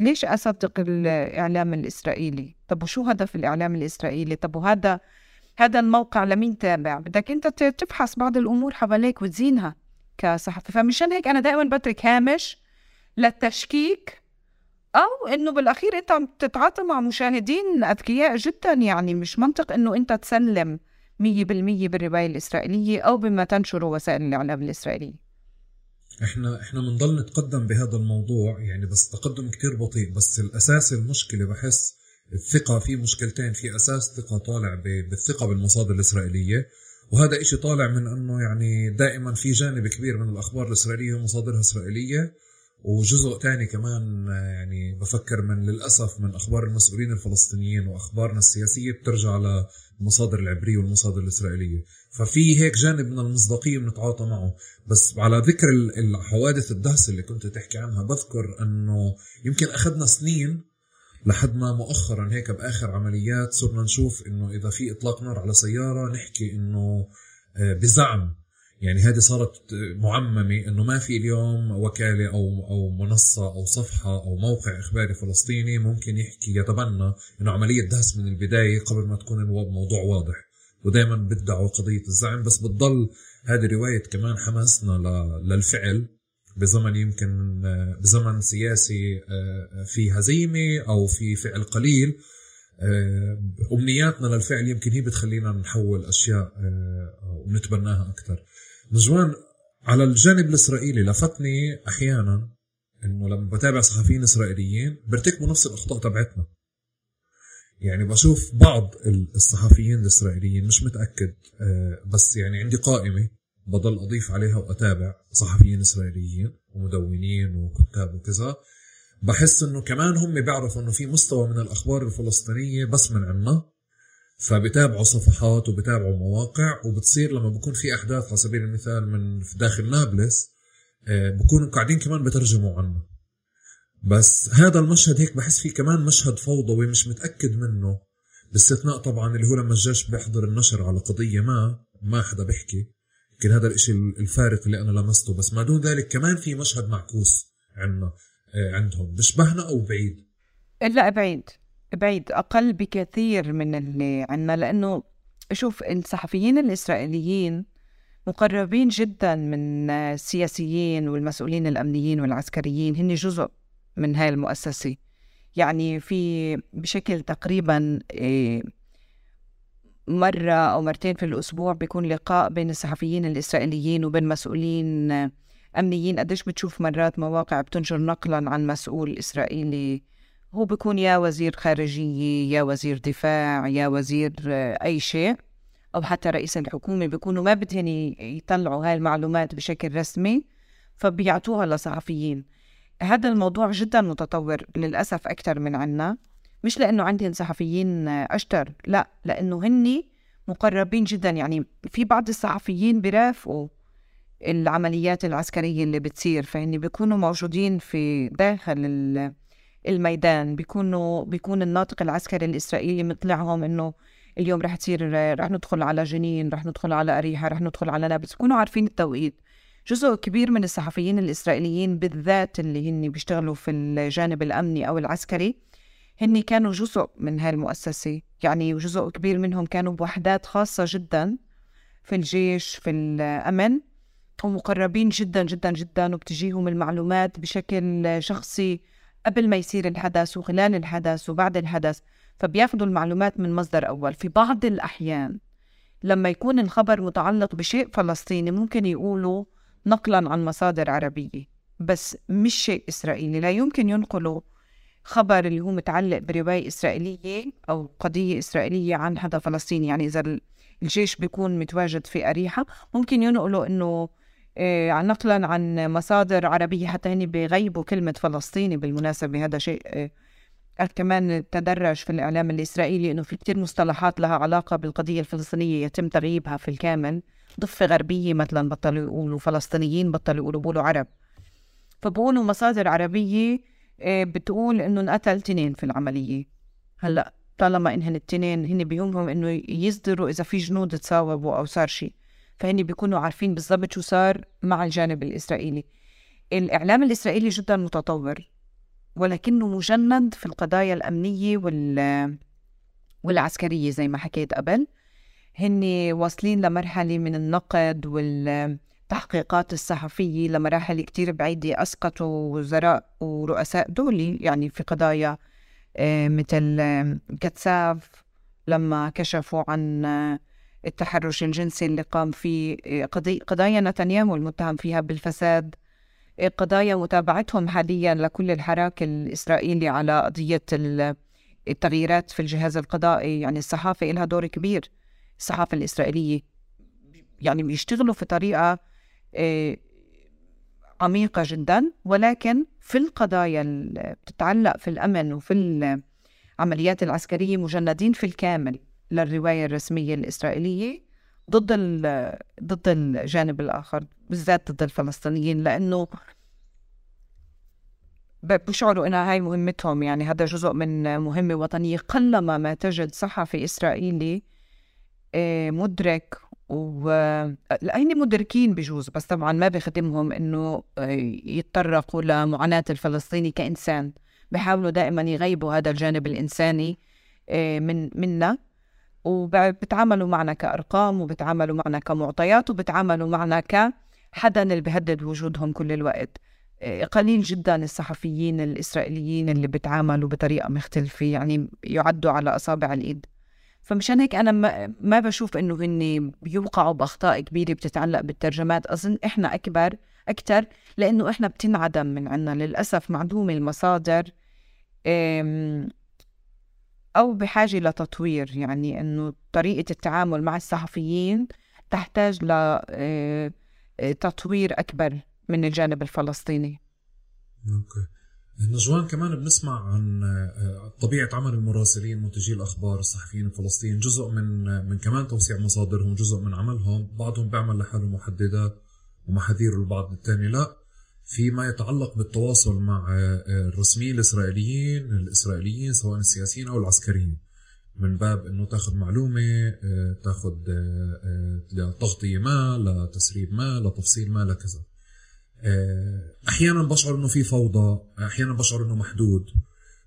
ليش أصدق الإعلام الإسرائيلي؟ طب وشو هدف الإعلام الإسرائيلي؟ طب وهذا هذا الموقع لمين تابع؟ بدك إنت تبحث بعض الأمور حواليك وتزينها كصحفي. فمشان هيك أنا دائما بترك هامش للتشكيك أو إنه بالأخير أنت عم تتعاطى مع مشاهدين أذكياء جدا يعني مش منطق إنه أنت تسلم مية بالمية بالرواية الإسرائيلية أو بما تنشره وسائل الإعلام الإسرائيلية. إحنا إحنا بنضل نتقدم بهذا الموضوع يعني بس تقدم كتير بطيء بس الأساس المشكلة بحس الثقة في مشكلتين في أساس ثقة طالع بالثقة بالمصادر الإسرائيلية وهذا إشي طالع من أنه يعني دائما في جانب كبير من الأخبار الإسرائيلية ومصادرها إسرائيلية وجزء تاني كمان يعني بفكر من للأسف من أخبار المسؤولين الفلسطينيين وأخبارنا السياسية بترجع للمصادر العبرية والمصادر الإسرائيلية. ففي هيك جانب من المصداقية بنتعاطى معه. بس على ذكر الحوادث الدهسة اللي كنت تحكي عنها بذكر أنه يمكن أخذنا سنين لحد ما مؤخرا هيك بآخر عمليات صرنا نشوف إنه إذا في إطلاق نار على سيارة نحكي إنه آه، بزعم يعني هذه صارت معممة إنه ما في اليوم وكالة أو أو منصة أو صفحة أو موقع إخباري فلسطيني ممكن يحكي يتبنى إنه عملية دهس من البداية قبل ما تكون الموضوع واضح. ودائما بدعوا قضية الزعم بس بتضل هذه رواية كمان حماسنا للفعل بزمن يمكن بزمن سياسي آه، في هزيمة أو في فعل قليل. آه، أمنياتنا للفعل يمكن هي بتخلينا نحول أشياء آه، ونتبناها أكثر. نجوان على الجانب الإسرائيلي لفتني أحيانا إنه لما بتابع صحفيين إسرائيليين بيرتكبوا نفس الأخطاء تبعتنا. يعني بشوف بعض الصحفيين الإسرائيليين مش متأكد بس يعني عندي قائمة بضل أضيف عليها وأتابع صحفيين إسرائيليين ومدونين وكتاب وكذا. بحس إنه كمان هم بيعرفوا إنه في مستوى من الأخبار الفلسطينية بس من عنا. فبتابعوا صفحات وبتابعوا مواقع وبتصير لما بكون في أحداث على سبيل المثال من داخل نابلس آه، بكونوا قاعدين كمان بترجموا عنه. بس هذا المشهد هيك بحس فيه كمان مشهد فوضوي مش متأكد منه باستثناء طبعا اللي هو لما الجيش بيحضر النشر على قضية ما ما حدا بيحكي. يمكن هذا الإشي الفارق اللي أنا لمسته بس ما دون ذلك كمان في مشهد معكوس عندنا آه، عندهم بشبهنا أو بعيد. لا بعيد. بعيد أقل بكثير من اللي عندنا لأنه شوف الصحفيين الإسرائيليين مقربين جدا من السياسيين والمسؤولين الأمنيين والعسكريين هن جزء من هاي المؤسسة. يعني في بشكل تقريبا إيه مرة أو مرتين في الأسبوع بيكون لقاء بين الصحفيين الإسرائيليين وبين مسؤولين أمنيين. قديش بتشوف مرات مواقع بتنشر نقلا عن مسؤول إسرائيلي هو بيكون يا وزير خارجية يا وزير دفاع يا وزير أي شيء أو حتى رئيس الحكومة بيكونوا ما بدهن يطلعوا هاي المعلومات بشكل رسمي فبيعطوها لصحفيين. هذا الموضوع جدا متطور للأسف أكثر من عنا. مش لأنه عندي صحفيين اشطر لا لأنه هني مقربين جدا. يعني في بعض الصحفيين بيرافقوا العمليات العسكرية اللي بتصير فهني بيكونوا موجودين في داخل الميدان بيكونوا بيكون الناطق العسكري الإسرائيلي مطلعهم إنه اليوم رح تصير رح ندخل على جنين رح ندخل على أريحة رح ندخل على نابلس. بيكونوا عارفين التوقيت. جزء كبير من الصحفيين الإسرائيليين بالذات اللي هن بيشتغلوا في الجانب الأمني أو العسكري هن كانوا جزء من هالمؤسسة. يعني جزء كبير منهم كانوا بوحدات خاصة جدا في الجيش في الأمن ومقربين جدا جدا جدا وبتجيهم المعلومات بشكل شخصي قبل ما يصير الحدث وخلال الحدث وبعد الحدث فبياخذوا المعلومات من مصدر أول. في بعض الأحيان لما يكون الخبر متعلق بشيء فلسطيني ممكن يقولوا نقلا عن مصادر عربية بس مش شيء إسرائيلي. لا يمكن ينقلوا خبر اللي هو متعلق برواية إسرائيلية أو قضية إسرائيلية عن حدا فلسطيني. يعني إذا الجيش بيكون متواجد في أريحة ممكن ينقلوا إنه نقلا عن مصادر عربية حتى هني بيغيبوا كلمة فلسطيني بالمناسبة. هذا شيء آه كمان تدرج في الإعلام الإسرائيلي إنه في كتير مصطلحات لها علاقة بالقضية الفلسطينية يتم تغييبها في الكامل. ضفة غربية مثلا بطلوا يقولوا فلسطينيين بطلوا يقولوا بقولوا عرب. فبقولوا مصادر عربية آه، بتقول إنه انقتل تنين في العملية. هلأ طالما إنهن التنين هن بيهمهم إنه يصدروا إذا في جنود تصاوبوا أو صار شيء. فهن بيكونوا عارفين بالضبط شو صار مع الجانب الإسرائيلي. الإعلام الإسرائيلي جدا متطور ولكنه مجند في القضايا الأمنية وال والعسكرية زي ما حكيت قبل. هن واصلين لمرحلة من النقد والتحقيقات الصحفية لمراحل كتير بعيدة أسقطوا وزراء ورؤساء دولي يعني في قضايا آه، مثل كتساف لما كشفوا عن التحرش الجنسي اللي قام فيه آه، قضايا نتنياهو المتهم فيها بالفساد. قضايا متابعتهم حاليا لكل الحراك الإسرائيلي على قضية التغييرات في الجهاز القضائي. يعني الصحافة لها دور كبير. الصحافة الإسرائيلية يعني بيشتغلوا في طريقة آه، عميقة جدا. ولكن في القضايا اللي بتتعلق في الأمن وفي العمليات العسكرية مجندين في الكامل. للرواية الرسمية الإسرائيلية ضد ضد الجانب الآخر بالذات ضد الفلسطينيين لأنه بيشعروا إنها هاي مهمتهم. يعني هذا جزء من مهمه وطنيه قلما ما تجد صحفي إسرائيلي آه، مدرك و هن مدركين بجوز؟ بس طبعا ما بخدمهم إنه آه، يتطرقوا لمعاناة الفلسطيني كإنسان. بحاولوا دائما يغيبوا هذا الجانب الإنساني آه، من منا. وبتعاملوا معنا كأرقام وبتعاملوا معنا كمعطيات وبتعاملوا معنا كحدا اللي بهدد وجودهم كل الوقت. قليل جدا الصحفيين الإسرائيليين اللي بتعاملوا بطريقة مختلفة يعني يعدوا على أصابع الإيد. فمشان هيك أنا ما بشوف إنه هن بيوقعوا بأخطاء كبيرة بتتعلق بالترجمات. أظن إحنا أكبر أكتر لأنه إحنا بتنعدم من عنا. للأسف معدومة المصادر أو بحاجة لتطوير يعني إنه طريقة التعامل مع الصحفيين تحتاج لتطوير أكبر من الجانب الفلسطيني. أوكي. نجوان كمان بنسمع عن آه، طبيعة عمل المراسلين منتجي الأخبار الصحفيين الفلسطينيين جزء من من كمان توسيع مصادرهم جزء من عملهم بعضهم بيعمل لحاله محددات ومحاذير البعض الثاني لا فيما يتعلق بالتواصل مع آه، الرسميين الإسرائيليين الإسرائيليين سواء السياسيين أو العسكريين من باب إنه تاخذ معلومة آه، تاخذ لتغطيه ما لتسريب ما لتفصيل ما لكذا آه، أحيانا بشعر إنه في فوضى أحيانا بشعر إنه محدود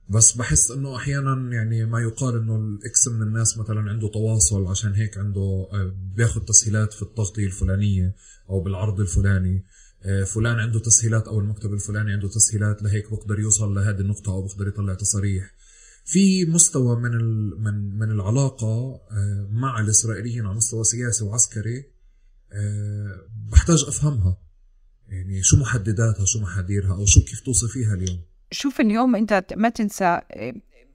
بس بحس إنه أحيانا يعني ما يقال إنه الإكس من الناس مثلا عنده تواصل عشان هيك عنده آه، بياخذ تسهيلات في التغطية الفلانية أو بالعرض الفلاني. آه، فلان عنده تسهيلات أو المكتب الفلاني عنده تسهيلات لهيك بقدر يوصل لهذه النقطة أو بقدر يطلع تصاريح في مستوى من من من العلاقة مع الإسرائيليين على مستوى سياسي وعسكري بحتاج أفهمها. يعني شو محدداتها شو محاذيرها أو شو كيف توصفيها اليوم؟ شوف اليوم أنت ما تنسى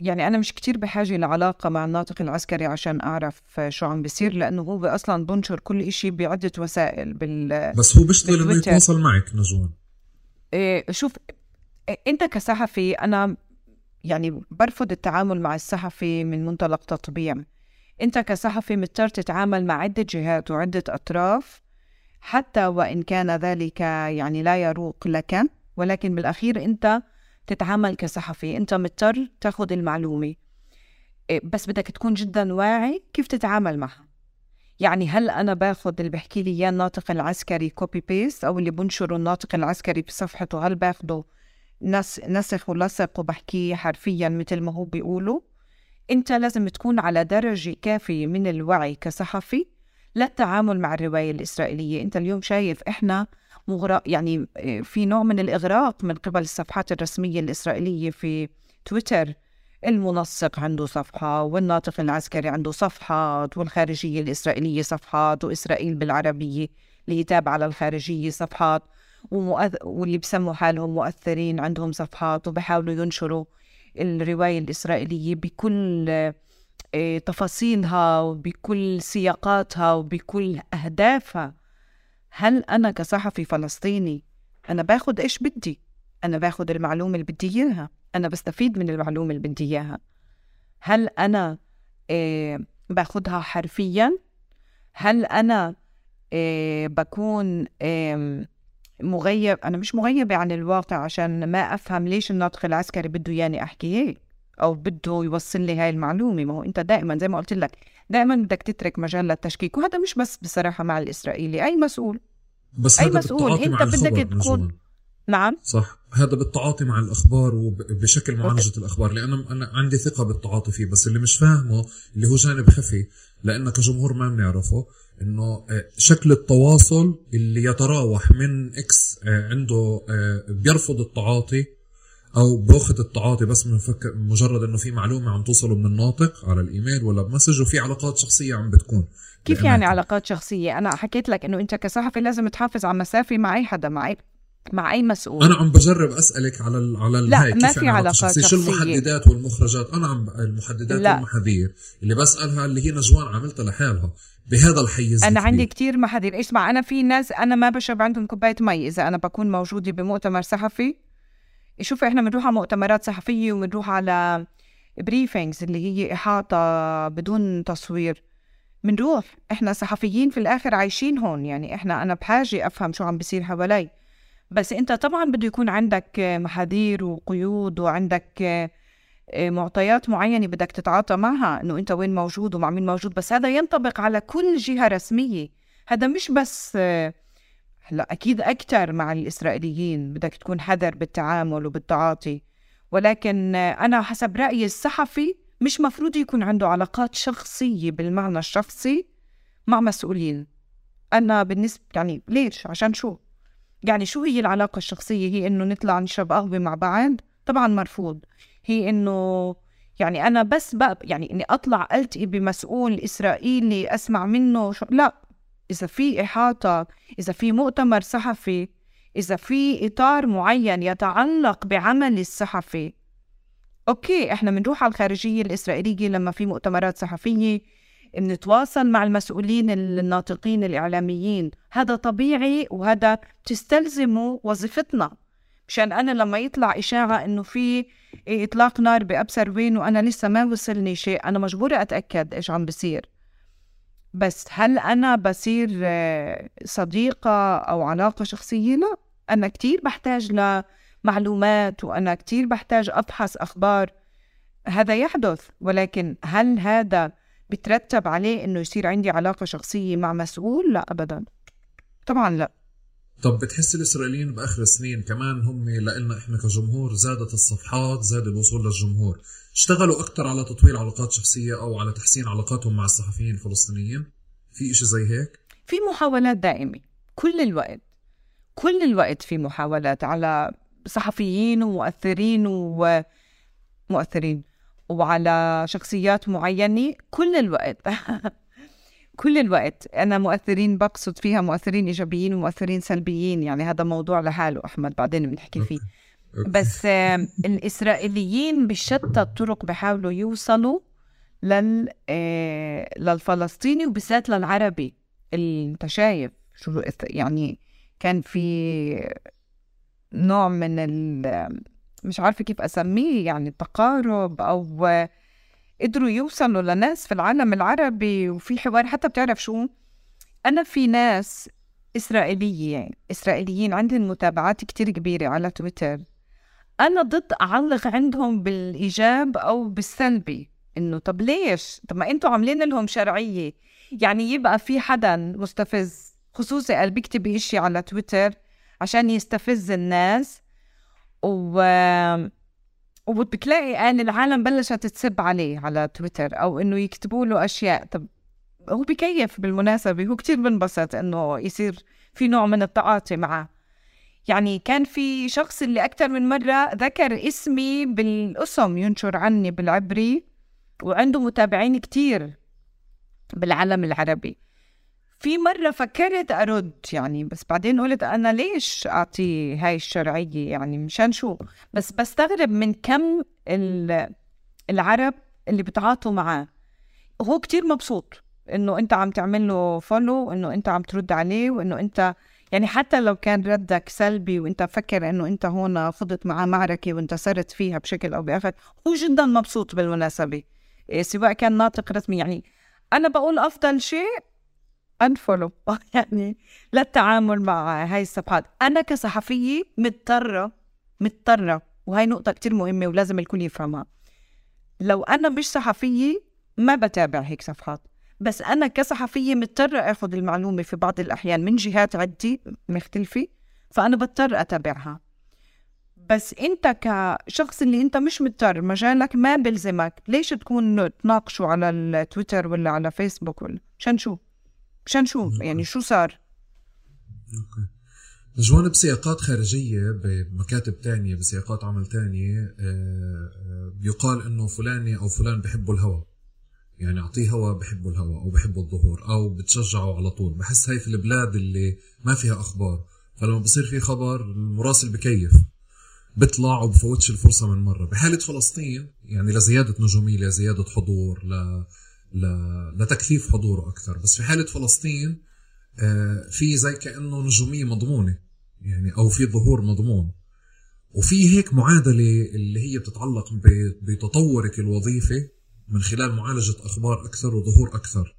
يعني أنا مش كتير بحاجة لعلاقه مع الناطق العسكري عشان أعرف شو عم بيصير لأنه هو أصلا بنشر كل إشي بعدة وسائل بال بس هو بيشتغل إنه يتواصل معك نجوان إيه شوف أنت كصحفي أنا يعني برفض التعامل مع الصحفي من منطلق تطبيع. أنت كصحفي مضطر تتعامل مع عدة جهات وعدة أطراف حتى وإن كان ذلك يعني لا يروق لك ولكن بالأخير أنت تتعامل كصحفي. أنت مضطر تاخذ المعلومة. إيه، بس بدك تكون جدا واعي كيف تتعامل معها. يعني هل أنا باخذ اللي بحكي لي إياه الناطق العسكري copy paste أو اللي بنشره الناطق العسكري بصفحته هل باخده نس نسخ ولصق وبحكيه حرفيا مثل ما هو بيقولوا؟ أنت لازم تكون على درجة كافية من الوعي كصحفي للتعامل مع الرواية الإسرائيلية. أنت اليوم شايف إحنا مغرق يعني آه، في نوع من الإغراق من قبل الصفحات الرسمية الإسرائيلية في تويتر. المنسق عنده صفحة والناطق العسكري عنده صفحات والخارجية الإسرائيلية صفحات وإسرائيل بالعربية اللي هي تابعة للخارجية صفحات ومؤث... واللي بسموا حالهم مؤثرين عندهم صفحات وبحاولوا ينشروا الرواية الإسرائيلية بكل آه، تفاصيلها وبكل سياقاتها وبكل أهدافها. هل أنا كصحفي فلسطيني أنا باخد إيش بدي؟ أنا باخد المعلومة اللي بدي إياها. أنا بستفيد من المعلومة اللي بدي إياها. هل أنا إيه باخدها حرفيا؟ هل أنا إيه بكون إيه مغيب أنا مش مغيبة عن الواقع عشان ما أفهم ليش الناطق العسكري بده ياني أحكي هيك أو بده يوصل لي هاي المعلومة. ما هو أنت دائما زي ما قلت لك دائما بدك تترك مجال للتشكيك وهذا مش بس بصراحة مع الإسرائيلي أي مسؤول. بس أي مسؤول. أنت بدك تكون. نعم. صح. هذا بالتعاطي مع الأخبار وبشكل معالجة الأخبار لأن أنا عندي ثقة بالتعاطي فيه بس اللي مش فاهمه اللي هو جانب خفي لأن كجمهور ما بنعرفه إنه آه، شكل التواصل اللي يتراوح من إكس آه، عنده آه، بيرفض التعاطي أو باخذ التعاطي بس من فكر مجرد إنه في معلومة عم توصله من الناطق على الإيميل ولا بمسج وفي علاقات شخصية عم بتكون كيف. يعني علاقات شخصية أنا حكيت لك إنه أنت كصحفي لازم تحافظ على مسافه مع أي حدا مع اي مع أي مسؤول أنا عم بجرب أسألك على ال على لا، الهاي ما في يعني علاقات شخصية شو. المحددات والمخرجات أنا عم المحددات لا. والمحاذير اللي بسألها اللي هي نجوان عملتها لحالها بهذا الحيز أنا. عندي كتير محاذير اسمع أنا في ناس أنا ما بشرب عندهم كوباية مي إذا أنا بكون موجودة بمؤتمر صحفي شوفي إحنا بنروح على مؤتمرات صحفية وبنروح على بريفينجز اللي هي إحاطة بدون تصوير. بنروح. إحنا صحفيين في الآخر عايشين هون. يعني إحنا أنا بحاجة أفهم شو عم بيصير حوالي. بس أنت طبعا بده يكون عندك محاذير وقيود وعندك معطيات معينة بدك تتعاطى معها إنه أنت وين موجود ومع مين موجود. بس هذا ينطبق على كل جهة رسمية. هذا مش بس هلا أكيد أكثر مع الإسرائيليين. بدك تكون حذر بالتعامل وبالتعاطي. ولكن أنا حسب رأيي الصحفي مش مفروض يكون عنده علاقات شخصية بالمعنى الشخصي مع مسؤولين. أنا بالنسبة يعني ليش؟ عشان شو؟ يعني شو هي العلاقة الشخصية؟ هي إنه نطلع نشرب قهوة مع بعض؟ طبعا مرفوض. هي إنه يعني أنا بس بقى يعني إني أطلع ألتقي بمسؤول إسرائيلي أسمع منه شو لا. إذا في إحاطة إذا في مؤتمر صحفي إذا في إطار معين يتعلق بعمل الصحفي. أوكي إحنا بنروح على الخارجية الإسرائيلية لما في مؤتمرات صحفية بنتواصل مع المسؤولين الناطقين الإعلاميين. هذا طبيعي وهذا تستلزمه وظيفتنا. مشان أنا لما يطلع إشاعة إنه في إطلاق نار بأبصر وين وأنا لسه ما وصلني شيء أنا مجبورة أتأكد إيش عم بصير. بس هل أنا بصير صديقة أو علاقة شخصية؟ لا أنا كتير بحتاج لمعلومات وأنا كتير بحتاج أبحث أخبار. هذا يحدث ولكن هل هذا بترتب عليه إنه يصير عندي علاقة شخصية مع مسؤول؟ لا ابدا. طبعا لا. طب بتحس الإسرائيليين بآخر السنين كمان هم لنا إحنا كجمهور زادت الصفحات زاد الوصول للجمهور. اشتغلوا أكثر على تطوير علاقات شخصية أو على تحسين علاقاتهم مع الصحفيين الفلسطينيين. في إشي زي هيك؟ في محاولات دائمه كل الوقت كل الوقت في محاولات على صحفيين ومؤثرين ومؤثرين وعلى شخصيات معينة. كل الوقت. كل الوقت. أنا مؤثرين بقصد فيها مؤثرين إيجابيين ومؤثرين سلبيين. يعني هذا موضوع لحاله أحمد بعدين بنحكي فيه. بس الإسرائيليين بشتى الطرق بحاولوا يوصلوا لل للفلسطيني وبالذات للعربي. انت شايف شو يعني كان في نوع من ال مش عارفة كيف أسميه يعني التقارب أو قدروا يوصلوا لناس في العالم العربي وفي حوار. حتى بتعرف شو؟ أنا في ناس إسرائيلية إسرائيليين عندهم متابعات كتير كبيرة على تويتر. أنا ضد أعلق عندهم بالإيجاب أو بالسلبي. إنه طب ليش؟ طب ما أنتوا عاملين لهم شرعية. يعني يبقى في حدا مستفز خصوصي قال بيكتب إشي على تويتر عشان يستفز الناس. و وبتلاقي قال العالم بلشت تسب عليه على تويتر أو إنه يكتبوا له أشياء. طب هو بكيف بالمناسبة؟ هو كتير بنبسط إنه يصير في نوع من التعاطي معه. يعني كان في شخص اللي أكثر من مرة ذكر اسمي بالأسم ينشر عني بالعبري وعنده متابعين كتير بالعالم العربي. في مرة فكرت أرد يعني بس بعدين قلت أنا ليش أعطي هاي الشرعية؟ يعني مشان شو؟ بس بستغرب من كم العرب اللي بتعاطوا معاه. هو كتير مبسوط إنه أنت عم تعمل له follow وإنه أنت عم ترد عليه وإنه أنت يعني حتى لو كان ردك سلبي وانت فكر انه انت هون خضت معاه معركة وانتصرت فيها بشكل أو بآخر هو جدا مبسوط بالمناسبة. سواء كان ناطق رسمي يعني أنا بقول أفضل شيء unfollow يعني للتعامل مع هاي الصفحات. أنا كصحفية مضطرة مضطرة وهي نقطة كتير مهمة ولازم الكل يفهمها. لو أنا مش صحفية ما بتابع هيك صفحات. بس أنا كصحفية مضطرة آخذ المعلومة في بعض الأحيان من جهات عدة مختلفة فأنا بضطر أتابعها. بس أنت كشخص اللي أنت مش مضطر مجالك ما بلزمك ليش تكون تناقشوا على التويتر ولا على فيسبوك ولا؟ مشان شو؟ مشان شو؟ يعني شو صار؟ okay. نجوان بسياقات خارجية بمكاتب تانية بسياقات عمل تانية آه، آه، يقال إنه فلان أو فلان بحبوا الهوى يعني أعطيه هوا بحبوا الهوا أو بحبوا الظهور أو بتشجعوا على طول. بحس هاي في البلاد اللي ما فيها أخبار. فلما بصير في خبر المراسل بكيف. بيطلع وبفوتش الفرصة من مرة. بحالة فلسطين يعني لزياده نجومية لزياده حضور ل... ل... لتكثيف حضوره أكثر. بس في حالة فلسطين آه، في زي كأنه نجومية مضمونة. يعني أو في ظهور مضمون. وفي هيك معادلة اللي هي بتتعلق بتطورك الوظيفي من خلال معالجة أخبار أكثر وظهور أكثر.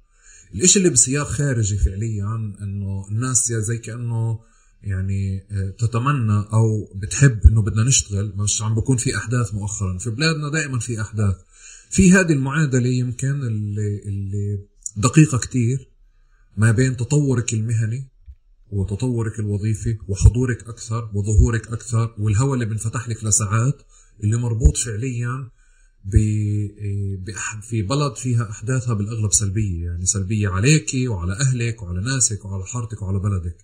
الإشي اللي بسياق خارجي فعليا إنه الناس زي كأنه يعني آه، تتمنى أو بتحب إنه بدنا نشتغل مش عم بكون في أحداث مؤخرا. في بلادنا دائما في أحداث. في هذه المعادلة يمكن اللي اللي دقيقة كتير ما بين تطورك المهني وتطورك الوظيفي وحضورك أكثر وظهورك أكثر والهوى اللي بنفتح لك لساعات اللي مربوط فعليا في بلد فيها أحداثها بالأغلب سلبية يعني سلبية عليك وعلى أهلك وعلى ناسك وعلى حارتك وعلى بلدك.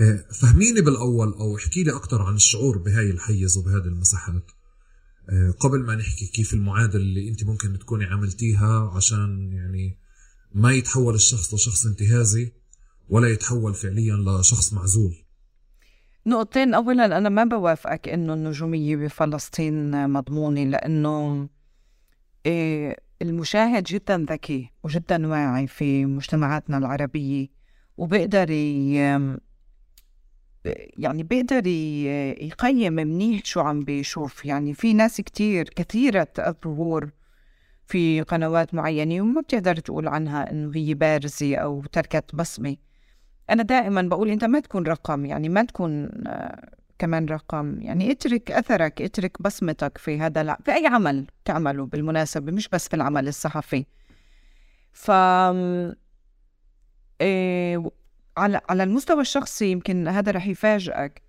آه، فهميني بالأول أو احكي لي أكثر عن الشعور بهاي الحيز وبهذه المساحات. آه، قبل ما نحكي كيف المعادلة اللي أنت ممكن تكوني عملتيها عشان يعني ما يتحول الشخص لشخص انتهازي ولا يتحول فعليا لشخص معزول. نقطتين. اولا أنا ما بوافقك إنه النجوميه بفلسطين مضمونة لأنه إيه المشاهد جدا ذكي وجدا واعي في مجتمعاتنا العربية وبيقدر يعني بيقدر يقيم منيح شو عم بيشوف. يعني في ناس كتير كثيرة الظهور في قنوات معينة وما بتقدر تقول عنها إنه هي بارزة أو تركت بصمة. أنا دائما بقول أنت ما تكون رقم يعني ما تكون آه، كمان رقم. يعني اترك أثرك اترك بصمتك في هذا الع... في أي عمل تعمله بالمناسبة مش بس في العمل الصحفي. ف إيه على على المستوى الشخصي يمكن هذا رح يفاجئك.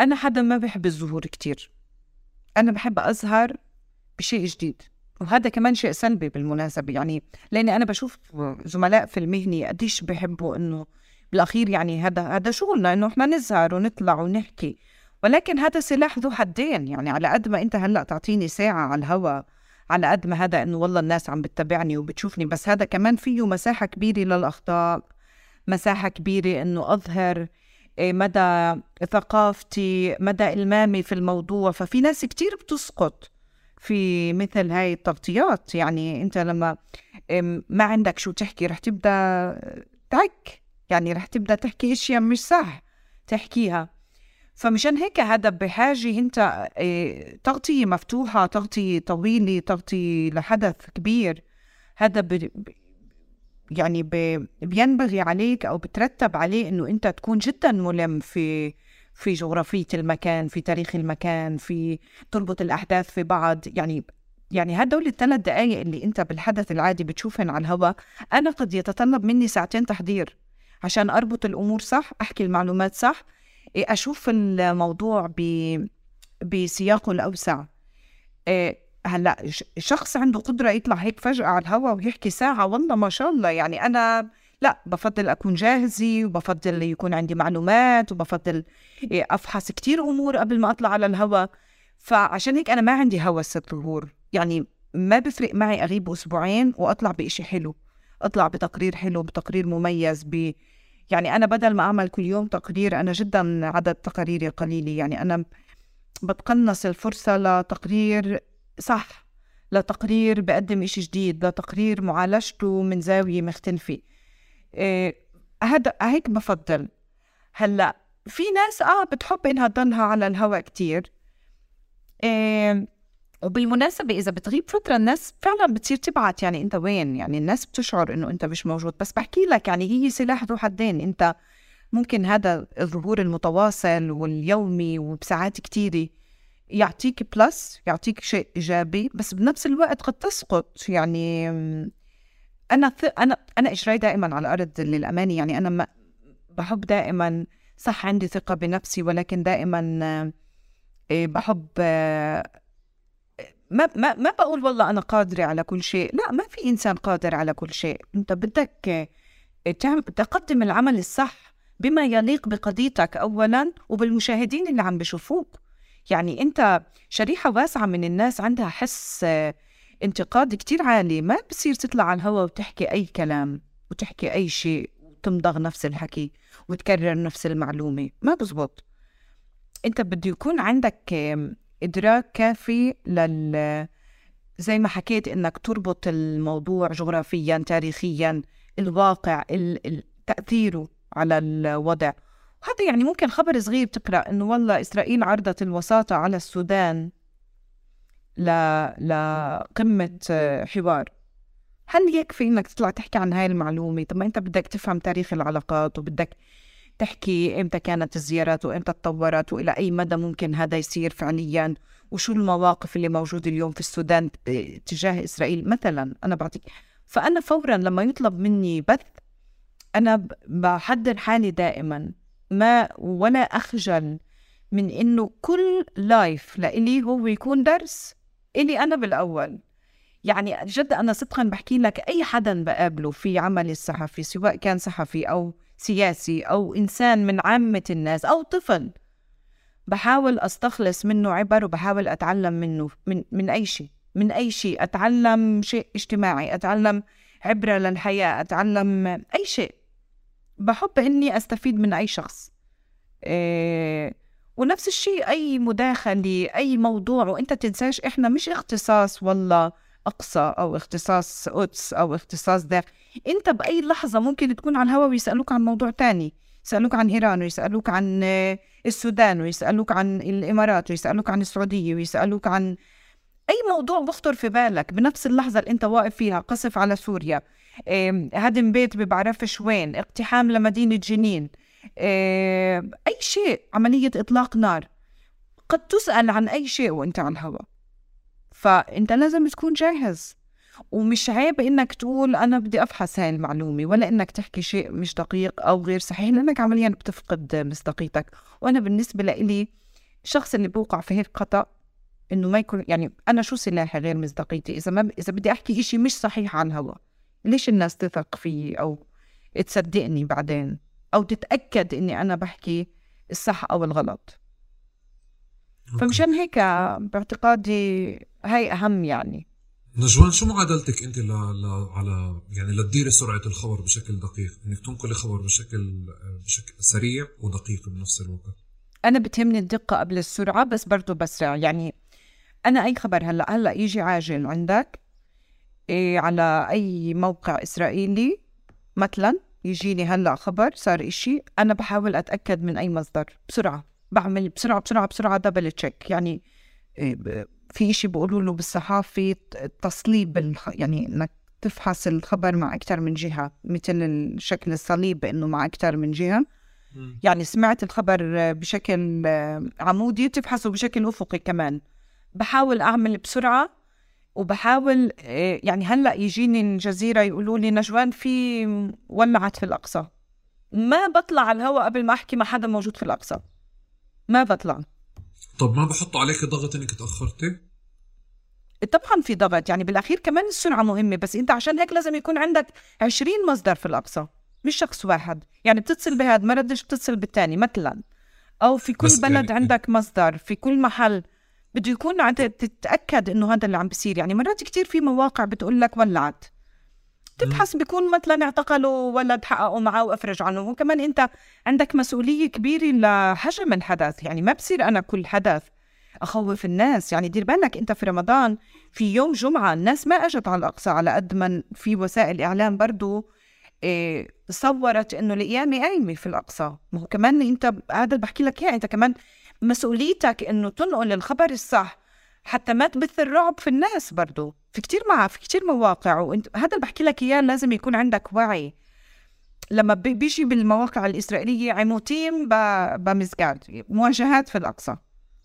أنا حدا ما بحب الظهور كتير. أنا بحب أظهر بشيء جديد. وهذا كمان شيء سلبي بالمناسبة. يعني لأني أنا بشوف زملاء في المهنة قديش بحبوا إنه بالأخير يعني هذا هذا شغلنا إنه إحنا نظهر ونطلع ونحكي. ولكن هذا سلاح ذو حدين يعني على قد ما أنت هلأ تعطيني ساعة على الهوا على قد ما هذا إنه والله الناس عم بتتابعني وبتشوفني بس هذا كمان فيه مساحة كبيرة للأخطاء مساحة كبيرة إنه أظهر إيه، مدى ثقافتي مدى إلمامي في الموضوع. ففي ناس كتير بتسقط في مثل هاي التغطيات. يعني أنت لما ما عندك شو تحكي رح تبدأ تعك. يعني رح تبدأ تحكي أشياء مش صح تحكيها. فمشان هيك هذا بحاجة أنت إيه، تغطية مفتوحة تغطية طويلة تغطية لحدث كبير. هذا يعني بينبغي عليك أو بترتب عليه إنه أنت تكون جدا ملم في في جغرافية المكان في تاريخ المكان في تربط الأحداث في بعض. يعني يعني هدول الثلاث دقائق اللي أنت بالحدث العادي بتشوفهم على الهواء أنا قد يتطلب مني ساعتين تحضير. عشان أربط الأمور صح أحكي المعلومات صح أشوف الموضوع ب بسياقه الأوسع. إيه، هلأ شخص عنده قدرة يطلع هيك فجأة على الهواء ويحكي ساعة والله ما شاء الله يعني أنا لأ بفضل أكون جاهزة وبفضل يكون عندي معلومات وبفضل أفحص كتير أمور قبل ما أطلع على الهواء فعشان هيك أنا ما عندي هوس الظهور يعني ما بفرق معي أغيب أسبوعين وأطلع بإشي حلو. أطلع بتقرير حلو بتقرير مميز ب يعني أنا بدل ما أعمل كل يوم تقرير أنا جدا عدد تقاريري قليلة يعني أنا بتقنص الفرصة لتقرير صح لتقرير بقدم إشي جديد لتقرير معالجته من زاوية مختلفة. إيه هذا هيك بفضل. هلأ في ناس آه بتحب إنها تضلها على الهواء كتير. إيه وبالمناسبة إذا بتغيب فترة الناس فعلا بتصير تبعت يعني أنت وين؟ يعني الناس بتشعر إنه أنت مش موجود. بس بحكي لك يعني هي سلاح ذو حدين. أنت ممكن هذا الظهور المتواصل واليومي وبساعات كتيرة يعطيك بلس يعطيك شيء إيجابي. بس بنفس الوقت قد تسقط. يعني أنا ث... أنا أنا إيش راي دائما على الأرض للأمانة. يعني أنا ما بحب دائما صح عندي ثقة بنفسي ولكن دائما آه، بحب ما ما ما بقول والله أنا قادرة على كل شيء. لا ما في إنسان قادر على كل شيء. أنت بدك تقدم العمل الصح بما يليق بقضيتك اولا وبالمشاهدين اللي عم بشوفوك. يعني أنت شريحة واسعة من الناس عندها حس انتقاد كتير عالي. ما بصير تطلع على الهواء وتحكي أي كلام وتحكي أي شيء وتمضغ نفس الحكي وتكرر نفس المعلومة. ما بزبط. أنت بده يكون عندك إدراك كافي لل زي ما حكيت إنك تربط الموضوع جغرافيا تاريخيا الواقع تأثيره على الوضع. هذا يعني ممكن خبر صغير تقرأ إنه والله إسرائيل عرضت الوساطة على السودان ل... لقمة حوار. هل يكفي إنك تطلع تحكي عن هاي المعلومة؟ طب ما أنت بدك تفهم تاريخ العلاقات وبدك تحكي إمتى كانت الزيارات وإمتى تطورت وإلى أي مدى ممكن هذا يصير فعليا؟ وشو المواقف اللي موجودة اليوم في السودان تجاه إسرائيل مثلا؟ أنا بعطيك. فأنا فورا لما يطلب مني بث أنا بحضر حالي دائما ما ولا أخجل من إنه كل لايف لإلي هو يكون درس إلي أنا بالأول. يعني جد أنا صدقا بحكي لك أي حدا بقابله في عملي الصحفي سواء كان صحفي أو سياسي أو إنسان من عامة الناس أو طفل. بحاول أستخلص منه عبر وبحاول أتعلم منه من من أي شيء من أي شيء أتعلم شيء اجتماعي أتعلم عبره للحياة أتعلم أي شيء. بحب إني أستفيد من أي شخص. إيه ونفس الشيء أي مداخلة أي موضوع وإنت تنساش إحنا مش اختصاص والله. أقصى أو اختصاص قدس أو اختصاص داخل أنت بأي لحظة ممكن تكون على الهواء ويسألوك عن موضوع تاني يسألوك عن إيران ويسألوك عن السودان ويسألوك عن الإمارات ويسألوك عن السعودية ويسألوك عن أي موضوع بخطر في بالك بنفس اللحظة اللي أنت واقف فيها قصف على سوريا هدم بيت بعرفش وين اقتحام لمدينة جنين أي شيء عملية إطلاق نار. قد تسأل عن أي شيء وأنت على الهواء. فانت لازم تكون جاهز. ومش عيب إنك تقول أنا بدي أفحص هاي المعلومة ولا إنك تحكي شيء مش دقيق أو غير صحيح لأنك عمليا بتفقد مصداقيتك. وأنا بالنسبة لإلي الشخص اللي بوقع في هيك خطأ إنه ما يكون يعني أنا شو سلاحي غير مصداقيتي؟ إذا ما إذا بدي أحكي إشي مش صحيح على الهواء ليش الناس تثق فيي أو تصدقني بعدين؟ أو تتأكد إني أنا بحكي الصح أو الغلط؟ فمشان هيك باعتقادي هاي أهم يعني. نجوان شو معادلتك أنت ل... ل... على يعني لتديري سرعة الخبر بشكل دقيق؟ إنك تنقلي خبر بشكل بشكل سريع ودقيق بنفس الوقت. أنا بتهمني الدقة قبل السرعة بس برضه بسرع. يعني أنا أي خبر هلأ هلأ يجي عاجل عندك إيه على أي موقع إسرائيلي مثلا يجيني هلأ خبر صار إشي أنا بحاول أتأكد من أي مصدر. بسرعة. بعمل بسرعة بسرعة بسرعة دبل تشيك يعني إيه في إشي بيقولوا له بالصحافة تصليب يعني إنك تفحص الخبر مع أكثر من جهة مثل الشكل الصليب إنه مع أكثر من جهة. يعني سمعت الخبر بشكل عمودي تفحصه بشكل أفقي كمان. بحاول أعمل بسرعة وبحاول يعني هلأ يجيني الجزيرة يقولوا لي نجوان في ولعت في الأقصى. ما بطلع على الهواء قبل ما أحكي مع حدا موجود في الأقصى. ما بطلع. طب ما بحطوا عليك ضغط إنك تأخرتي؟ طبعا في ضغط. يعني بالأخير كمان السرعة مهمة بس أنت عشان هيك لازم يكون عندك 20 مصدر في الأقصى مش شخص واحد. يعني بتتصل بهذا ما ردش بتتصل بالثاني مثلا. أو في كل بلد يعني عندك مصدر في كل محل. بده يكون عندك تتأكد إنه هذا اللي عم بيصير. يعني مرات كتير في مواقع بتقول لك ولعت. تبحث بيكون مثلا اعتقلوا ولد حققوا معه وأفرج عنه. وكمان أنت عندك مسؤولية كبيرة لحجم الحدث. يعني ما بصير أنا كل حدث أخوف الناس. يعني دير بالك أنت في رمضان في يوم جمعة الناس ما أجت على الأقصى على قد ما في وسائل إعلام برضو إيه صورت إنه القيامه قايمة في الأقصى. ما هو كمان أنت هذا بحكي لك إياه. أنت كمان مسؤوليتك إنه تنقل الخبر الصح. حتى ما تبث الرعب في الناس برضو. في كتير مع في كتير مواقع وانت هذا اللي بحكي لك إياه لازم يكون عندك وعي. لما بيجي بالمواقع الإسرائيلية عموتين بمسجد مواجهات في الأقصى.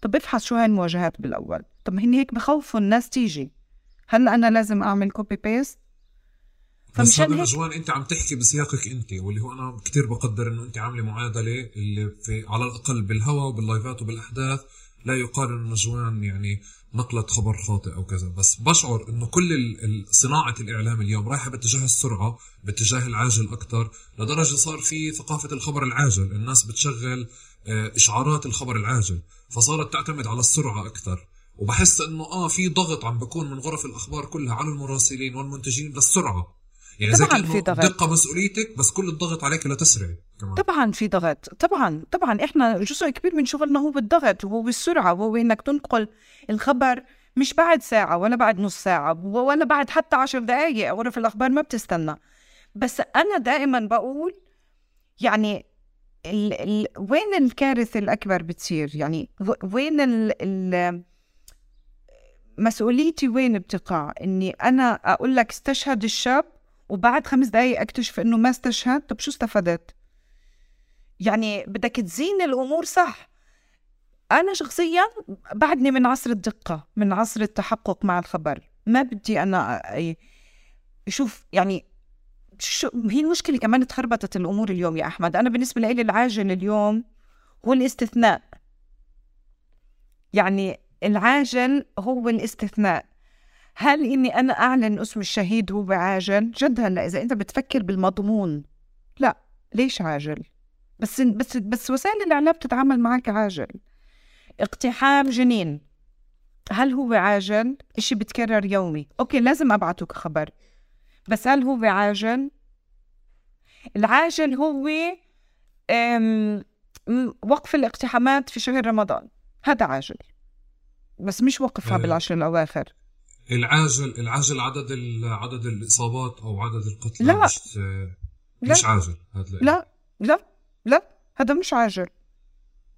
طب افحص شو هاي المواجهات بالأول. طب هن هيك بخوفوا الناس تيجي. هل أنا لازم أعمل copy paste بس هذا نجوان أنت عم تحكي بسياقك أنت واللي هو أنا كثير بقدر إنه أنت عاملة معادلة اللي في على الأقل بالهوا وبال live ات وبالأحداث لا يقال انه نجوان يعني. نقلت خبر خاطئ أو كذا. بس بشعر إنه كل صناعة الإعلام اليوم رايحة باتجاه السرعة باتجاه العاجل أكثر لدرجة صار في ثقافة الخبر العاجل. الناس بتشغل آه، إشعارات الخبر العاجل فصارت تعتمد على السرعة أكثر وبحس إنه آه في ضغط عم بكون من غرف الأخبار كلها على المراسلين والمنتجين للسرعة. يعني طبعا في ضغط. دقة مسؤوليتك بس كل الضغط عليك لتسرعي كمان. طبعا في ضغط. طبعا طبعا إحنا جزء كبير من شغلنا هو بالضغط وهو بالسرعه وهو إنك تنقل الخبر مش بعد ساعة ولا بعد نص ساعة ولا بعد حتى عشر دقايق غرف الأخبار ما بتستنى. بس أنا دائما بقول يعني ال ال وين الكارثة الأكبر بتصير؟ يعني وين ال ال مسؤوليتي وين بتقع؟ إني أنا أقول لك استشهد الشاب وبعد خمس دقايق اكتشف انه ما استشهد طب شو استفدت يعني بدك تزين الأمور صح. أنا شخصيا بعدني من عصر الدقة من عصر التحقق مع الخبر. ما بدي أنا شوف يعني شو هي المشكلة كمان تخربطت الأمور اليوم يا أحمد. أنا بالنسبة لي العاجل اليوم هو الاستثناء. يعني العاجل هو الاستثناء. هل إني أنا أعلن اسم الشهيد هو عاجل؟ جد هلا إذا أنت بتفكر بالمضمون. لا ليش عاجل؟ بس بس بس وسائل الإعلام بتتعامل معك عاجل. اقتحام جنين. هل هو عاجل؟ إشي بتكرر يومي. أوكي لازم أبعته كخبر بس هل هو عاجل؟ العاجل هو وقف الاقتحامات في شهر رمضان. هذا عاجل. بس مش وقفها آه. بالعشر الأواخر. العاجل العاجل عدد عدد الإصابات أو عدد القتلى لا. مش لا. مش عاجل هذا لا لا لا هذا مش عاجل.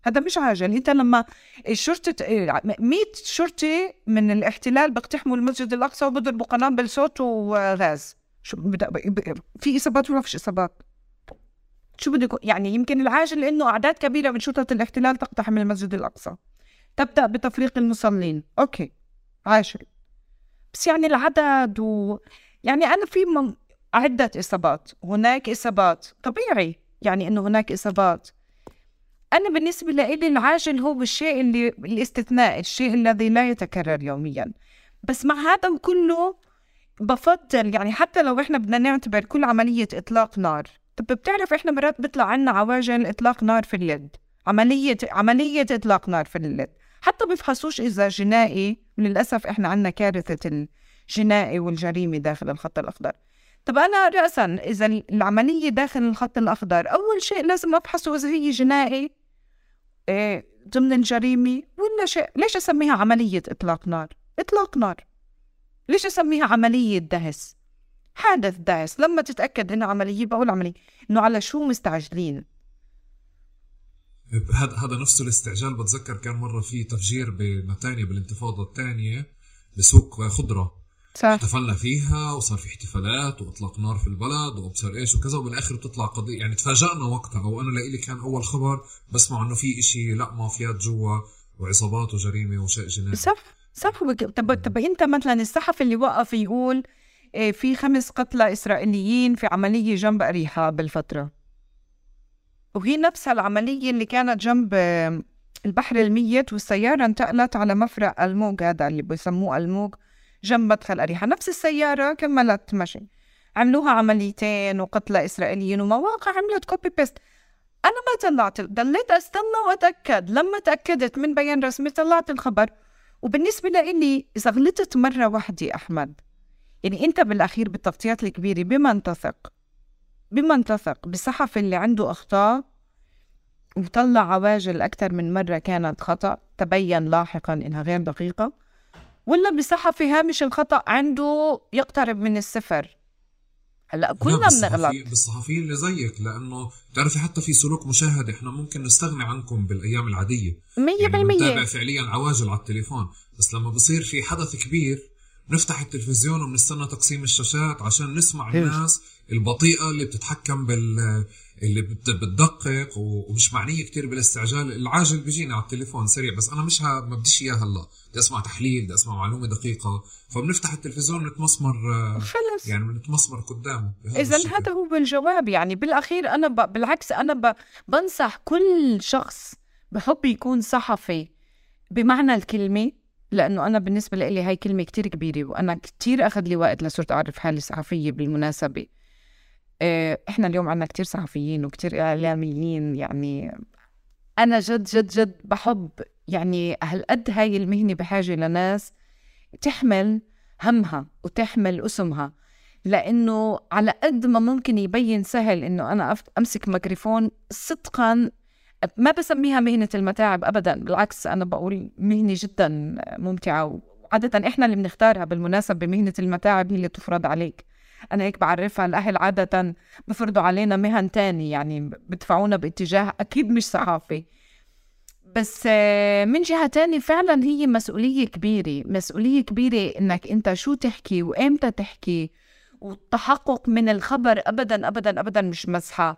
هذا مش عاجل. أنت لما الشرطة 100 شرطي من الاحتلال بيقتحموا المسجد الأقصى وبضربوا قنابل صوت وغاز. شو في إصابات ولا فيش إصابات؟ شو بده يعني يمكن العاجل إنه أعداد كبيرة من شرطة الاحتلال تقتحم المسجد الأقصى. تبدأ بتفريق المصلين. أوكي. عاجل. بس يعني العدد و يعني أنا في من... عدة إصابات هناك إصابات طبيعي يعني إنه هناك إصابات. أنا بالنسبة لي العاجل هو الشيء اللي الاستثناء الشيء الذي لا يتكرر يوميا. بس مع هذا كله بفضل يعني حتى لو إحنا بدنا نعتبر كل عملية إطلاق نار طب بتعرف إحنا مرات بيطلع عنا عواجل إطلاق نار في اليد عملية عملية إطلاق نار في اليد. حتى بيفحصوش إذا جنائي للأسف إحنا عندنا كارثة الجنائي والجريمة داخل الخط الأخضر. طب أنا رأسا إذا العملية داخل الخط الأخضر أول شيء لازم أفحصه إذا هي جنائي إيه ضمن الجريمة ولا شيء؟ ليش أسميها عملية إطلاق نار؟ إطلاق نار. ليش أسميها عملية دهس؟ حادث دهس. لما تتأكد إنها عملية بقول عملية. إنه على شو مستعجلين؟ هذا هذا نفسه الاستعجال بتذكر كان مرة في تفجير بنتانيا بالانتفاضة الثانية بسوق خضرة. صح. احتفلنا فيها وصار في احتفالات واطلاق نار في البلد وأبصر إيش وكذا وبالاخر بتطلع قضية. يعني تفاجئنا وقتها أو أنا لإلي كان أول خبر بسمع إنه في إشي لا مافيات جوا وعصابات وجريمة وشيء جنائي. صح صح. طب طب أنت مثلا الصحفي اللي وقف يقول إيه، في خمس قتلى إسرائيليين في عملية جنب اريحا بالفترة وهي نفسها العملية اللي كانت جنب البحر الميت والسيارة انتقلت على مفرق الموج هذا اللي بيسموه الموج جنب مدخل أريحة. نفس السيارة كملت مشي. عملوها عمليتين وقتلى إسرائيليين ومواقع عملت copy paste أنا ما طلعت ضليت أستنى وأتأكد. لما تأكدت من بيان رسمي طلعت الخبر. وبالنسبة لإلي إذا غلطت مرة واحدة أحمد. يعني أنت بالأخير بالتغطيات الكبيرة بمن تثق بمن تثق بصحفي اللي عنده أخطاء وطلع عواجل أكثر من مرة كانت خطأ تبين لاحقا إنها غير دقيقة ولا بصحفي هامش الخطأ عنده يقترب من الصفر؟ هلأ كلنا بنغلط. بالصحفيين اللي زيك لأنه بتعرفي حتى في سلوك مشاهدة إحنا ممكن نستغني عنكم بالأيام العادية. 100% يعني بنتابع فعليا عواجل على التليفون بس لما بصير في حدث كبير نفتح التلفزيون وبنستنى تقسيم الشاشات عشان نسمع الناس البطيئة اللي بتتحكم بال اللي بتدقق ومش معنية كتير بالاستعجال. العاجل بيجيني على التليفون سريع بس أنا مش ها ما بديش إياه هلأ. بدي أسمع تحليل بدي أسمع معلومة دقيقة. فبنفتح التلفزيون نتمسمر خلص. يعني بنتمسمر قدامه. إذا هذا هو الجواب يعني بالأخير أنا ب... بالعكس أنا ب... بنصح كل شخص بحب يكون صحفي بمعنى الكلمة لأنه أنا بالنسبة لي هاي كلمة كتير كبيرة وأنا كتير أخذ لي وقت لصرت أعرف حالي صحفيه بالمناسبة. آه، إحنا اليوم عنا كتير صحفيين وكتير إعلاميين يعني أنا جد جد جد بحب يعني هالقد هاي المهنة بحاجة لناس تحمل همها وتحمل اسمها. لأنه على قد ما ممكن يبين سهل إنه أنا أمسك ميكروفون صدقا ما بسميها مهنة المتاعب أبدا بالعكس أنا بقول مهنة جدا ممتعة وعادة إحنا اللي بنختارها بالمناسبة مهنة المتاعب هي اللي تفرض عليك. أنا هيك بعرفها الأهل عادة بفرضوا علينا مهن تاني يعني بدفعونا باتجاه أكيد مش صحافي بس من جهة تانية فعلا هي مسؤولية كبيرة مسؤولية كبيرة إنك أنت شو تحكي وإمتى تحكي والتحقق من الخبر أبدا أبدا أبدا مش مزحة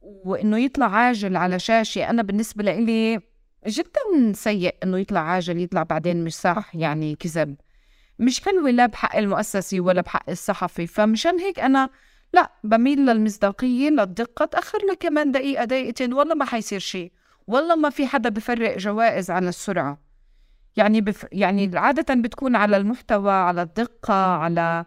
وإنه يطلع عاجل على شاشة. أنا بالنسبة لإلي جدا سيء إنه يطلع عاجل يطلع بعدين مش صح يعني كذب. مش حلوة لا بحق المؤسسة ولا بحق الصحفي فمشان هيك أنا لا بميل للمصداقية للدقة. تأخر لك كمان دقيقة دقيقتين. والله ما حيصير شيء. والله ما في حدا بفرق جوائز على السرعة. يعني بف... يعني عادة بتكون على المحتوى على الدقة على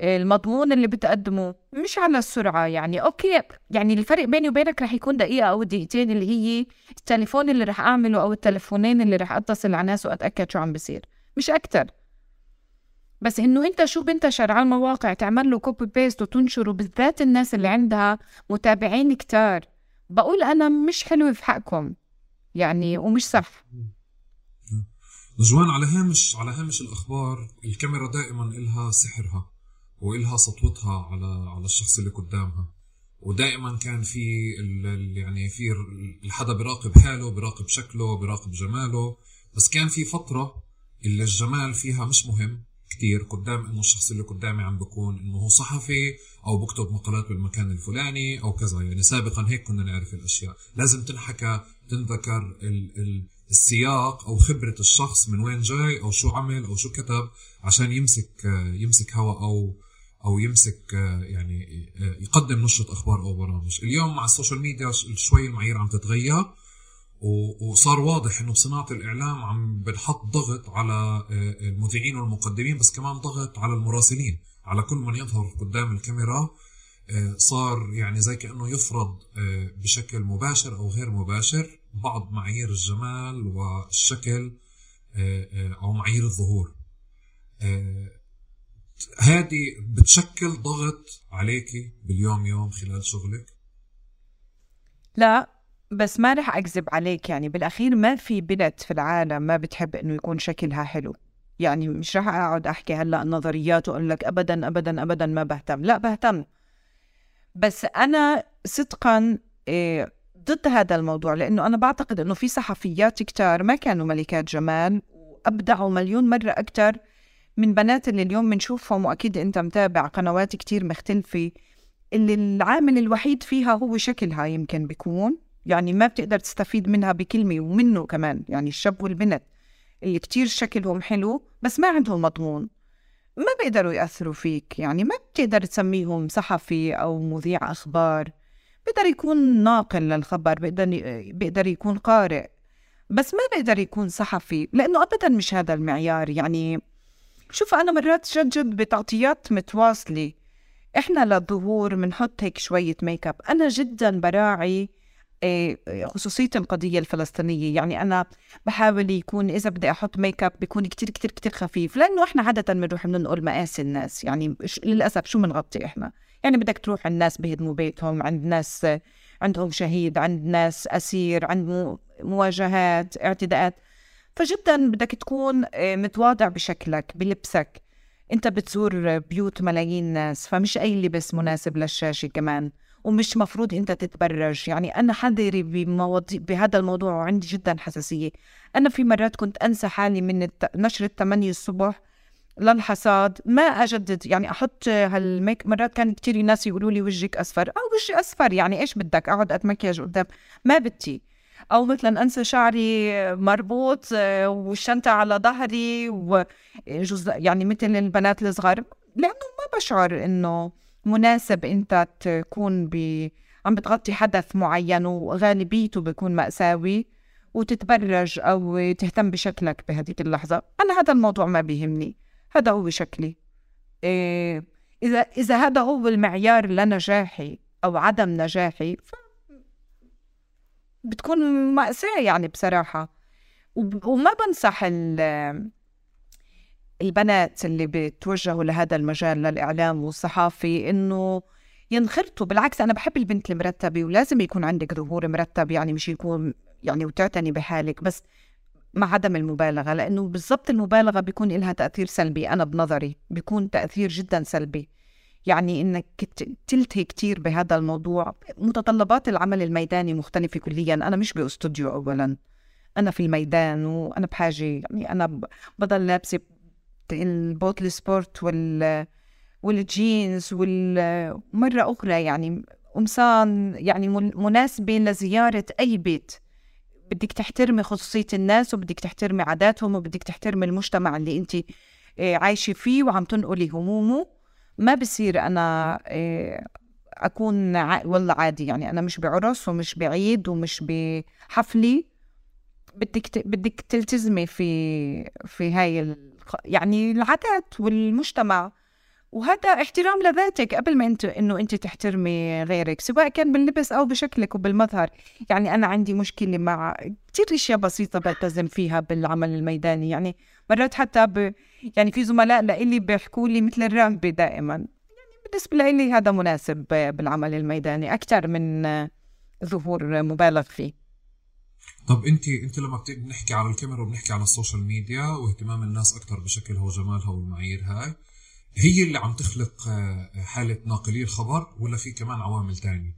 المضمون اللي بتقدمه مش على السرعة يعني. أوكي يعني الفرق بيني وبينك رح يكون دقيقة أو دقيقتين اللي هي التليفون اللي رح أعمله أو التليفونين اللي رح أتصل على ناس وأتأكد شو عم بصير. مش أكتر. بس إنه أنت شو بنتشر على المواقع تعمل له copy paste وتنشره بالذات الناس اللي عندها متابعين كتار. بقول أنا مش حلوة في حقكم. يعني ومش صح. نجوان على هامش على هامش الأخبار الكاميرا دائما إلها سحرها. وإلها سطوتها على على الشخص اللي قدامها. ودائما كان في يعني في الحدا بيراقب حاله بيراقب شكله بيراقب جماله. بس كان في فترة اللي الجمال فيها مش مهم كتير قدام إنه الشخص اللي قدامي عم بكون إنه هو صحفي أو بكتب مقالات بالمكان الفلاني أو كذا. يعني سابقا هيك كنا نعرف الأشياء. لازم تنحكى تنذكر ال ال السياق أو خبرة الشخص من وين جاي أو شو عمل أو شو كتب عشان يمسك يمسك هوا أو أو يمسك يعني يقدم نشرة أخبار أو برامج. اليوم مع ال social media شوي المعايير عم تتغير وصار واضح إنه بصناعة الإعلام عم بنحط ضغط على آه، المذيعين والمقدمين بس كمان ضغط على المراسلين على كل من يظهر قدام الكاميرا. آه، صار يعني زي كأنه يفرض آه، بشكل مباشر أو غير مباشر بعض معايير الجمال والشكل أو معايير الظهور. هذه بتشكل ضغط عليكي باليوم يوم خلال شغلك؟ لا بس ما رح أكذب عليك يعني بالأخير ما في بنت في العالم ما بتحب إنه يكون شكلها حلو. يعني مش رح أقعد أحكي هلأ نظريات وأقول لك أبدا أبدا أبدا ما بهتم. لا بهتم. بس أنا صدقا إيه ضد هذا الموضوع لأنه أنا بعتقد إنه في صحفيات كتار ما كانوا ملكات جمال وأبدعوا مليون مرة أكتر من بنات اللي اليوم بنشوفهم وأكيد أنت متابع قنوات كتير مختلفة اللي العامل الوحيد فيها هو شكلها يمكن بيكون يعني ما بتقدر تستفيد منها بكلمة ومنه كمان يعني الشاب والبنت اللي كتير شكلهم حلو بس ما عندهم مضمون. ما بيقدروا يأثروا فيك يعني ما بتقدر تسميهم صحفي أو مذيع أخبار بيقدر يكون ناقل للخبر بيقدر بيقدر يكون قارئ بس ما بيقدر يكون صحفي لأنه أبدا مش هذا المعيار يعني شوف أنا مرات جد جد بتغطيات متواصلة. إحنا للظهور بنحط هيك شوية ميك اب أنا جدا براعي آه، خصوصية القضية الفلسطينية. يعني أنا بحاول يكون إذا بدي أحط ميك اب بيكون كتير كتير كتير خفيف. لأنه إحنا عادة بنروح بننقل مآسي الناس. يعني للأسف شو بنغطي إحنا؟ يعني بدك تروح الناس بهدموا بيتهم عند ناس عندهم شهيد عند ناس أسير عند مواجهات اعتداءات. فجدا بدك تكون آه، متواضع بشكلك بلبسك. انت بتزور بيوت ملايين ناس فمش أي لبس مناسب للشاشة كمان ومش مفروض انت تتبرج. يعني أنا حذري بمواضيع بهذا الموضوع وعندي جدا حساسية. أنا في مرات كنت أنسى حالي من الت... نشره 8 الصبح للحصاد. ما أجدد يعني أحط هالميك مرات كان كثير ناس يقولوا لي وجهك أصفر. أو وجهي أصفر يعني إيش بدك؟ أقعد اتمكيج قدام. ما بدي. أو مثلا أنسى شعري مربوط آه، والشنطة على ظهري وجز يعني مثل البنات الصغار لأنه ما بشعر إنه مناسب أنت تكون ب عم بتغطي حدث معين وغالبيته بيكون مأساوي وتتبرج أو تهتم بشكلك بهذيك اللحظة. أنا هذا الموضوع ما بيهمني. هذا هو شكلي. إيه إذا إذا هذا هو المعيار لنجاحي أو عدم نجاحي ف بتكون مأساة يعني بصراحة. وما بنصح البنات اللي بتوجهوا لهذا المجال للإعلام والصحافي إنه ينخرطوا. بالعكس أنا بحب البنت المرتبة ولازم يكون عندك ظهور مرتب يعني مش يكون يعني وتعتني بحالك بس مع عدم المبالغة. لأنه بالضبط المبالغة بيكون لها تأثير سلبي. أنا بنظري بيكون تأثير جدا سلبي. يعني إنك تلتهي كتير بهذا الموضوع. متطلبات العمل الميداني مختلفة كليا. أنا مش بأستوديو اولا. أنا في الميدان وأنا بحاجة يعني أنا بضل لابسة ال boot ال sport وال والجينز ومرات أخرى يعني قمصان يعني مناسبة لزيارة أي بيت. بدك تحترمي خصوصية الناس وبدك تحترمي عاداتهم وبدك تحترمي المجتمع اللي أنت آه، عايشة فيه وعم تنقلي همومه. ما بصير أنا آه، أكون والله عادي يعني أنا مش بعرس ومش بعيد ومش بحفلي. بدك بدك تلتزمي في في هاي يعني العادات والمجتمع. وهذا احترام لذاتك قبل ما انت إنه انت تحترمي غيرك سواء كان باللبس أو بشكلك وبالمظهر. يعني أنا عندي مشكلة مع كثير أشياء بسيطة بلتزم فيها بالعمل الميداني. يعني مرات حتى ب... يعني في زملاء لإلي بيحكوا لي مثل الرهبه دائما يعني بالنسبة لي هذا مناسب بالعمل الميداني أكثر من ظهور مبالغ فيه طب انت أنت لما بنحكي على الكاميرا وبنحكي على ال social media واهتمام الناس أكثر بشكلها وجمالها والمعايير هاي هي اللي عم تخلق آه، حالة ناقلي الخبر ولا في كمان عوامل تانية؟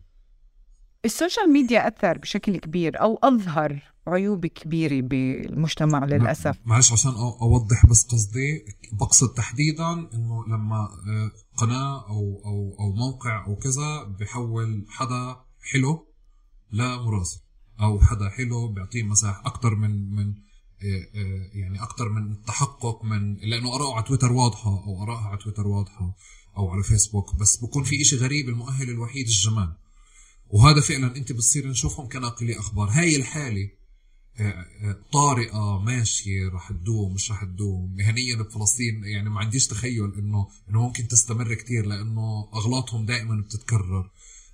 ال social media أثر بشكل كبير أو أظهر عيوب كبيرة بالمجتمع للأسف. معلش عشان أوضح بس قصدي بقصد تحديدا إنه لما آه، قناة أو أو أو موقع أو كذا بحول حدا حلو لمراسل أو حدا حلو بيعطيه مساحة أكثر من من آه، آه، يعني أكثر من التحقق من لأنه آراءه على تويتر واضحة أو آرائها على تويتر واضحة أو على فيسبوك بس بكون في إشي غريب المؤهل الوحيد الجمال. وهذا فعلا أنت بتصير نشوفهم كناقلي أخبار. هاي الحالة طارئة ماشية رح تدوم مش رح تدوم. مهنيا بفلسطين يعني ما عنديش تخيل إنه إنه ممكن تستمر كتير لأنه أغلاطهم دائما بتتكرر.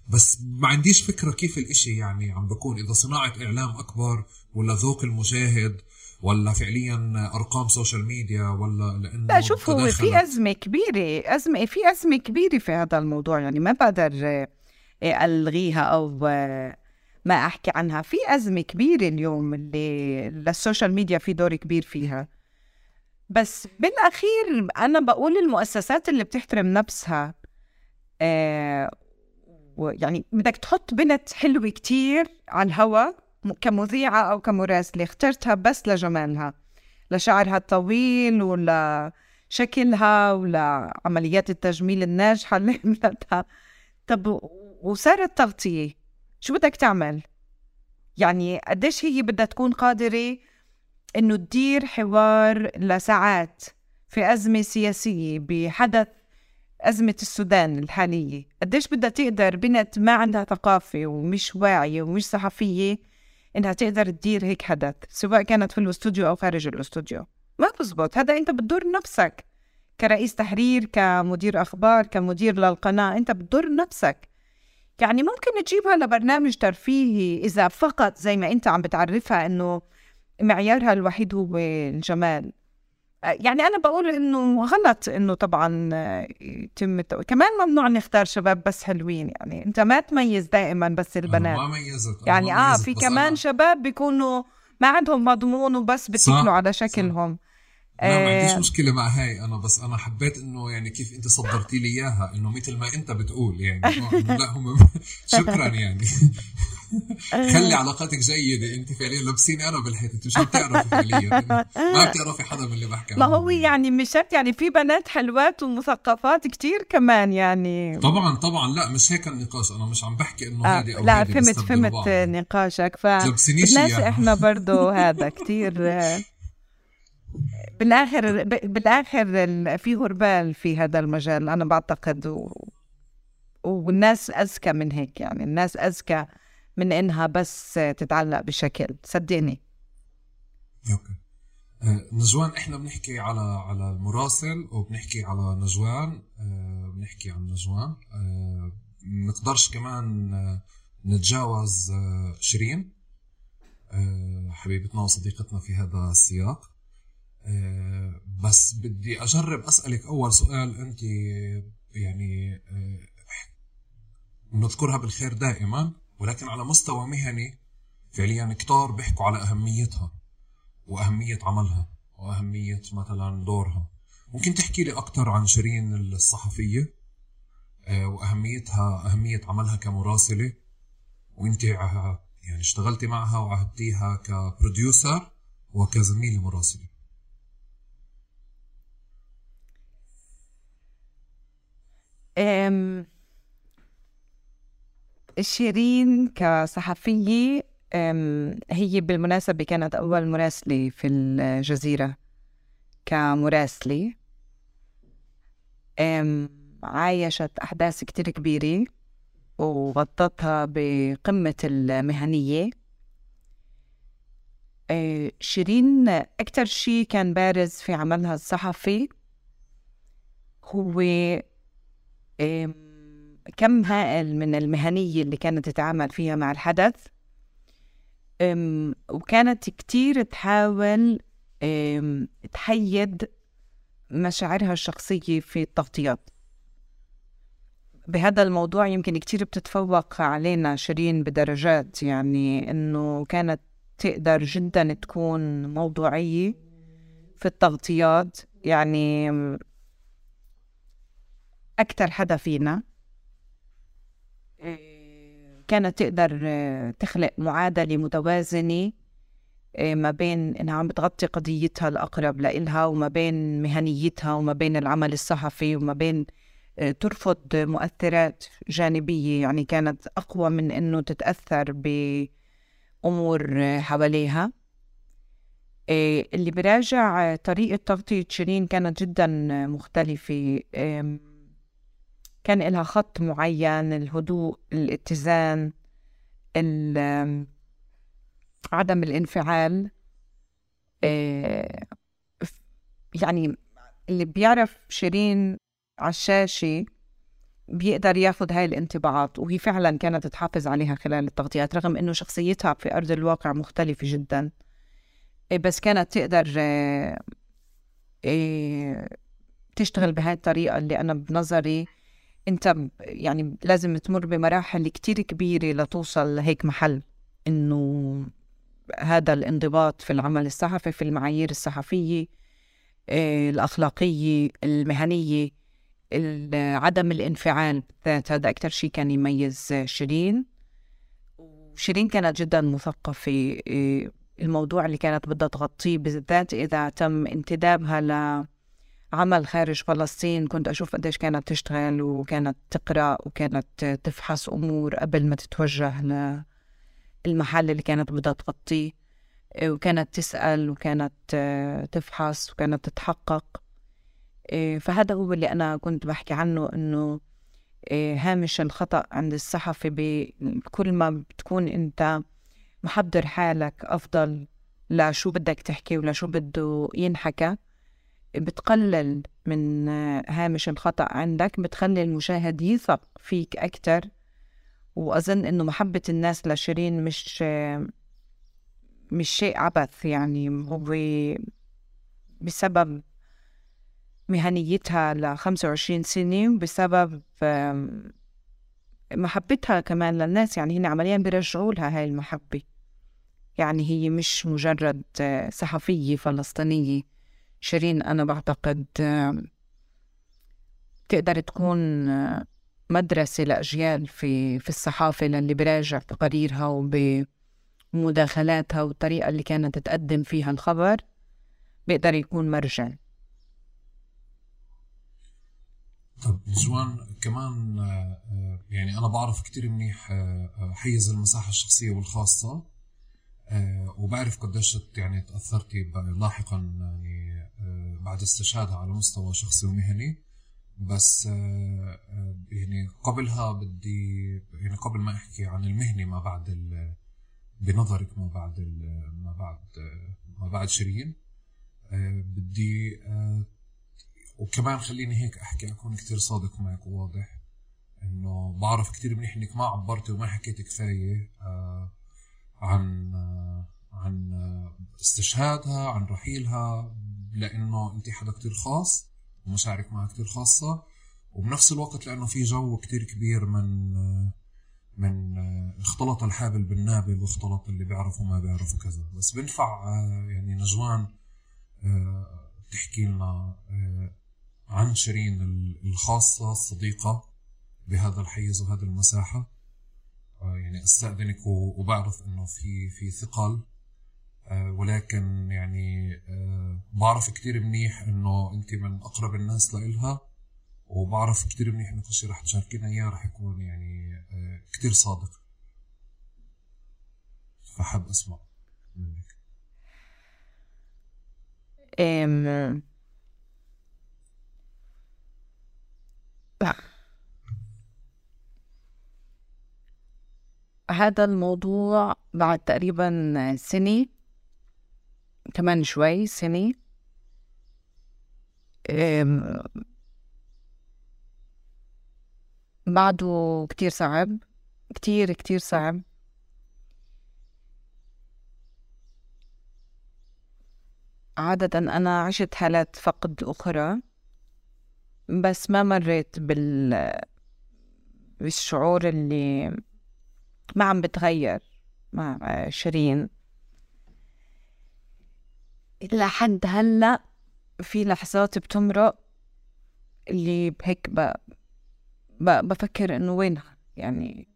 بس ما عنديش فكرة كيف الإشي يعني عم بكون. إذا صناعة إعلام أكبر ولا ذوق المشاهد ولا فعليا أرقام social media ولا لأنه لا شوف هو في أزمة كبيرة أزمة في أزمة كبيرة في هذا الموضوع. يعني ما بقدر آه، ألغيها أو آه، ما أحكي عنها. في ازمه كبيره اليوم اللي للسوشيال ميديا في دور كبير فيها. بس بالأخير أنا بقول المؤسسات اللي بتحترم نفسها آه يعني بدك تحط بنت حلوة كتير على الهوا كمذيعة أو كمراسلة اخترتها بس لجمالها لشعرها الطويل ولا شكلها ولا عمليات التجميل الناجحة اللي عملتها. طب وصارت تغطية. شو بدك تعمل؟ يعني قديش هي بدها تكون قادرة إنه تدير حوار لساعات في أزمة سياسية بحدث أزمة السودان الحالية؟ قديش بدها تقدر بنت ما عندها ثقافة ومش واعية ومش صحفية إنها تقدر تدير هيك حدث سواء كانت في الاستوديو أو خارج الاستوديو؟ ما بزبط هذا أنت بتضر نفسك كرئيس تحرير كمدير أخبار كمدير للقناة أنت بتضر نفسك. يعني ممكن تجيبها لبرنامج ترفيهي إذا فقط زي ما أنت عم بتعرفها إنه معيارها الوحيد هو الجمال. يعني أنا بقول إنه غلط إنه طبعا يتم التو... كمان ممنوع نختار شباب بس حلوين يعني. أنت ما تميز دائما بس البنات. ما ميزت يعني آه في كمان أنا... شباب بيكونوا ما عندهم مضمون وبس بتكلوا على شكلهم. لا ما عنديش آه، مشكلة مع هاي. أنا بس أنا حبيت إنه يعني كيف أنت صدرتي لي إياها إنه مثل ما أنت بتقول يعني. لا هم شكرا يعني. خلي علاقاتك جيدة. أنت فعليا لابسيني أنا بالحيط انت شو بتعرفي فعليا؟ ما بتعرفي حدا من اللي بحكي ما هو يعني مش شرط يعني في بنات حلوات ومثقفات كتير كمان يعني. طبعا طبعا. لا مش هيك النقاش. أنا مش عم بحكي إنه آه هذه أو لا فهمت فهمت بعض. نقاشك. ف يعني. إحنا برضه هذا كتير. بالآخر بالآخر في غربال في هذا المجال أنا بعتقد و... والناس اذكى من هيك يعني الناس اذكى من إنها بس تتعلق بشكل. صدقني. أوكي. آه، نجوان إحنا بنحكي على على المراسل وبنحكي على نجوان آه، بنحكي عن نجوان آه، نقدرش كمان نتجاوز شيرين. حبيبتنا وصديقتنا في هذا السياق. بس بدي أجرب أسألك أول سؤال أنت يعني نذكرها بالخير دائما ولكن على مستوى مهني فعليا كتار بيحكوا على أهميتها وأهمية عملها وأهمية مثلا دورها. ممكن تحكي لي أكثر عن شيرين الصحفية؟ آه، وأهميتها أهمية عملها كمراسلة وأنت يعني اشتغلتي معها وعهدتيها كبروديوسر وكزميلة مراسلة. شيرين كصحفية هي بالمناسبة كانت أول مراسلة في الجزيرة كمراسلة. عايشت أحداث كتير كبيرة وغطتها بقمة المهنية. أه، شيرين أكتر شي كان بارز في عملها الصحفي هو كم هائل من المهنية اللي كانت تتعامل فيها مع الحدث. وكانت كتير تحاول تحيد مشاعرها الشخصية في التغطيات. بهذا الموضوع يمكن كتير بتتفوق علينا شيرين بدرجات يعني إنه كانت تقدر جدا تكون موضوعية في التغطيات. يعني أكتر حدا فينا كانت تقدر آه، تخلق معادلة متوازنة آه، ما بين إنها عم بتغطي قضيتها الأقرب لإلها وما بين مهنيتها وما بين العمل الصحفي وما بين آه، ترفض مؤثرات جانبية. يعني كانت أقوى من إنه تتأثر بأمور حواليها. اللي براجع طريقة تغطية شيرين كانت جدا مختلفة. كان لها خط معين الهدوء الاتزان عدم الانفعال آه، يعني اللي بيعرف شيرين على الشاشة بيقدر ياخذ هاي الانطباعات وهي فعلا كانت تحافظ عليها خلال التغطيات رغم إنه شخصيتها في أرض الواقع مختلفة جدا. آه، بس كانت تقدر آه، تشتغل بهاي الطريقة اللي أنا بنظري انت يعني لازم تمر بمراحل كتير كبيرة لتوصل لهيك محل إنه هذا الانضباط في العمل الصحفي في المعايير الصحفية آه، الأخلاقية المهنية عدم الانفعال بالذات هذا أكتر شيء كان يميز شيرين. وشيرين كانت جدا مثقفة آه، الموضوع اللي كانت بدها تغطيه بالذات إذا تم انتدابها ل عمل خارج فلسطين كنت أشوف قديش كانت تشتغل وكانت تقرأ وكانت تفحص أمور قبل ما تتوجه للمحل اللي كانت بدها تغطيه. وكانت تسأل وكانت تفحص وكانت تتحقق. فهذا هو اللي أنا كنت بحكي عنه إنه هامش الخطأ عند الصحفي بكل ما بتكون أنت محضر حالك أفضل لشو بدك تحكي ولشو بده ينحكى. بتقلل من هامش الخطأ عندك بتخلي المشاهد يثق فيك أكتر. وأظن إنه محبة الناس لشيرين مش مش شيء عبث يعني هو بسبب مهنيتها ل 25 سنة وبسبب محبتها كمان للناس. يعني هن عمليا بيرجعوا لها هاي المحبة. يعني هي مش مجرد صحفية فلسطينية. شيرين أنا بعتقد تقدر تكون مدرسة لأجيال في في الصحافة للي براجع تقاريرها وبمداخلاتها والطريقة اللي كانت تقدم فيها الخبر بيقدر يكون مرجع. طب جوان كمان يعني أنا بعرف كتير منيح حيز المساحة الشخصية والخاصة وبعرف قديش يعني تأثرتي لاحقا يعني بعد استشهادها على مستوى شخصي ومهني بس يعني قبلها بدي يعني قبل ما أحكي عن المهني ما بعد بنظرك ما بعد ما بعد ما بعد شيرين بدي وكمان خليني هيك أحكي أكون كتير صادق معك وواضح إنه بعرف كتير منيح إنك ما عبرتي وما حكيتي كفاية آه عن آه عن استشهادها عن رحيلها لأنه انت حدا كتير خاص ومشاعرك معها كتير خاصة. وبنفس الوقت لأنه في جو كتير كبير من من اختلط الحابل بالنابل واختلط اللي بيعرف وما بيعرف وكذا بس بنفع يعني نجوان تحكي لنا عن شيرين الخاصة الصديقة بهذا الحيز وهذه المساحة. يعني أستأذنك وبعرف إنه في في ثقل ولكن يعني آه، بعرف كتير منيح إنه انت من أقرب الناس لإلها وبعرف كتير منيح إنه كل شيء رح تشاركينا إياه رح يكون يعني كتير صادق. فحب أسمع منك. هذا الموضوع بعد تقريبا سنة كمان شوي سنة بعده كتير صعب كتير كتير صعب عادة أنا عشت حالات فقد أخرى بس ما مريت بال بالشعور اللي ما عم بتغير مع شيرين إلى حد هلأ في لحظات بتمرق اللي بهيك ب... ب... بفكر إنه وينها يعني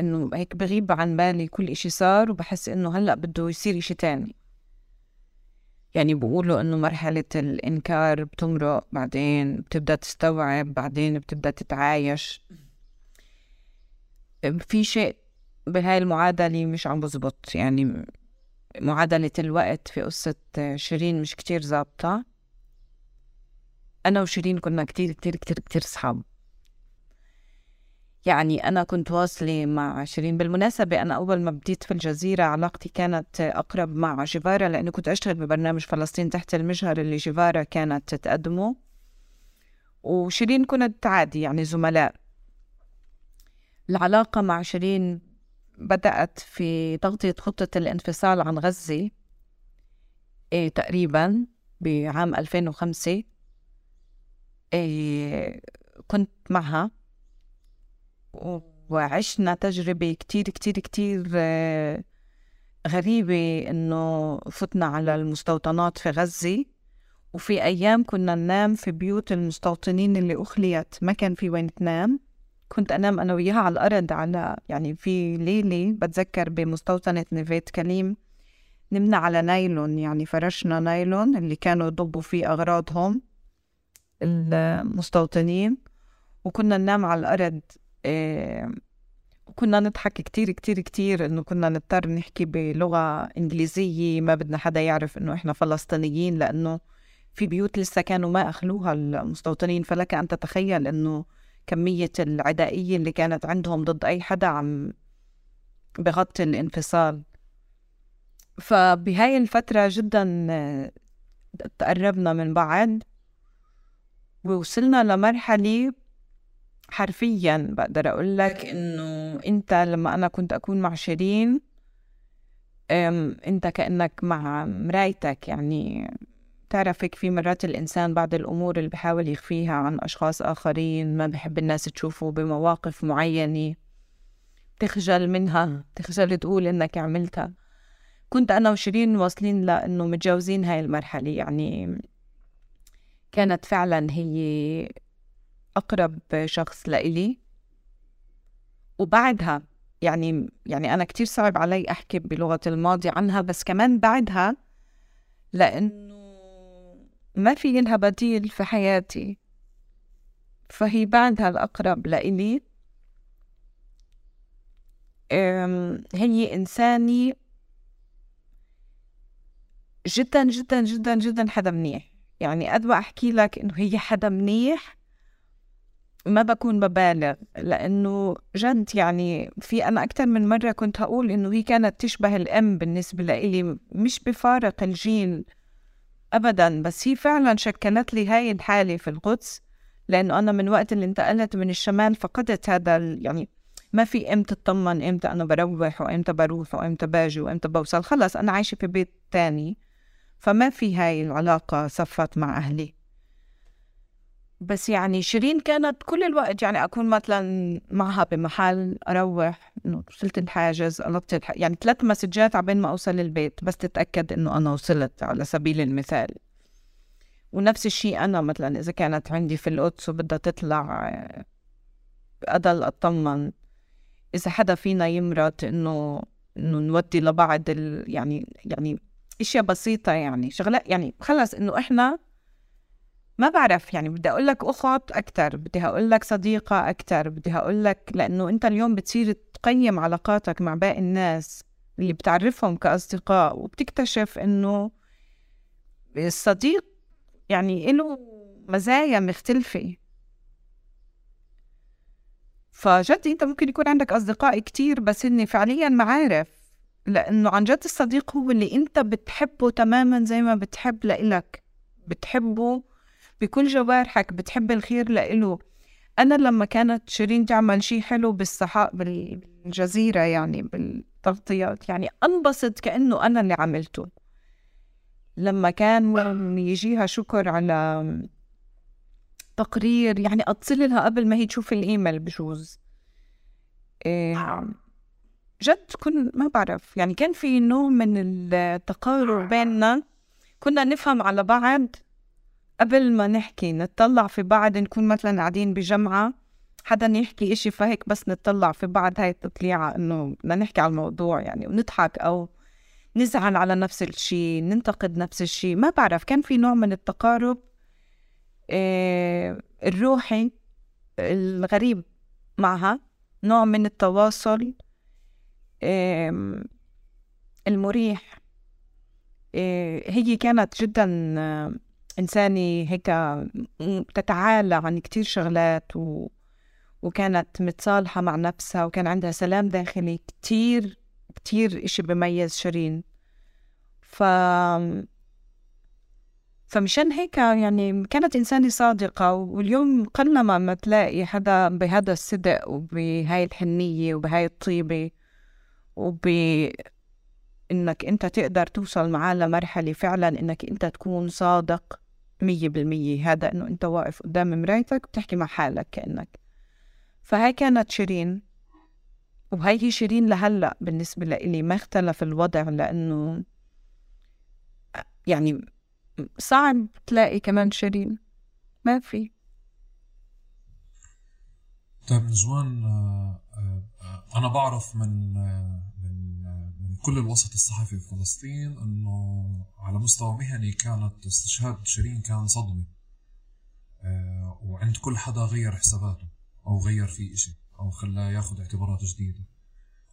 إنه هيك بغيب عن بالي كل إشي صار وبحس إنه هلأ بده يصير إشي تاني. يعني بقولوا إنه مرحلة الإنكار بتمرق بعدين بتبدأ تستوعب بعدين بتبدأ تتعايش. في شيء بهاي المعادلة مش عم بزبط يعني معادلة الوقت في قصة شيرين مش كتير ظابطة. أنا وشيرين كنا كتير كتير كتير كتير صحاب. يعني أنا كنت واصلة مع شيرين. بالمناسبة أنا أول ما بديت في الجزيرة علاقتي كانت أقرب مع جيفارا لأني كنت أشتغل ببرنامج فلسطين تحت المجهر اللي جيفارا كانت تقدمه. وشيرين كنت عادي يعني زملاء. العلاقة مع شيرين بدأت في تغطية خطة الانفصال عن غزة إيه تقريبا بعام 2005 إيه كنت معها وعشنا تجربة كتير كتير كتير آه، غريبة إنه فتنا على المستوطنات في غزة. وفي أيام كنا ننام في بيوت المستوطنين اللي أخليت ما كان في وين تنام. كنت أنام أنا وياها على الأرض على يعني في ليلة بتذكر بمستوطنة نيفيت كليم نمنا على نايلون يعني فرشنا نايلون اللي كانوا يضبوا فيه أغراضهم المستوطنين وكنا ننام على الأرض إيه وكنا نضحك كتير كتير كتير إنه كنا نضطر نحكي بلغة إنجليزية ما بدنا حدا يعرف إنه إحنا فلسطينيين لأنه في بيوت لسه كانوا ما أخلوها المستوطنين فلك أن تتخيل إنه كمية العدائية اللي كانت عندهم ضد أي حدا عم بغطي الانفصال. فبهاي الفترة جدا تقربنا من بعض ووصلنا لمرحلة حرفيا بقدر أقول لك إنه أنت لما أنا كنت أكون مع شيرين أنت كأنك مع مرايتك يعني تعرفك في مرات الإنسان بعض الأمور اللي بحاول يخفيها عن أشخاص آخرين ما بحب الناس تشوفه بمواقف معينة. تخجل منها تخجل تقول إنك عملتها. كنت أنا وشيرين واصلين لأنه متجاوزين هاي المرحلة يعني كانت فعلا هي أقرب شخص لإلي. وبعدها يعني يعني أنا كتير صعب علي أحكي بلغة الماضي عنها بس كمان بعدها لأنه ما في لها بديل في حياتي. فهي بعدها الأقرب لإلي. هي إنساني جدا جدا جدا جدا حدا منيح. يعني قد ما أحكي لك إنه هي حدا منيح ما بكون ببالغ لأنه جد يعني في أنا أكثر من مرة كنت هقول إنه هي كانت تشبه الأم بالنسبة لإلي مش بفارق الجيل. أبدا بس هي فعلا شكلت لي هاي الحالة في القدس لأنه أنا من وقت اللي انتقلت من الشمال فقدت هذا يعني ما في إمتى أطمن إمتى أنا بروح وإمتى بروح وإمتى باجي وإمتى بوصل خلص أنا عايشة في بيت تاني فما في هاي العلاقة صفت مع أهلي. بس يعني شيرين كانت كل الوقت يعني أكون مثلا معها بمحل أروح إنه وصلت الحاجز قلبت الح... يعني ثلاث مسجات عبين ما أوصل البيت بس تتأكد إنه أنا وصلت على سبيل المثال. ونفس الشيء أنا مثلا إذا كانت عندي في القدس وبدها تطلع أضل أطمن. إذا حدا فينا يمرض إنه إنه نودي لبعض ال... يعني يعني إشياء بسيطة يعني شغلات يعني خلص إنه إحنا ما بعرف يعني بدي أقول لك اخت أكثر بدي أقول لك صديقة أكثر بدي أقول لك لأنه أنت اليوم بتصير تقيم علاقاتك مع باقي الناس اللي بتعرفهم كأصدقاء وبتكتشف إنه الصديق يعني له مزايا مختلفة. فجد أنت ممكن يكون عندك أصدقاء كتير بس هن فعليا معارف لأنه عن جد الصديق هو اللي أنت بتحبه تماما زي ما بتحب لإلك بتحبه بكل جوارحك بتحب الخير لإله. أنا لما كانت شيرين تعمل شيء حلو بالصحاء بالجزيرة يعني بالتغطيات يعني أنبسط كأنه أنا اللي عملته. لما كان يجيها شكر على تقرير يعني أتصل لها قبل ما هي تشوف الإيميل بجوز. إيه جد كن ما بعرف يعني كان في نوع من التقارب بيننا. كنا نفهم على بعض. قبل ما نحكي نتطلع في بعض نكون مثلا قاعدين بجمعة حدا يحكي إشي فهيك بس نتطلع في بعض هاي التطليعة إنه بدنا نحكي على الموضوع يعني ونضحك أو نزعل على نفس الشيء ننتقد نفس الشيء ما بعرف كان في نوع من التقارب آه، الروحي الغريب معها نوع من التواصل المريح آه، هي كانت جدا إنسانة هيك تتعالى عن كتير شغلات و... وكانت متصالحة مع نفسها وكان عندها سلام داخلي كتير كتير إشي بميز شيرين. ف فمشان هيك يعني كانت إنسانة صادقة واليوم قلما ما تلاقي حدا بهذا الصدق وبهاي الحنية وبهاي الطيبة وب إنك أنت تقدر توصل معاه لمرحلة فعلا إنك أنت تكون صادق. مية بالمية. هذا إنه أنت واقف قدام مرايتك بتحكي مع حالك كأنك. فهاي كانت شيرين. وهي هي شيرين لهلأ بالنسبة لإلي ما اختلف الوضع لأنه يعني صعب تلاقي كمان شيرين. ما في. طيب نجوان آه، آه، أنا بعرف آه، من كل الوسط الصحفي في فلسطين إنه على مستوى مهني كانت استشهاد شيرين كان صدمة. وعند كل حدا غير حساباته أو غير فيه إشي أو خلاه ياخذ اعتبارات جديدة.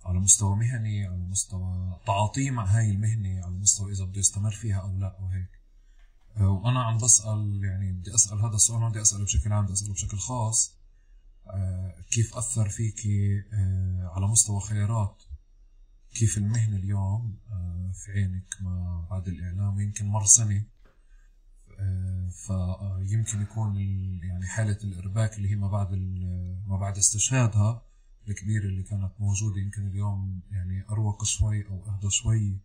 على مستوى مهني على مستوى تعاطيه مع هاي المهنة على مستوى إذا بده يستمر فيها أو لا وهيك وأنا عم بسأل يعني بدي أسأل هذا السؤال ما بدي أسأله بشكل عام بدي أسأله بشكل خاص. آه، كيف أثر فيكي آه، على مستوى خيارات كيف المهنة اليوم آه، في عينك ما بعد الإعلام؟ ويمكن مر سنة فيمكن يكون يعني حالة الإرباك اللي هي ما بعد ما بعد استشهادها الكبيرة اللي كانت موجودة يمكن اليوم يعني أروق شوي أو أهدى شوي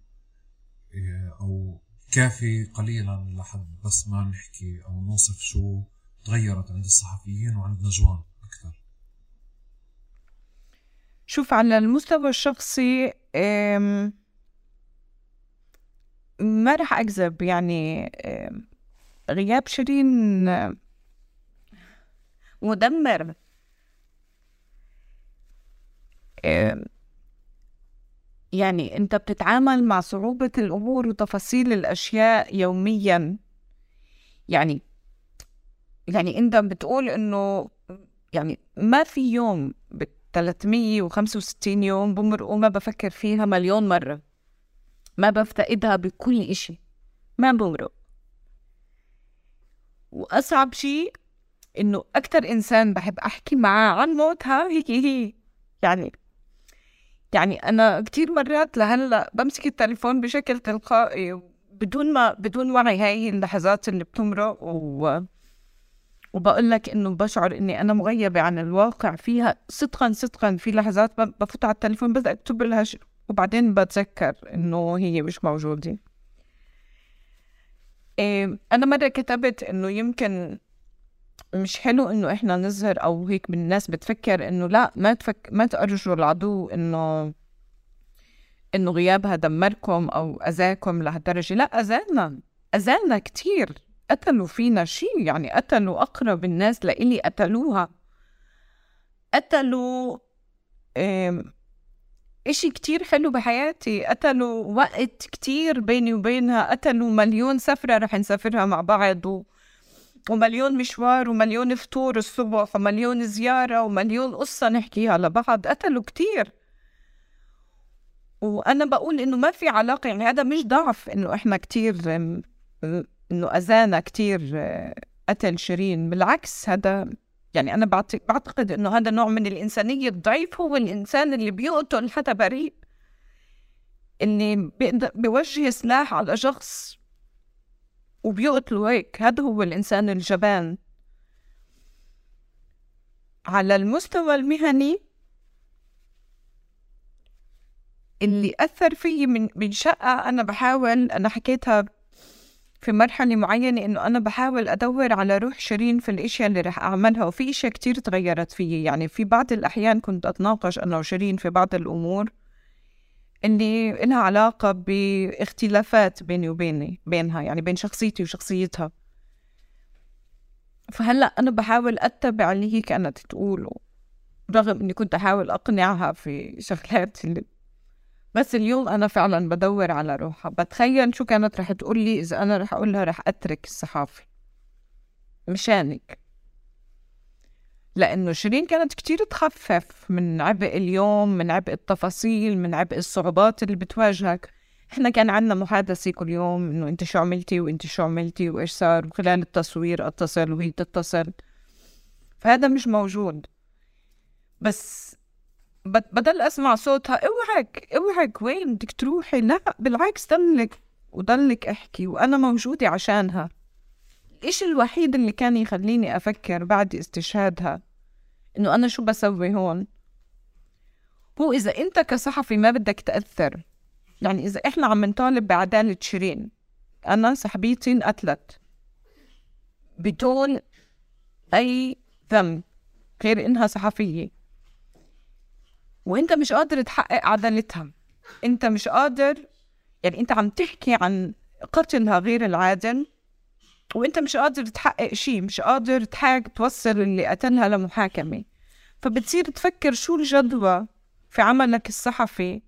أو كافي قليلا لحد بس ما نحكي أو نوصف شو تغيرت عند الصحفيين وعند نجوان. شوف على المستوى الشخصي ما رح أكذب يعني غياب شيرين مدمر. يعني أنت بتتعامل مع صعوبة الأمور وتفاصيل الأشياء يوميا. يعني يعني أنت بتقول إنه يعني ما في يوم ب 365 يوم بمرق وما بفكر فيها مليون مرة. ما بفتقدها بكل إشي. ما بمرق. وأصعب شيء إنه أكتر إنسان بحب أحكي معاه عن موتها. هيك هي يعني يعني أنا كتير مرات لهلأ بمسك التليفون بشكل تلقائي بدون ما بدون وعي. هاي اللحظات اللي بتمرق و وبقول لك إنه بشعر إني أنا مغيبة عن الواقع فيها صدقا صدقا في لحظات بفوت على التليفون بس أكتب لها وبعدين بتذكر إنه هي مش موجودة. إيه أنا مرة كتبت إنه يمكن مش حلو إنه إحنا نظهر أو هيك الناس بتفكر إنه لا ما تفك ما تأرجوا العدو إنه إنه غيابها دمركم أو أذاكم لهالدرجة. لا أذانا أذانا كتير. قتلوا فينا شيء يعني قتلوا أقرب الناس لإلي قتلوها. قتلوا إشي كتير حلو بحياتي. قتلوا وقت كتير بيني وبينها. قتلوا مليون سفرة رح نسافرها مع بعض و... ومليون مشوار ومليون فطور الصبح ومليون زيارة ومليون قصة نحكيها لبعض. قتلوا كتير. وأنا بقول إنه ما في علاقة يعني هذا مش ضعف إنه إحنا كتير إنه أذانا كتير قتل شيرين. بالعكس هذا يعني أنا بعتقد إنه هذا نوع من الإنسانية الضعيف هو الإنسان اللي بيقتل حدا بريء اللي بيوجه سلاح على شخص وبيقتلوا هيك. هذا هو الإنسان الجبان. على المستوى المهني اللي أثر فيي من من شقة أنا بحاول أنا حكيتها في مرحلة معينة إنه أنا بحاول أدور على روح شيرين في الأشياء اللي رح أعملها وفي أشياء كتير تغيرت فيي. يعني في بعض الأحيان كنت أتناقش أنا وشيرين في بعض الأمور اللي لها علاقة باختلافات بيني وبيني بينها يعني بين شخصيتي وشخصيتها. فهلأ أنا بحاول أتبع اللي هي كانت تقوله رغم إني كنت أحاول أقنعها في شغلات اللي بس اليوم أنا فعلا بدور على روحها بتخيل شو كانت رح تقول لي إذا أنا رح أقول لها رح أترك الصحافة مشانك. لأنه شيرين كانت كتير تخفف من عبء اليوم من عبء التفاصيل من عبء الصعوبات اللي بتواجهك. إحنا كان عندنا محادثة كل يوم إنه أنت شو عملتي وأنت شو عملتي وإيش صار وخلال التصوير أتصل وهي تتصل. فهذا مش موجود. بس بضل أسمع صوتها أوعك أوعك وين بدك تروحي؟ لا بالعكس ضلك وضلك أحكي وأنا موجودة عشانها. الإشي الوحيد اللي كان يخليني أفكر بعد استشهادها؟ إنه أنا شو بسوي هون؟ هو إذا أنت كصحفي ما بدك تأثر. يعني إذا إحنا عم نطالب بعدالة شيرين أنا صاحبتي انقتلت. بدون أي ذنب غير إنها صحفية. وأنت مش قادر تحقق عدالتها أنت مش قادر يعني أنت عم تحكي عن قتلها غير العادل وانت مش قادر تحقق شيء مش قادر تحاج توصل اللي قتلها لمحاكمة. فبتصير تفكر شو الجدوى في عملك الصحفي.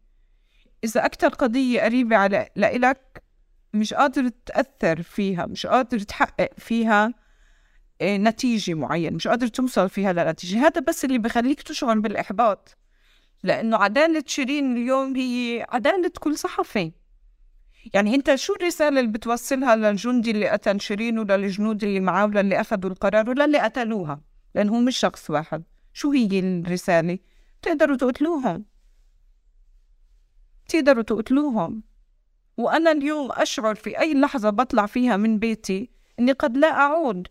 إذا أكتر قضية قريبة على لإلك مش قادر تأثر فيها مش قادر تحقق فيها آه، نتيجة معينة مش قادر توصل فيها لنتيجة. هذا بس اللي بخليك تشعر بالإحباط. لأنه عدالة شيرين اليوم هي عدالة كل صحفي يعني أنت شو الرسالة اللي بتوصلها للجندي اللي قتل شيرين وللجنود اللي معاه وللي أخذوا القرار وللي قتلوها؟ لأنه هو مش شخص واحد. شو هي الرسالة؟ تقدروا تقتلوهم. تقدروا تقتلوهم. وأنا اليوم أشعر في أي لحظة بطلع فيها من بيتي إني قد لا أعود.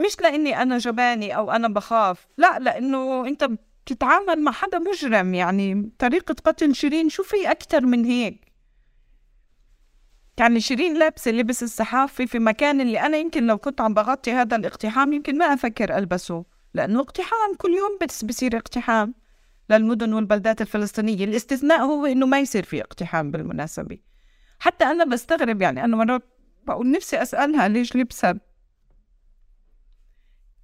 مش لأني أنا جباني أو أنا بخاف. لا لأنه أنت بتتعامل مع حدا مجرم يعني طريقة قتل شيرين شو في أكتر من هيك؟ يعني شيرين لابسة لبس الصحافي في مكان اللي أنا يمكن لو كنت عم بغطي هذا الاقتحام يمكن ما أفكر ألبسه لأنه اقتحام كل يوم بس بصير اقتحام للمدن والبلدات الفلسطينية. الاستثناء هو إنه ما يصير في اقتحام بالمناسبة. حتى أنا بستغرب يعني أنا مرات بقول نفسي أسألها ليش لبسها؟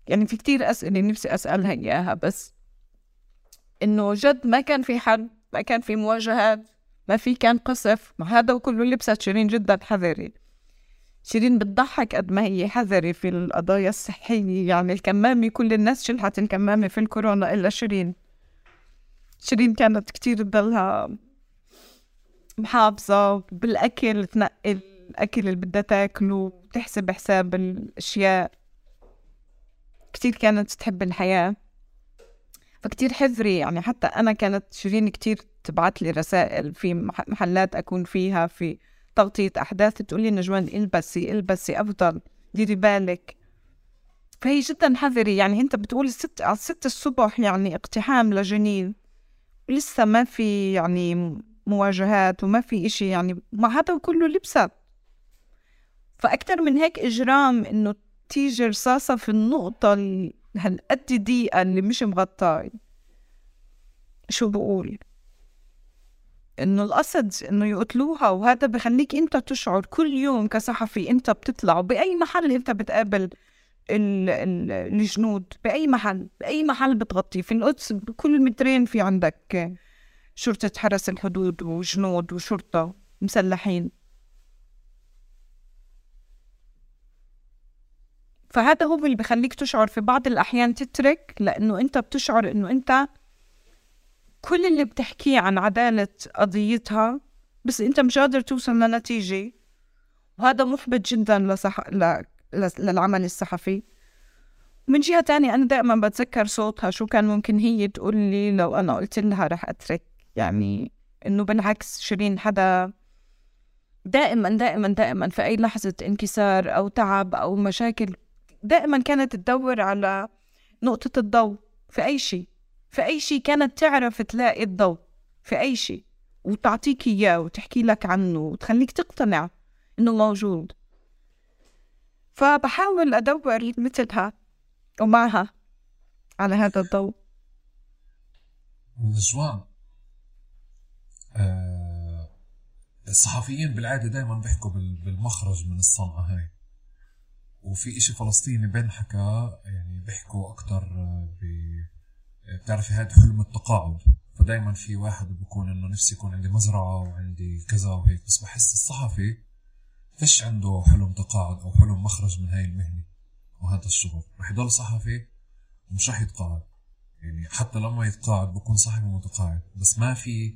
يعني في كتير أسئلة نفسي أسألها إياها بس إنه جد ما كان في حد ما كان في مواجهات ما في كان قصف. ما هذا وكله لبست شيرين جدا حذري. شيرين بتضحك قد ما هي حذري في القضايا الصحية. يعني الكمامة كل الناس شلحت الكمامة في الكورونا إلا شيرين. شيرين كانت كتير تضلها محافظة بالأكل تنقي الأكل اللي بدها تاكله تحسب حساب الأشياء. كتير كانت تحب الحياة. فكتير حذري يعني حتى أنا كانت شيرين كتير تبعت لي رسائل في محلات أكون فيها في تغطية أحداث تقول لي نجوان البسي البسي أفضل ديري بالك. فهي جدا حذري يعني أنت بتقول الست على ست الصبح يعني اقتحام لجنين لسه ما في يعني مواجهات وما في إشي يعني مع هذا كله لبست فأكثر من هيك إجرام إنه تيجي رصاصة في النقطة هالقد دقيقة اللي مش مغطاي. شو بقول؟ إنه القصد إنه يقتلوها وهذا بخليك أنت تشعر كل يوم كصحفي أنت بتطلع بأي محل أنت بتقابل الجنود بأي محل بأي محل بتغطيه في القدس بكل مترين في عندك شرطة حرس الحدود وجنود وشرطة مسلحين. فهذا هو اللي بخليك تشعر في بعض الأحيان تترك لأنه أنت بتشعر أنه أنت كل اللي بتحكيه عن عدالة قضيتها بس أنت مش قادر توصل لنتيجة. وهذا محبط جدا لصح... ل... للعمل الصحفي. من جهة تانية أنا دائما بتذكر صوتها شو كان ممكن هي تقول لي لو أنا قلت لها رح أترك. يعني إنه بالعكس شيرين حدا دائما دائما دائما في أي لحظة انكسار أو تعب أو مشاكل دائما كانت تدور على نقطة الضوء في أي شيء في أي شيء كانت تعرف تلاقي الضوء في أي شيء وتعطيك إياه وتحكي لك عنه وتخليك تقتنع إنه موجود. فبحاول أدور مثلها ومعها على هذا الضوء. نجوان آه الصحفيين بالعادة دائما بيحكوا بالمخرج من الصنعة هاي. وفي إشي فلسطيني بنحكى يعني بيحكوا أكتر ب بتعرفي هذا حلم التقاعد. فدايما في واحد بيكون إنه نفسي يكون عندي مزرعة وعندي كذا وهيك بس بحس الصحفي فيش عنده حلم تقاعد أو حلم مخرج من هاي المهنة وهذا الشغل. رح يضل صحفي ومش رح يتقاعد. يعني حتى لما يتقاعد بكون صحفي متقاعد بس ما في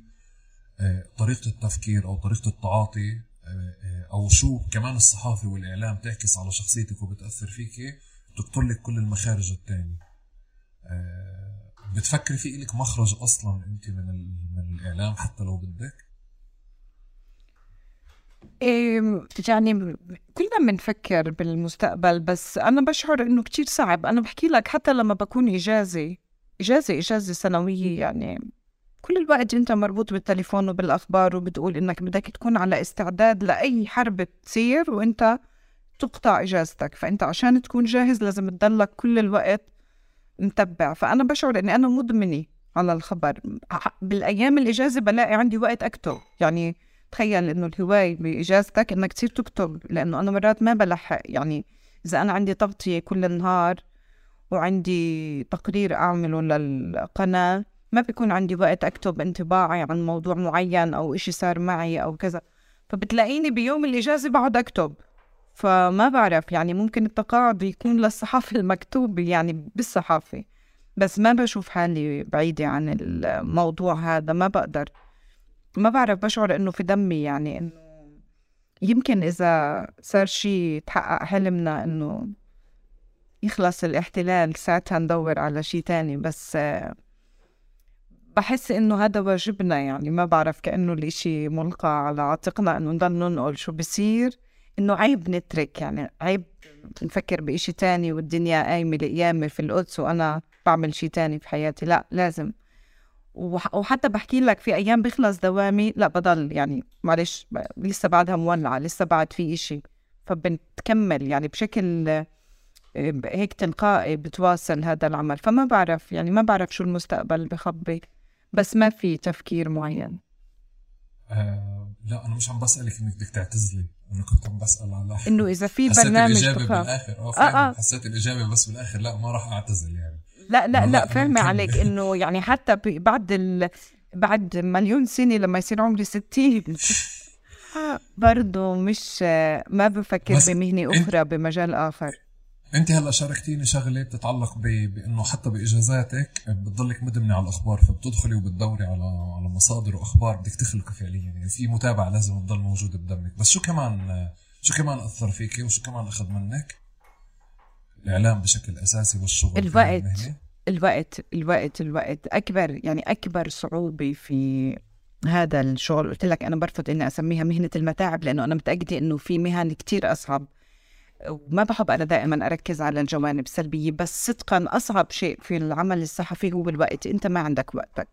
آه، طريقة التفكير أو طريقة التعاطي آه، أو شو كمان الصحافة والإعلام تعكس على شخصيتك وبتأثر فيك تقتل لك كل المخارج التانية. آه، بتفكري في إلك مخرج أصلا أنت من من الإعلام حتى لو بدك؟ يعني كلنا بنفكر بالمستقبل بس أنا بشعر إنه كتير صعب. أنا بحكي لك حتى لما بكون إجازة إجازة إجازة سنوية يعني كل الوقت انت مربوط بالتليفون وبالأخبار وبتقول إنك بدك تكون على استعداد لأي حرب تصير وإنت تقطع إجازتك. فإنت عشان تكون جاهز لازم تضلك كل الوقت متبع. فأنا بشعر إني أنا مدمنة على الخبر. بالأيام الإجازة بلاقي عندي وقت أكتب. يعني تخيل إنه الهواية بإجازتك إنك تصير تكتب لأنه أنا مرات ما بلحق. يعني إذا أنا عندي تغطية كل النهار وعندي تقرير أعمله للقناة ما بيكون عندي وقت أكتب انطباعي عن موضوع معين أو إشي صار معي أو كذا. فبتلاقيني بيوم الإجازة بقعد أكتب. فما بعرف يعني ممكن التقاعد يكون للصحافة المكتوبة يعني بالصحافة بس ما بشوف حالي بعيدة عن الموضوع هذا ما بقدر. ما بعرف بشعر إنه في دمي يعني إنه يمكن إذا صار شيء تحقق حلمنا إنه يخلص الاحتلال ساعتها ندور على شيء تاني بس بحس إنه هذا واجبنا يعني ما بعرف كأنه الإشي ملقى على عاتقنا إنه نضل ننقل شو بصير. إنه عيب نترك يعني عيب نفكر بإشي تاني والدنيا قايمة لقيامة في القدس وأنا بعمل شي تاني في حياتي. لا لازم. وحتى بحكي لك في أيام بيخلص دوامي لا بضل يعني معلش لسه بعدها مولعة لسه بعد في إشي. فبنتكمل يعني بشكل آه، هيك تلقائي بتواصل هذا العمل. فما بعرف يعني ما بعرف شو المستقبل بخبي. بس ما في تفكير معين. آه لا أنا مش عم بسألك إنك بدك تعتزلي. أنا كنت عم بسأل على إنه إذا في برنامج حسيت الاجابه بالآخر. آه, آه, آه. حسيت الإجابة بس بالآخر. لا ما راح أعتزل يعني. لا لا لا فاهمة عليك إنه يعني حتى بعد ال... بعد مليون سنة لما يصير عمري 60 برضه مش ما بفكر بمهنة أخرى بمجال آخر. انت هلا شاركتيني شغلة بتتعلق. بإنه حتى بإجازاتك بتضلك مدمنة على الأخبار فبتدخلي وبتدوري على على مصادر وأخبار بدك تخلقي فعليا يعني في متابعة لازم تضل موجودة بدمك. بس شو كمان شو كمان أثر فيكي وشو كمان أخذ منك؟ الإعلام بشكل أساسي والشغل الوقت الوقت الوقت الوقت أكبر يعني أكبر صعوبة في هذا الشغل. قلت لك أنا برفض إني أسميها مهنة المتاعب لأنه أنا متأكدة إنه في مهن كتير أصعب وما بحب أنا دائما أركز على الجوانب السلبية بس صدقا أصعب شيء في العمل الصحفي هو الوقت. أنت ما عندك وقتك.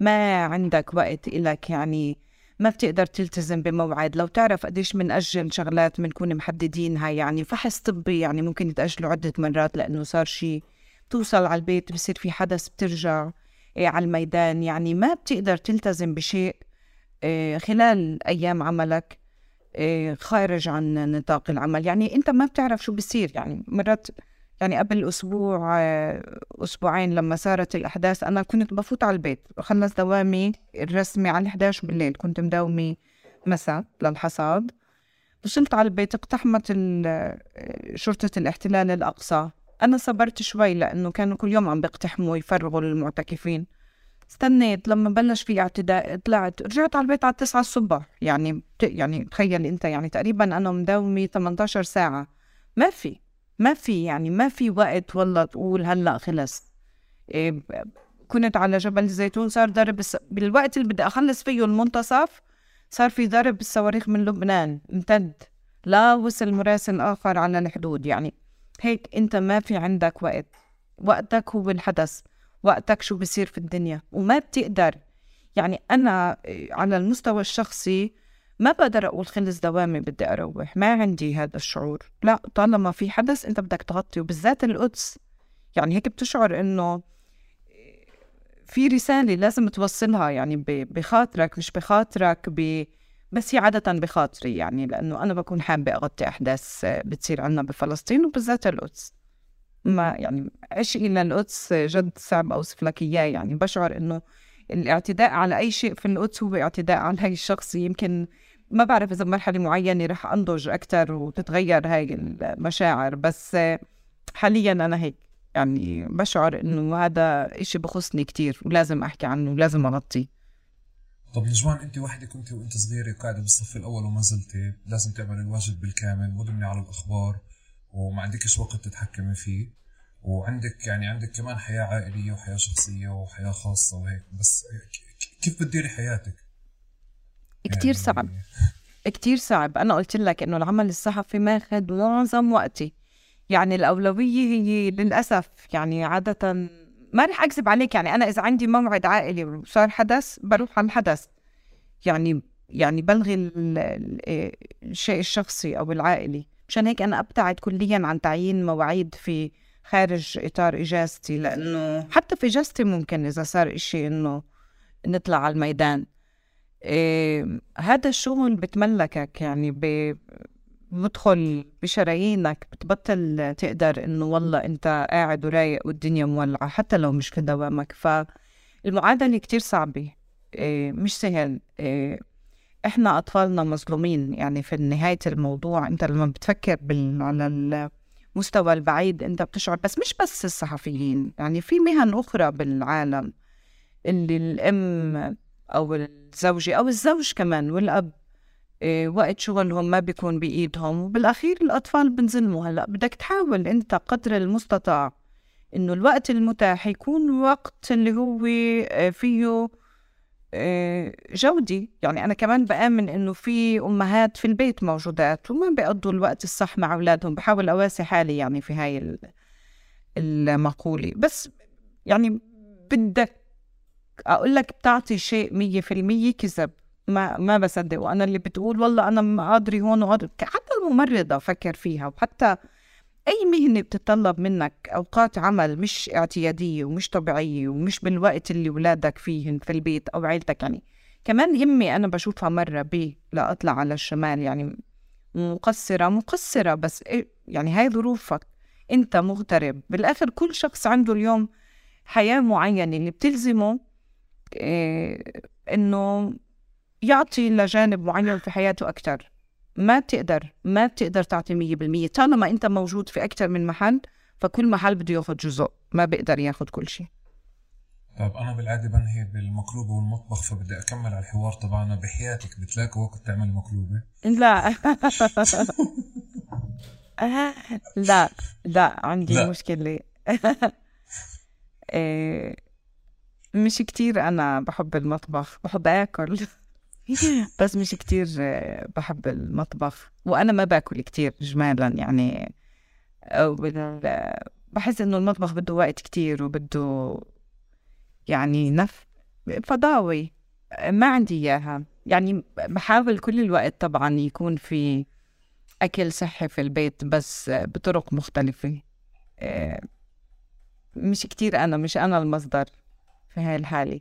ما عندك وقت إلك يعني ما بتقدر تلتزم بموعد. لو تعرف قديش بنأجل شغلات بنكون محددينها يعني فحص طبي يعني ممكن يتأجلوا عدة مرات لأنه صار شيء. توصل على البيت بصير في حدث بترجع إيه على الميدان. يعني ما بتقدر تلتزم بشيء إيه خلال أيام عملك. خارج عن نطاق العمل. يعني أنت ما بتعرف شو بصير. يعني مرات يعني قبل أسبوع أسبوعين لما صارت الأحداث أنا كنت بفوت على البيت خلص دوامي الرسمي على 11 بالليل. كنت مداومة مساء للحصاد. وصلت على البيت اقتحمت شرطة الاحتلال الأقصى. أنا صبرت شوي لأنه كانوا كل يوم عم بيقتحموا ويفرغوا المعتكفين استنيت لما بلش في اعتداء طلعت رجعت على البيت على 9 الصبح. يعني يعني تخيل انت يعني تقريبا أنا مداومة 18 ساعة. ما في ما في يعني ما في وقت والله تقول هلأ خلص إيه كنت على جبل الزيتون صار ضرب بالوقت اللي بدي أخلص فيه المنتصف صار في ضرب بالصواريخ من لبنان امتد. لا وصل مراسل آخر على الحدود. يعني هيك انت ما في عندك وقت. وقتك هو الحدث. وقتك شو بصير في الدنيا وما بتقدر. يعني أنا على المستوى الشخصي ما بقدر أقول خلص دوامي بدي أروح ما عندي هذا الشعور. لا طالما في حدث أنت بدك تغطي وبالذات القدس. يعني هيك بتشعر إنه في رسالة لازم توصلها يعني بخاطرك مش بخاطرك ب... بس هي عادة بخاطري يعني لأنه أنا بكون حابة أغطي أحداث بتصير عنا بفلسطين وبالذات القدس. ما يعني عشقي للقدس جد صعب أوصف لك إياه. يعني بشعر إنه الاعتداء على أي شيء في القدس هو اعتداء على هاي الشخص. يمكن ما بعرف إذا بمرحلة معينة رح أنضج أكثر وتتغير هاي المشاعر بس حاليا أنا هيك. يعني بشعر إنه هذا إشي بخصني كتير ولازم أحكي عنه ولازم أغطيه. طب نجوان أنت وحدة كنت وأنت صغيرة قاعدة بالصف الأول وما زلتي لازم تعمل الواجب بالكامل. مدمنه على الأخبار. وما عندكش وقت تتحكمي فيه وعندك يعني عندك كمان حياة عائلية وحياة شخصية وحياة خاصة وهيك. بس كيف بتديري حياتك؟ كتير يعني صعب. كتير صعب. أنا قلت لك إنه العمل الصحفي ماخذ معظم وقتي. يعني الأولوية هي للأسف يعني عادة ما رح أكذب عليك يعني أنا إذا عندي موعد عائلي وصار حدث بروح على الحدث. يعني يعني بلغي الشيء الشخصي أو العائلي. مشان هيك أنا أبتعد كليا عن تعيين مواعيد في خارج إطار إجازتي لأنه حتى في إجازتي ممكن إذا صار إشي إنه نطلع على الميدان. إيه هذا الشغل بتملكك يعني بدخل بشرايينك بتبطل تقدر إنه والله أنت قاعد ورايق والدنيا مولعة حتى لو مش في دوامك. فالمعادلة كتير صعبة. إيه مش سهل. إيه إحنا أطفالنا مظلومين. يعني في نهاية الموضوع أنت لما بتفكر بال... على المستوى البعيد أنت بتشعر بس مش بس الصحفيين. يعني في مهن أخرى بالعالم اللي الأم أو الزوجة أو الزوج كمان والأب إيه وقت شغلهم ما بيكون بإيدهم وبالأخير الأطفال بنظلموا. هلأ بدك تحاول أنت قدر المستطاع إنه الوقت المتاح يكون وقت اللي هو آه، فيه جودي. يعني أنا كمان بآمن إنه في أمهات في البيت موجودات وما بيقضوا الوقت الصح مع أولادهم بحاول أواسي حالي يعني في هاي المقولة. بس يعني بدك أقول لك بتعطي شيء مية في المية كذب ما ما بصدق. وأنا اللي بتقول والله أنا قادري هون وقادري حتى الممرضة فكر فيها وحتى أي مهنة بتتطلب منك أوقات عمل مش اعتيادية ومش طبيعية ومش بالوقت اللي ولادك فيهن في البيت أو عيلتك يعني. كمان همي أنا بشوفها مرة بي لا أطلع على الشمال يعني مقصرة مقصرة بس إيه يعني هاي ظروفك. أنت مغترب. بالآخر كل شخص عنده اليوم حياة معينة اللي بتلزمه آه، إنه يعطي لجانب معين في حياته أكتر. ما بتقدر ما بتقدر تعطي مية بالمية. طالما أنت موجود في أكتر من محل فكل محل بده ياخد جزء. ما بيقدر ياخد كل شيء. طيب أنا بالعادة بنهي بالمقلوبة والمطبخ فبدي أكمل على الحوار تبعنا بحياتك بتلاقي وقت تعمل مقلوبة؟ لا. لا. لا عندي لا. مشكلة. إيه، مش كتير أنا بحب المطبخ بحب آكل. بس مش كتير آه، بحب المطبخ. وأنا ما باكل كتير إجمالا يعني. بحس إنه المطبخ بده وقت كتير وبده يعني نف فضاوي. ما عندي إياها. يعني بحاول كل الوقت طبعا يكون في أكل صحي في البيت بس بطرق مختلفة. آه، مش كتير أنا مش أنا المصدر في هاي الحالة.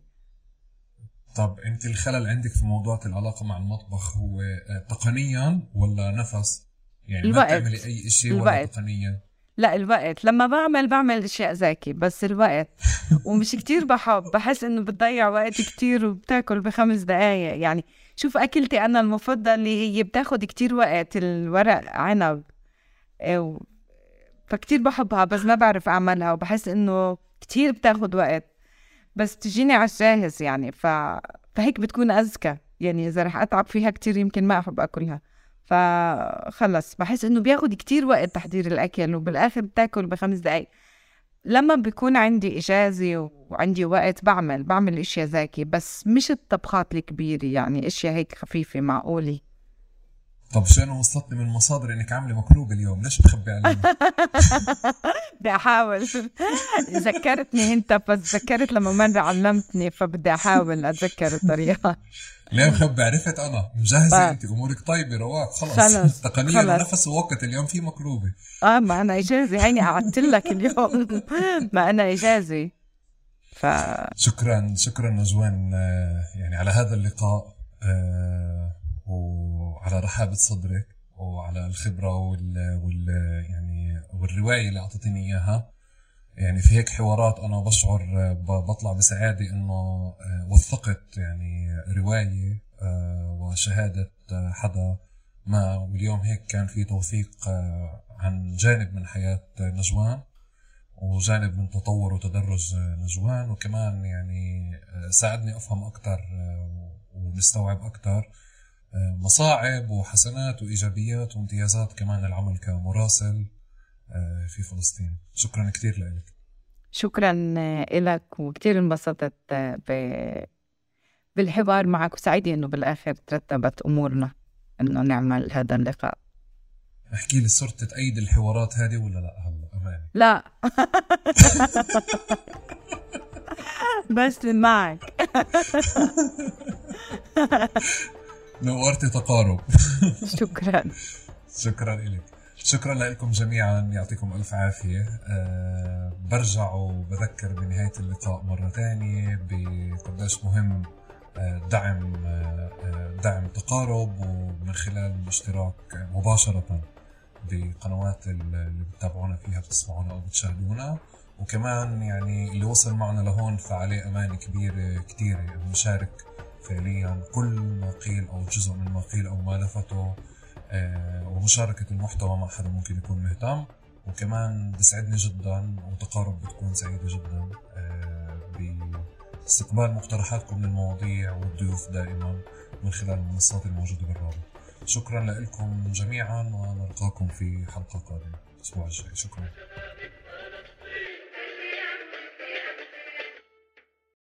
طب انت الخلل عندك في موضوع العلاقة مع المطبخ هو آه، تقنيا ولا نفس؟ يعني ما الوقت. بتعملي أي شيء ولا. تقنيا؟ لا الوقت لما بعمل بعمل أشياء ذكي بس الوقت ومش كتير بحب. بحس إنه بتضيع وقت كتير وبتاكل بخمس دقايق. يعني شوف أكلتي أنا المفضلة اللي هي بتاخد كتير وقت الورق عنب. آه، فكتير بحبها بس ما بعرف أعملها. وبحس إنه كتير بتاخد وقت. بس تجيني على الجاهز يعني ف... فهيك بتكون أذكى. يعني إذا رح أتعب فيها كتير يمكن ما أحب أكلها فخلص بحس إنه بياخد كتير وقت تحضير الأكل وبالآخر بتاكل بخمس دقايق. لما بيكون عندي إجازة وعندي وقت بعمل بعمل أشياء زاكي بس مش الطبخات الكبيرة يعني أشياء هيك خفيفة معقولة. طب شو أنا وصلتني من مصادر إنك عاملة مقلوبة اليوم؟ ليش بتخبي علينا بدي أحاول. ذكرتني أنت بس ذكرت لما مرة علمتني فبدي أحاول أتذكر الطريقة. ليه مخبي عرفت أنا. مجهزة آه. أنت أمورك طيبة رواق خلص, خلص، تقنيا خلص. ونفس ووقت اليوم في مقلوبة. آه ما أنا إجازة هيني قعدت لك اليوم. ما أنا إجازة. ف شكرا شكرا نجوان آه، يعني على هذا اللقاء آه، وعلى رحابة صدرك وعلى الخبرة وال, وال يعني والرواية اللي أعطيتني إياها. يعني في هيك حوارات أنا بشعر بطلع بسعادة إنه آه، وثقت يعني رواية آه، وشهادة آه، حدا ما. واليوم هيك كان في توثيق عن جانب من حياة نجوان وجانب من تطور وتدرج نجوان. وكمان يعني ساعدني أفهم أكثر ونستوعب أكثر مصاعب وحسنات وإيجابيات وامتيازات كمان العمل كمراسل في فلسطين. شكرا كثير لك شكرا لك وكثير انبسطت ب... بالحوار معك وسعيدة إنه بالآخر ترتبت أمورنا إنه نعمل هذا اللقاء. أحكي لي صرت تأيد الحوارات هذه ولا لا؟ هلا امانه لا. بس معك. نورتي تقارب. شكرا. شكرا لك شكرا لكم جميعا. يعطيكم ألف عافية. أه برجع وبذكر بنهاية اللقاء مرة ثانية بقديش مهم آه، دعم آه، آه، دعم تقارب ومن خلال الاشتراك مباشرة بقنوات اللي بتتابعونا فيها بتسمعونا أو بتشاهدونا. وكمان يعني اللي وصل معنا لهون فعليه امانه كبيره كثيره انه يشارك فعليا كل ما قيل أو جزء من ما قيل أو ما لفته آه، ومشاركة المحتوى مع حدا ممكن يكون مهتم. وكمان بسعدني جدا وتقارب بتكون سعيدة جدا آه، باستقبال مقترحاتكم للمواضيع والضيوف دائما من خلال المنصات الموجودة بالرابط. شكرا لكم جميعا ونلقاكم في حلقة قادمة. الأسبوع الجاي. شكرا.